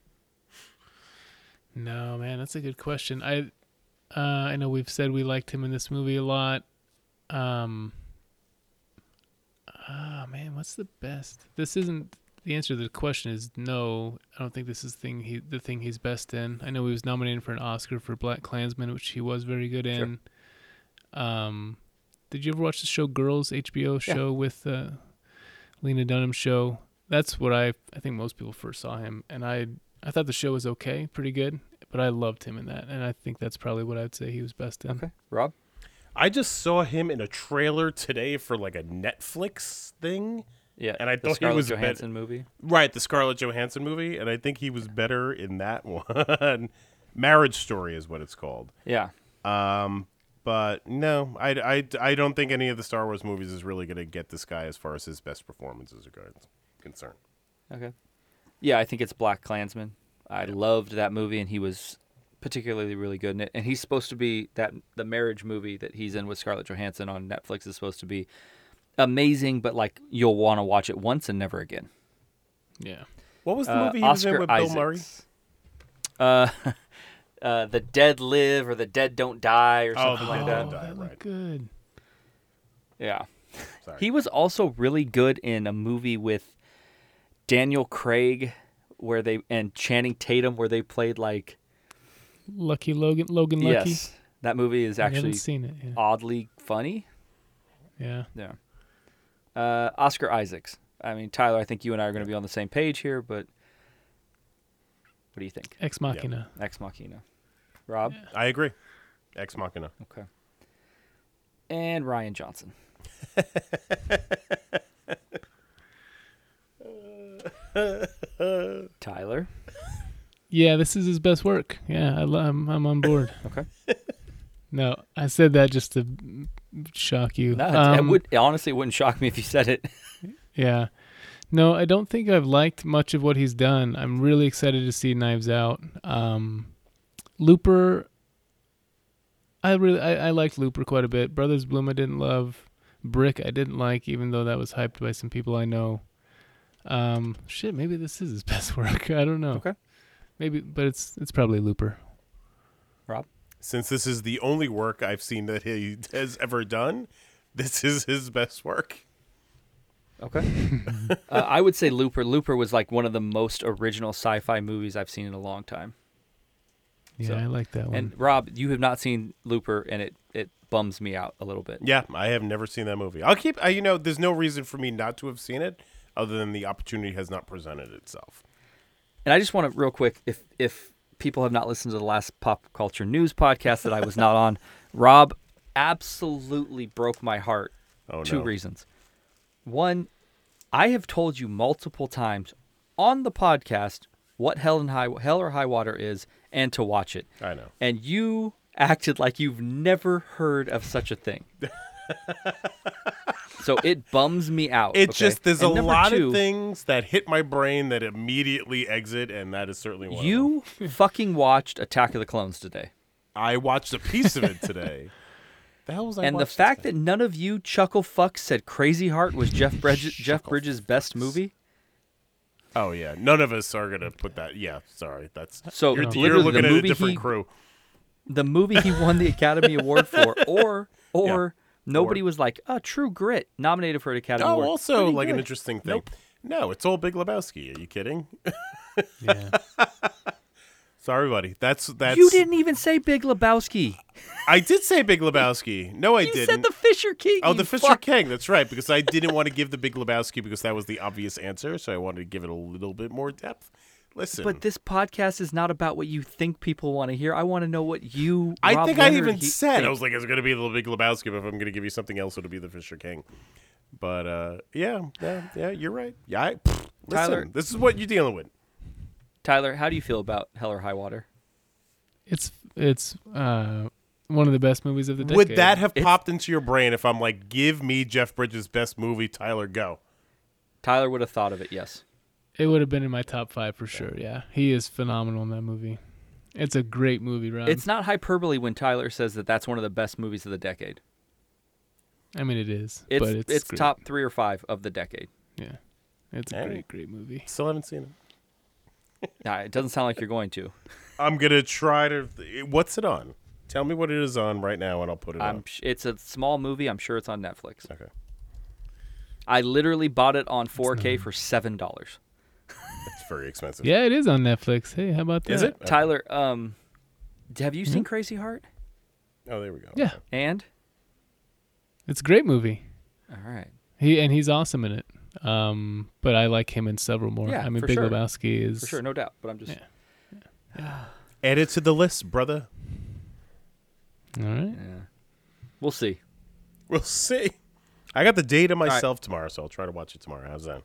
No, man, that's a good question. I uh, I know we've said we liked him in this movie a lot. Um, ah, man, what's the best? This isn't the answer to the question. Is no. I don't think this is thing he the thing he's best in. I know he was nominated for an Oscar for Black Klansman, which he was very good in. Um, did you ever watch the show Girls HBO show with uh, Lena Dunham show? That's what I I think most people first saw him, and I I thought the show was okay, pretty good, but I loved him in that, and I think that's probably what I'd say he was best in. Okay, Rob. I just saw him in a trailer today for like a Netflix thing. Yeah, And I the thought he Scarlett was bet- Johansson movie. Right, the Scarlett Johansson movie, and I think he was better in that one. Marriage Story is what it's called. Yeah, Um, but no, I, I, I don't think any of the Star Wars movies is really going to get this guy as far as his best performances are concerned. Okay. Yeah, I think it's Black Klansman. I loved that movie, and he was particularly really good in it. And he's supposed to be that the marriage movie that he's in with Scarlett Johansson on Netflix is supposed to be amazing, but like you'll want to watch it once and never again. Yeah. What was the Uh, movie he was Oscar in with Bill Murray? Uh, uh, the dead live or the dead don't die or Oh, something The like that. Don't Die. that looked right. good. Yeah. Sorry. He was also really good in a movie with Daniel Craig where they and Channing Tatum where they played like Lucky Logan, Logan Lucky. yes. That movie is actually seen it. Yeah. oddly funny. yeah. Yeah. Uh, Oscar Isaacs. I mean, Tyler, I think you and I are going to be on the same page here, but what do you think? Ex Machina. Ex Machina. Rob? I agree. Ex Machina. Okay. And Rian Johnson. Tyler. Yeah, this is his best work. Yeah, I, lo- I'm I'm on board. Okay. no, I said that just to shock you. No, it- it Um, would honestly it wouldn't shock me if you said it. Yeah. No, I don't think I've liked much of what he's done. I'm really excited to see Knives Out. Um, Looper, I really I, I liked Looper quite a bit. Brothers Bloom I didn't love. Brick I didn't like, even though that was hyped by some people I know. Um, shit, maybe this is his best work. I don't know. Okay. Maybe, but it's it's probably Looper. Rob. Since this is the only work I've seen that he has ever done, this is his best work. Okay. uh, I would say Looper. Looper was like one of the most original sci-fi movies I've seen in a long time. Yeah, So- I like that one. And Rob, you have not seen Looper, and it it bums me out a little bit. Yeah, I have never seen that movie. I'll keep. I, you know, there's no reason for me not to have seen it, other than the opportunity has not presented itself. And I just want to real quick, if if people have not listened to the last pop culture news podcast that I was not on, Rob absolutely broke my heart. Oh Two no. reasons. One, I have told you multiple times on the podcast what Hell and High Hell or High Water is and to watch it. I know. And you acted like you've never heard of such a thing. so it bums me out. It okay? just there's And a lot two, of things that hit my brain that immediately exit, and that is certainly one. You fucking watched Attack of the Clones today. I watched a piece of it today. the hell was I? and the fact that none of you chuckle fucks said Crazy Heart was Jeff Bridges, Jeff Bridges' best movie. oh yeah, none of us are gonna put that. Yeah, sorry, that's So, you're, literally, you're looking at a different he- crew. The movie he won the Academy Award for, or or nobody Or- was like, "Oh, True Grit," nominated for an Academy Oh, Award. also Pretty like an interesting thing. Nope. No, it's all Big Lebowski. Are you kidding? yeah. Sorry, buddy. That's that's. You didn't even say Big Lebowski. I did say Big Lebowski. No, I You didn't. said the Fisher King. Oh, the Fisher fuck. King. That's right. Because I didn't want to give the Big Lebowski because that was the obvious answer. So I wanted to give it a little bit more depth. Listen, But this podcast is not about what you think people want to hear. I want to know what you. I Rob think I even he- said think. I was like, it's going to be the Big Lebowski. But if I'm going to give you something else, it'll be the Fisher King. But uh, yeah, yeah, yeah, you're right. Yeah, I, pfft, listen, Tyler- this is what you're dealing with. Tyler, how do you feel about Hell or High Water? It's it's uh one of the best movies of the decade. Would that have It's- popped into your brain if I'm like, give me Jeff Bridges' best movie, Tyler, go? Tyler would have thought of it. Yes. It would have been in my top five for sure. Yeah, he is phenomenal in that movie. It's a great movie, Rob. It's not hyperbole when Tyler says that that's one of the best movies of the decade. I mean, it is. It's but it's, it's, great. top three or five of the decade. Yeah, it's a Hey. great, great movie. Still haven't seen it. Nah, it doesn't sound like you're going to. I'm gonna try to. What's it on? Tell me what it is on right now, and I'll put it I'm. on. It's a small movie. I'm sure it's on Netflix. Okay, I literally bought it on 4K for seven dollars. it's very expensive. Yeah, it is on Netflix. Hey, how about that? Is it? Tyler, um, have you seen Crazy Heart? Oh, there we go. Yeah, And it's a great movie. all right, He and he's awesome in it. Um, but I like him in several more. Yeah, I mean, for Big sure. Lebowski is for sure, no doubt. But I'm just. Yeah. Add it to the list, brother. all right. Yeah. We'll see. We'll see. I got the day to myself tomorrow, so I'll try to watch it tomorrow. How's that?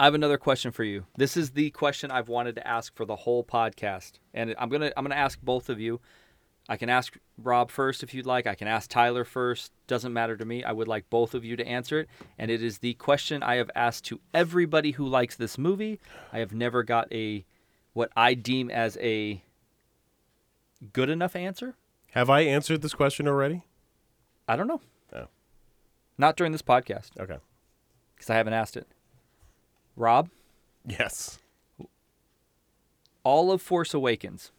I have another question for you. This is the question I've wanted to ask for the whole podcast, and I'm gonna I'm gonna ask both of you. I can ask Rob first if you'd like. I can ask Tyler first. Doesn't matter to me. I would like both of you to answer it, and it is the question I have asked to everybody who likes this movie. I have never got a what I deem as a good enough answer. Have I answered this question already? I don't know. Oh. Not during this podcast Okay. because I haven't asked it. Rob, Yes. all of Force Awakens.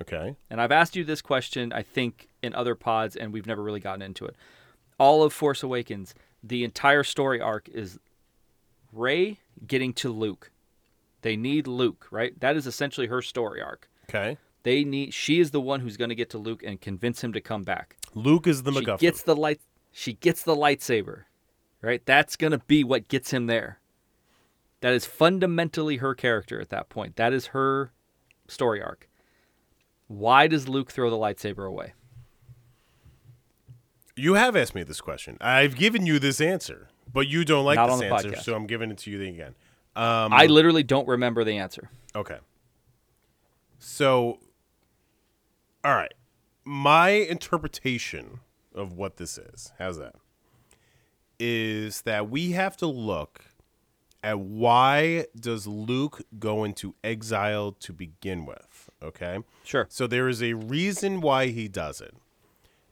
Okay. And I've asked you this question, I think, in other pods, and we've never really gotten into it. All of Force Awakens, the entire story arc is Rey getting to Luke. They need Luke, right? That is essentially her story arc. Okay. They need. She is the one who's going to get to Luke and convince him to come back. Luke is the she MacGuffin. gets the light. She gets the lightsaber, right? That's going to be what gets him there. That is fundamentally her character at that point. That is her story arc. Why does Luke throw the lightsaber away? You have asked me this question. I've given you this answer, but you don't like Not this the answer, podcast. so I'm giving it to you again. Um, I literally don't remember the answer. Okay. So, all right. My interpretation of what this is, how's that? Is that we have to look at why does Luke go into exile to begin with? Okay. Sure. So there is a reason why he does it.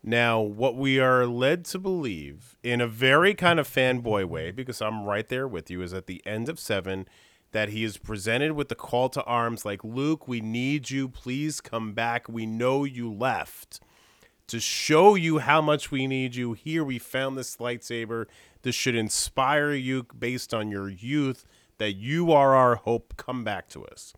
Now, what we are led to believe in a very kind of fanboy way, because I'm right there with you, is at the end of seven that he is presented with the call to arms like, Luke, we need you. Please come back. We know you left. To show you how much we need you, here we found this lightsaber. This should inspire you based on your youth that you are our hope. Come back to us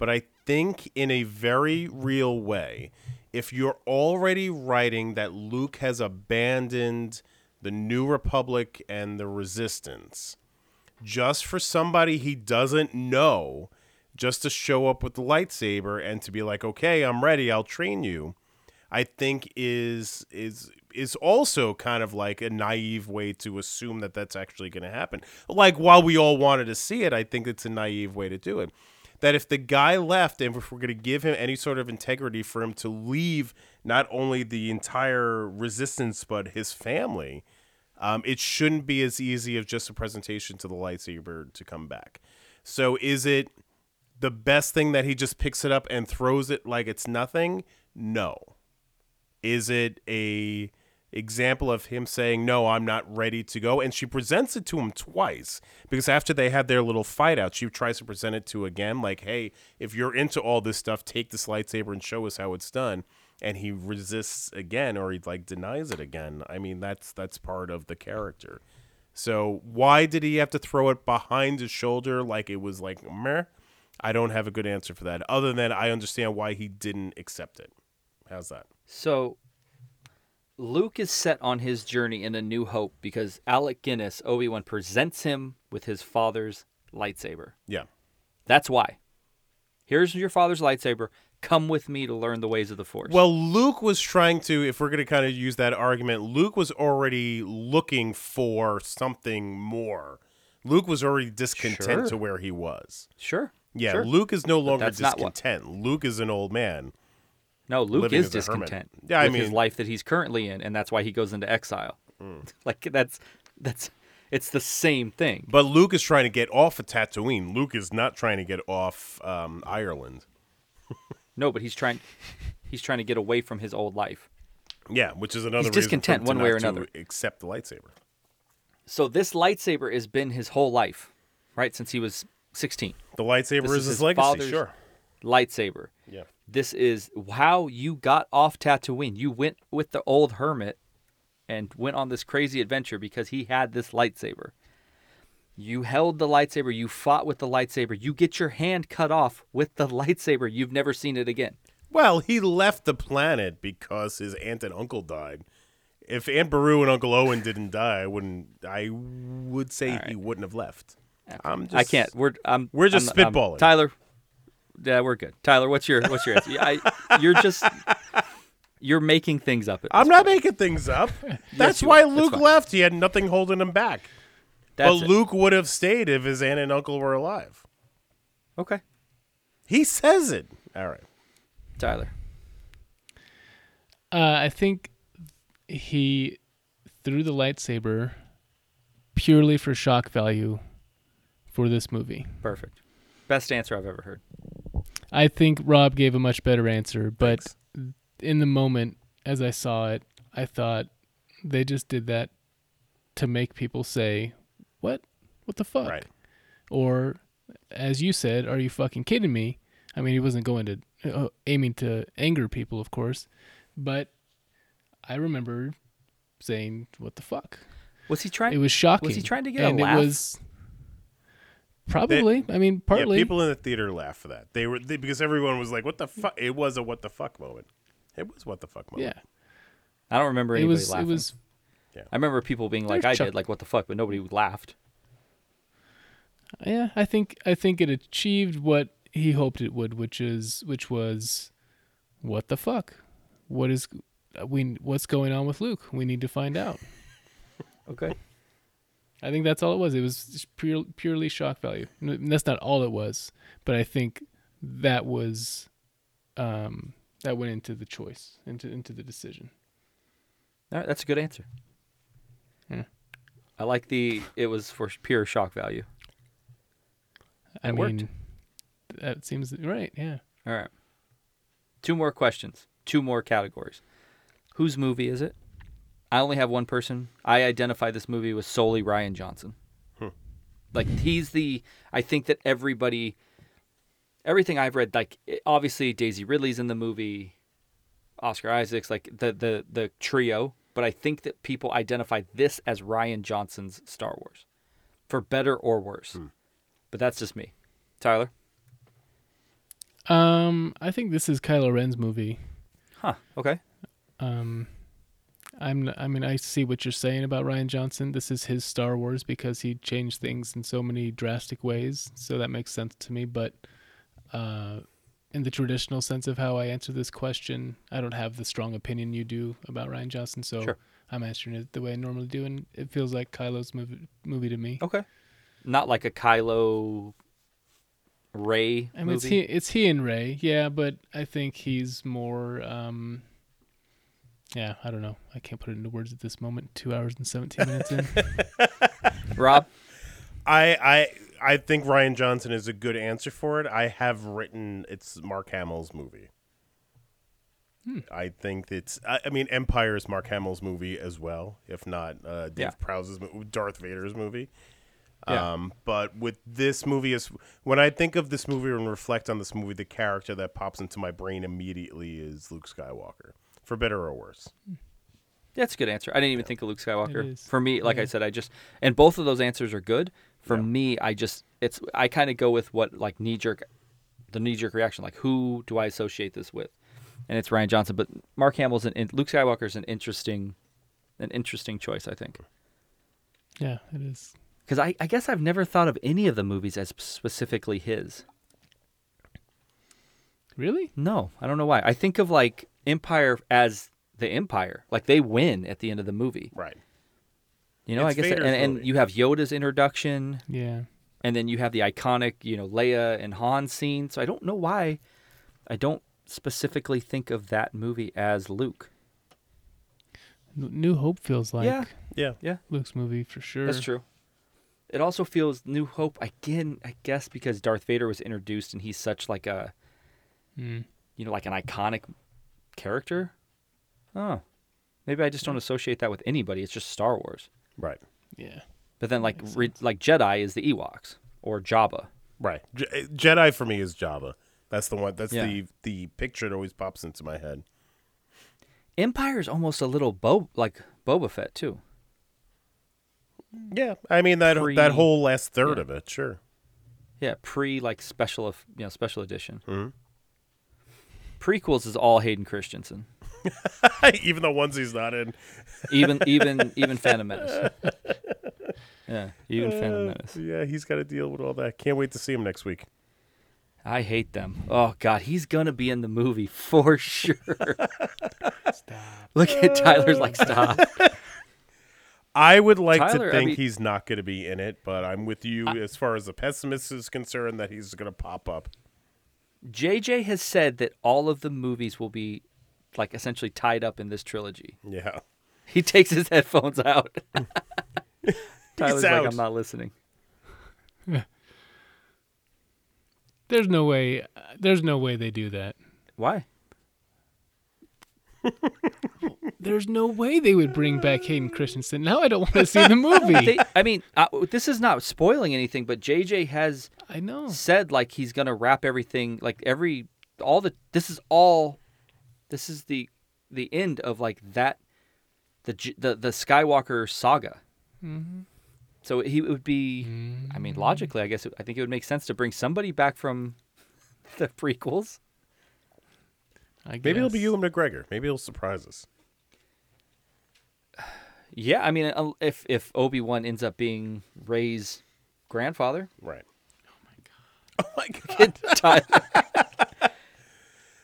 but I think in a very real way, if you're already writing that Luke has abandoned the New Republic and the Resistance just for somebody he doesn't know, just to show up with the lightsaber and to be like, okay, I'm ready, I'll train you. I think is is is also kind of like a naive way to assume that that's actually going to happen. Like while we all wanted to see it, I think it's a naive way to do it that if the guy left and if we're going to give him any sort of integrity for him to leave not only the entire resistance but his family um, it shouldn't be as easy as just a presentation to the lightsaber to come back. So is it the best thing that he just picks it up and throws it like it's nothing? No. Is it a example of him saying no i'm not ready to go and she presents it to him twice because after they had their little fight out she tries to present it to again like hey if you're into all this stuff take this lightsaber and show us how it's done and he resists again or he like denies it again. I mean that's that's part of the character. So why did he have to throw it behind his shoulder like it was like meh? I don't have a good answer for that other than i understand why he didn't accept it. How's that? So Luke is set on his journey in A New Hope because Alec Guinness, Obi Wan, presents him with his father's lightsaber. yeah That's why. Here's your father's lightsaber. Come with me to learn the ways of the Force. Well, Luke was trying to, if we're going to kind of use that argument, Luke was already looking for something more. Luke was already discontent Sure. to where he was. sure. Yeah, sure. Luke is no longer not what- discontent. Luke is an old man. No, Luke is as a hermit. discontent Yeah, I with his life that he's currently in, and that's why he goes into exile. Like that's that's it's the same thing. But Luke is trying to get off of Tatooine. Luke is not trying to get off um, Ireland. No, but he's trying he's trying to get away from his old life. Yeah, which is another He's discontent one way or another. accept the lightsaber. So this lightsaber has been his whole life, right? Since he was 16. The lightsaber This is is his, his legacy, sure. Lightsaber. Yeah. This is how you got off Tatooine. You went with the old hermit and went on this crazy adventure because he had this lightsaber. You held the lightsaber, you fought with the lightsaber, you get your hand cut off with the lightsaber. You've never seen it again. Well, he left the planet because his aunt and uncle died. If Aunt Beru and Uncle Owen didn't die, I wouldn't. I would say he wouldn't have left. I'm just, I can't. We're I'm We're just I'm- I'm- spitballing. Tyler, yeah, we're good. Tyler, what's your what's your answer? I, you're just you're making things up. At I'm not point. making things up. That's you why are. That's Luke fine. left. He had nothing holding him back. That's but it. Luke would have stayed if his aunt and uncle were alive. Okay, He says it. All right. Tyler. Uh, I think he threw the lightsaber purely for shock value for this movie. Perfect. Best answer I've ever heard. I think Rob gave a much better answer, but Thanks. in the moment as I saw it, I thought they just did that to make people say, "What? What the fuck?" Right. Or as you said, "Are you fucking kidding me?" I mean, he wasn't going to uh, aiming to anger people, of course, but I remember saying, "What the fuck?" Was he trying? It was shocking. Was he trying to get a laugh? It was probably. I mean, partly. Yeah, people in the theater laughed for that. They were they, because everyone was like, "What the fuck?" It was a "what the fuck" moment. It was what the fuck moment. yeah. I don't remember It anybody was. laughing. It was. Yeah. I remember people being like, "I Chuck- did," like, "What the fuck?" But nobody laughed. Yeah, I think I think it achieved what he hoped it would, which is which was, what the fuck, what is we what's going on with Luke? We need to find out. Okay. I think that's all it was. It was pure, purely shock value. N- That's not all it was, but I think that was, um, that went into the choice, into into the decision. All right, that's a good answer. Yeah. I like the. It was for pure shock value. I worked. mean, that seems right. Yeah. All right. Two more questions. Two more categories. Whose movie is it? I only have one person. I identify this movie with solely Rian Johnson. Like he's the. I think that everybody, everything I've read, like obviously Daisy Ridley's in the movie, Oscar Isaacs, like the the the trio. But I think that people identify this as Rian Johnson's Star Wars, for better or worse. But that's just me. Tyler. Um, I think this is Kylo Ren's movie. Huh. Okay. Um, I'm. I mean, I see what you're saying about Rian Johnson. This is his Star Wars because he changed things in so many drastic ways. So that makes sense to me. But, uh, in the traditional sense of how I answer this question, I don't have the strong opinion you do about Rian Johnson. So Sure. I'm answering it the way I normally do, and it feels like Kylo's movie movie to me. Okay. Not like a Kylo Rey I mean, it's he, it's he and Rey, yeah, but I think he's more. Um, yeah, I don't know. I can't put it into words at this moment. Two hours and seventeen minutes in. Rob, I I I think Rian Johnson is a good answer for it. I have written it's Mark Hamill's movie. I think it's. I, I mean, Empire is Mark Hamill's movie as well, if not uh, Dave Yeah. Prowse's Darth Vader's movie. Yeah. Um, but with this movie is when I think of this movie and reflect on this movie, the character that pops into my brain immediately is Luke Skywalker, for better or worse. that's a good answer. I didn't even think of Luke Skywalker. For me, like I said, I just and both of those answers are good. For me, I just it's I kind of go with what like knee jerk, the knee jerk reaction. Like who do I associate this with? And it's Rian Johnson, but Mark Hamill's an in- Luke Skywalker's an interesting, an interesting choice. I think yeah, it is. because I, I guess I've never thought of any of the movies as specifically his. Really? No, I don't know why. I think of like Empire as the Empire. Like they win at the end of the movie. Right. You know, It's I guess Vader's and, and movie. you have Yoda's introduction Yeah. and then you have the iconic, you know, Leia and Han scene. So I don't know why I don't specifically think of that movie as Luke. N- New Hope feels like Yeah. Yeah. Yeah, Luke's movie for sure. that's true. It also feels New Hope again, I guess because Darth Vader was introduced and he's such like a Mm. you know, like an iconic character. Oh. Maybe I just don't associate that with anybody. It's just Star Wars. Right. Yeah. But then, like, re- like Jedi is the Ewoks or Jabba. Right. Je- Jedi for me is Jabba. That's the one. That's Yeah. the the picture that always pops into my head. Empire is almost a little Bo- like Boba Fett too. Yeah, I mean that Pre- that whole last third yeah. of it, sure. Yeah, pre like special, of- you know, special edition. Mhm. Prequels is all Hayden Christensen. Even the ones he's not in. Even even even Phantom Menace. Yeah, even Phantom uh, Menace. Yeah, he's got to deal with all that. Can't wait to see him next week. I hate them. Oh God, he's gonna be in the movie for sure. Stop. Look at Tyler's like stop. I would like Tyler, to think mean- he's not going to be in it, but I'm with you as far as the pessimist is concerned that he's going to pop up. JJ has said that all of the movies will be like essentially tied up in this trilogy. Yeah. He takes his headphones out. Tyler's like, out. I'm not listening. There's no way. There's no way they do that. Why? There's no way they would bring back Hayden Christensen. Now I don't want to see the movie. They, I mean, uh, this is not spoiling anything, but JJ has I know. said like he's gonna wrap everything, like every all the. This is all. This is the the end of like that, the the the Skywalker saga. So he would be. I mean, logically, I guess it, I think it would make sense to bring somebody back from the prequels. I Maybe it'll guess. be Ewan McGregor. Maybe he'll surprise us. Yeah, I mean, uh, if if Obi Wan ends up being Rey's grandfather, Right. Oh my god. Tyler.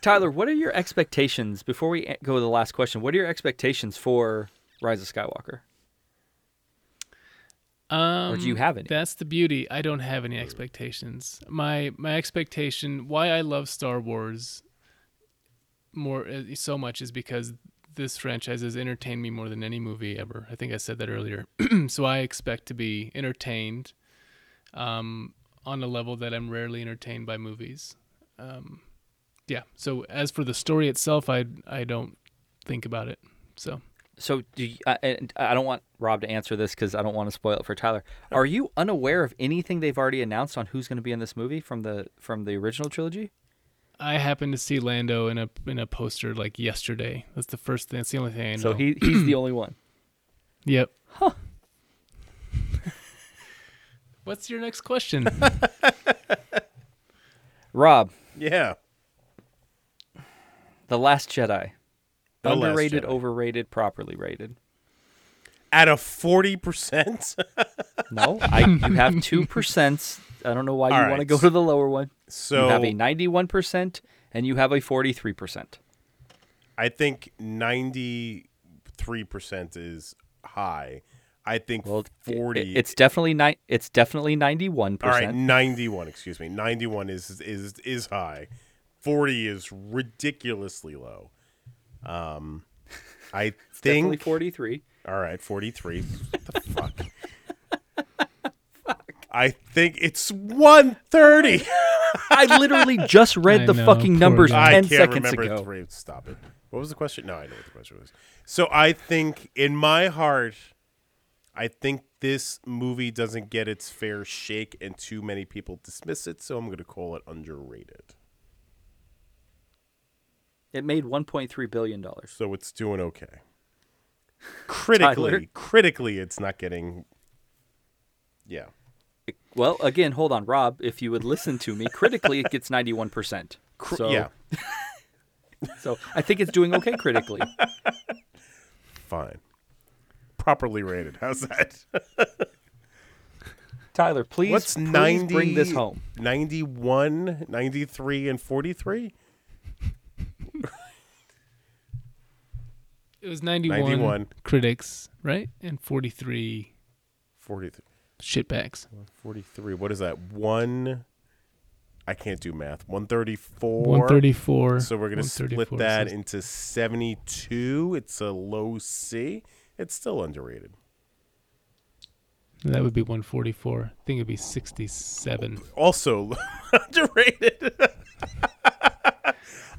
Tyler, what are your expectations before we go to the last question? What are your expectations for Rise of Skywalker? Um, or do you have any? That's the beauty. I don't have any expectations. My my expectation, why I love Star Wars more uh, so much, is because this franchise has entertained me more than any movie ever. I think I said that earlier. so I expect to be entertained. Um, on a level that I'm rarely entertained by movies. Um, yeah. So as for the story itself, I I don't think about it. So So do you, I, I don't want Rob to answer this because I don't want to spoil it for Tyler. Are you unaware of anything they've already announced on who's going to be in this movie from the from the original trilogy? I happened to see Lando in a in a poster like yesterday. That's the first thing. That's the only thing I know. So he he's the only one. Yep. What's your next question? Rob, Yeah. The Last Jedi. The Last Underrated, Jedi. overrated, properly rated. At a forty percent. No, I you have two percent. I don't know why you All want to right. go to the lower one. So you have a ninety-one percent and you have a forty-three percent. I think ninety three percent is high. I think Well, forty. It's definitely ni- It's definitely ninety-one All right, ninety-one. Excuse me. Ninety one is is is high. Forty is ridiculously low. Um, I think. forty-three. All right, forty three. the fuck. I think it's one thirty. I literally just read I the know, fucking poor numbers guy. I ten can't seconds remember ago. three. Stop it. What was the question? No, I know what the question was. So I think in my heart, I think this movie doesn't get its fair shake, and too many people dismiss it. So I'm going to call it underrated. It made one point three billion dollars. So it's doing okay. Critically, critically, it's not getting. Yeah. Well, again, hold on, Rob. If you would listen to me critically, it gets ninety-one percent. So, yeah. so I think it's doing okay critically. Fine. Properly rated. How's that? Tyler, please, What's please 90, bring this home. 91, 93, and 43? it was 91, 91. critics, right? And 43 43. shitbags. 43. What is that? One. I can't do math. 134. 134. So we're going to split that into 72. It's a low C. It's still underrated. That would be 144. I think it'd be 67. Also underrated.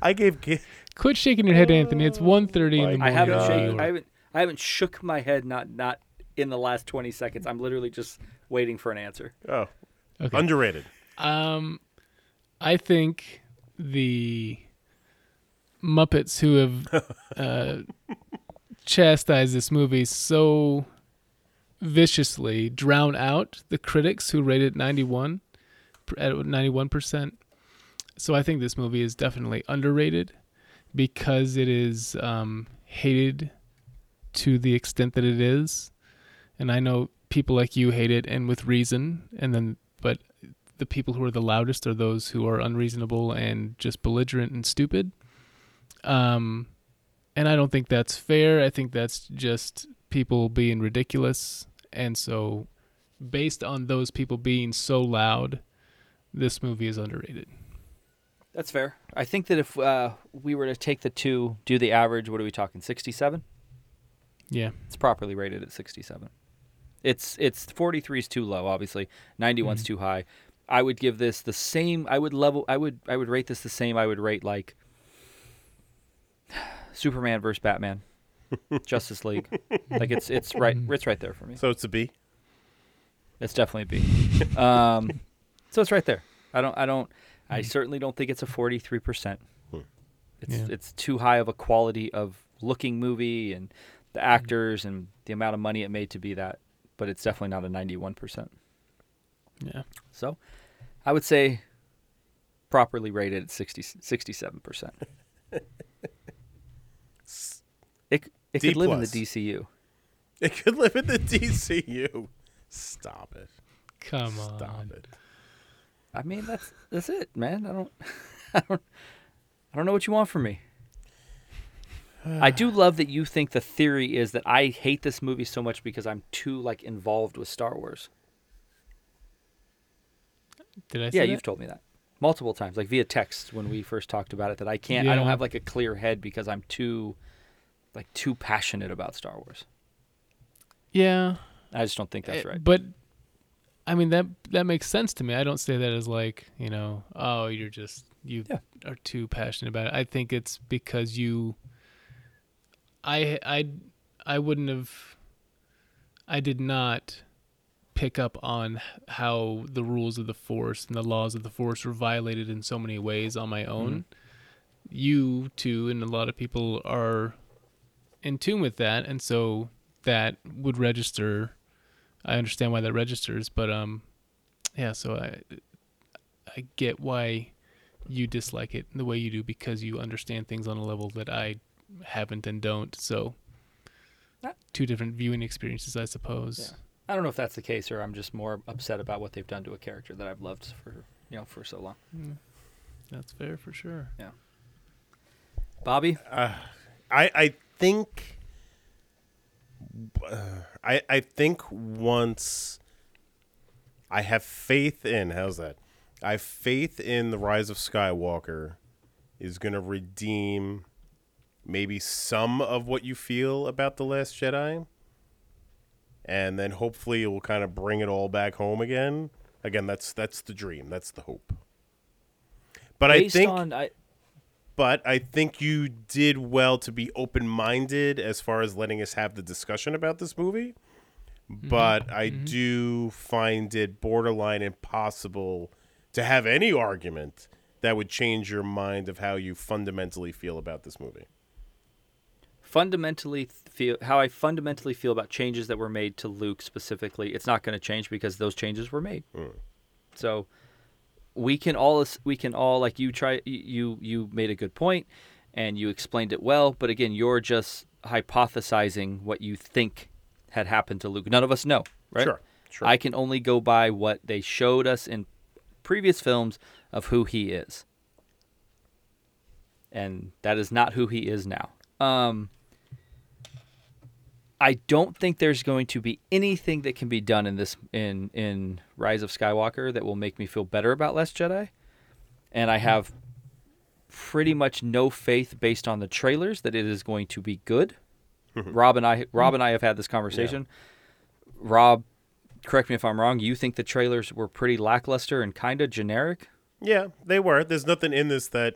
I gave. Ga- Quit shaking your head, Anthony. It's 1:30 in the morning. I haven't in shaken. I haven't. I haven't shook my head. Not not in the last twenty seconds. I'm literally just waiting for an answer. Oh, Okay. underrated. Um, I think the Muppets who have uh, chastised this movie so viciously drown out the critics who rated 91 at 91%. So I think this movie is definitely underrated because it is um, hated to the extent that it is. And I know people like you hate it and with reason and then but the people who are the loudest are those who are unreasonable and just belligerent and stupid. Um, and I don't think that's fair. I think that's just people being ridiculous. And so, based on those people being so loud, this movie is underrated. That's fair. I think that if uh, we were to take the two, do the average, what are we talking? Sixty-seven. Yeah. It's properly rated at sixty-seven. It's it's forty-three is too low. Obviously, 91's too high. I would give this the same. I would level. I would I would rate this the same. I would rate like Superman versus Batman, Justice League. Like it's it's right mm. it's right there for me. So it's a B. It's definitely a B. Um, so it's right there. I don't. I don't. I mm. certainly don't think it's a forty-three percent. Hmm. It's Yeah. it's too high of a quality of looking movie and the mm. actors and the amount of money it made to be that. But it's definitely not a ninety-one percent. Yeah. So, I would say properly rated at 60, 67 percent. It it D could live in the. DCU. It could live in the DCU. Stop it. Come on. Stop it. I mean, that's that's it, man. I don't, I don't, I don't know what you want from me. I do love that you think the theory is that I hate this movie so much because I'm too like involved with Star Wars. Did I Yeah, say you've told me that multiple times, like via text when we first talked about it. That I can't, I don't have like a clear head because I'm too, like too passionate about Star Wars. Yeah. I just don't think that's Uh, right. But I mean that that makes sense to me. I don't say that as like you know, oh, you're just you Yeah. are too passionate about it. I think it's because you. I I I wouldn't have. I did not pick up on how the rules of the force and the laws of the force were violated in so many ways on my own. You too, and a lot of people are in tune with that, and so that would register. I understand why that registers, but um, yeah. So I, I get why you dislike it the way you do because you understand things on a level that I haven't and don't. So two different viewing experiences, I suppose. Yeah. I don't know if that's the case, or I'm just more upset about what they've done to a character that I've loved for you know for so long. That's fair for sure. Yeah. Bobby, I I think uh, I I think once I have faith in how's that? I have faith in the rise of Skywalker is going to redeem maybe some of what you feel about the last Jedi. And then hopefully it will kind of bring it all back home again. Again, that's that's the dream. That's the hope. But based I think on I, but I think you did well to be open minded as far as letting us have the discussion about this movie. Mm-hmm. But I mm-hmm. do find it borderline impossible to have any argument that would change your mind of how you fundamentally feel about this movie. fundamentally feel how I fundamentally feel about changes that were made to Luke specifically. It's not going to change because those changes were made. Hmm. So we can all we can all like you try you you made a good point and you explained it well, but again, you're just hypothesizing what you think had happened to Luke. None of us know, right? Sure, sure. I can only go by what they showed us in previous films of who he is. And that is not who he is now. Um I don't think there's going to be anything that can be done in this in in Rise of Skywalker that will make me feel better about Last Jedi. And I mm-hmm. have pretty much no faith based on the trailers that it is going to be good. Mm-hmm. Rob and I mm-hmm. Rob and I have had this conversation. Rob, correct me if I'm wrong, you think the trailers were pretty lackluster and kind of generic? Yeah, they were. There's nothing in this that.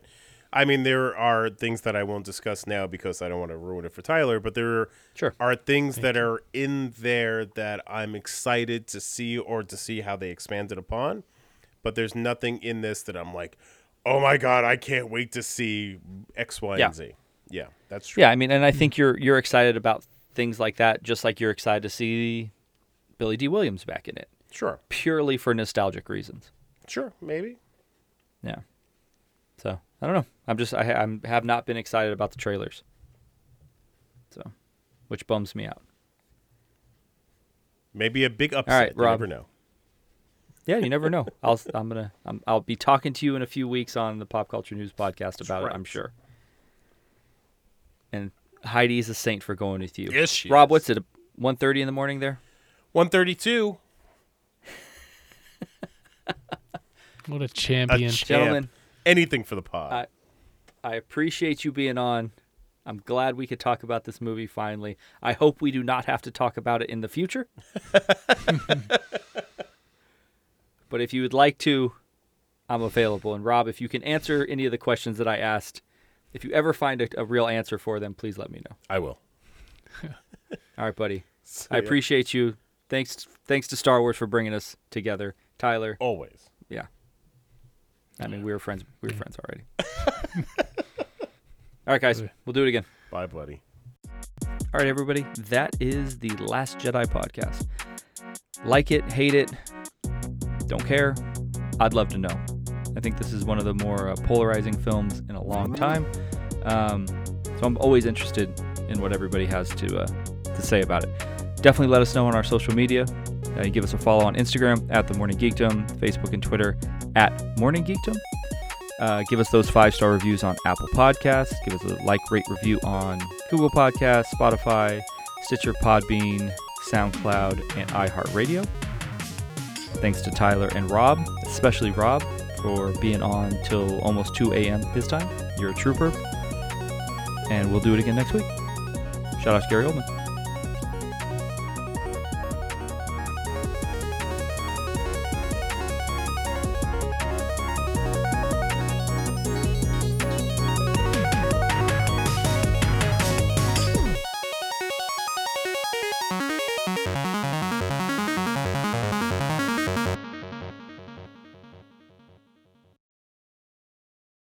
I mean, there are things that I won't discuss now because I don't want to ruin it for Tyler, but there Sure. are things that are in there that I'm excited to see or to see how they expanded upon. But there's nothing in this that I'm like, oh my God, I can't wait to see X, Y, Yeah. and Z. Yeah, that's true. Yeah, I mean, and I mm-hmm. think you're you're excited about things like that, just like you're excited to see Billy Dee Williams back in it, Sure. purely for nostalgic reasons. Sure. Maybe. Yeah. So I don't know. I'm just I I'm, have not been excited about the trailers. So, which bums me out. Maybe a big upset. right, you Rob. never know. Yeah, you never know. I'll I'm gonna I'm, I'll be talking to you in a few weeks on the Pop Culture News podcast about it. I'm sure. And Heidi is a saint for going with you. Yes, she Rob, is. what's it? 1.30 in the morning there? 132. What a A champion. champ. Gentlemen, Anything for the pod. I- I appreciate you being on. I'm glad we could talk about this movie finally. I hope we do not have to talk about it in the future. but if you would like to, I'm available. And Rob, if you can answer any of the questions that I asked, if you ever find a, a real answer for them, please let me know. I will. All right, buddy. I appreciate you. Thanks, thanks to Star Wars for bringing us together, Tyler. Always. I mean, we were friends. We were friends already. All right, guys. We'll do it again. Bye, buddy. All right, everybody. That is the Last Jedi podcast. Like it, hate it, don't care. I'd love to know. I think this is one of the more uh, polarizing films in a long time. Um, so I'm always interested in what everybody has to uh, to say about it. Definitely let us know on our social media. Uh, you give us a follow on Instagram at the Morning Geekdom, Facebook and Twitter at Morning Geekdom. Uh, give us those five star reviews on Apple Podcasts. Give us a like, rate, review on Google Podcasts, Spotify, Stitcher, Podbean, SoundCloud, and iHeartRadio. Thanks to Tyler and Rob, especially Rob, for being on till almost 2 a.m. his time. You're a trooper. And we'll do it again next week. Shout out to Gary Oldman.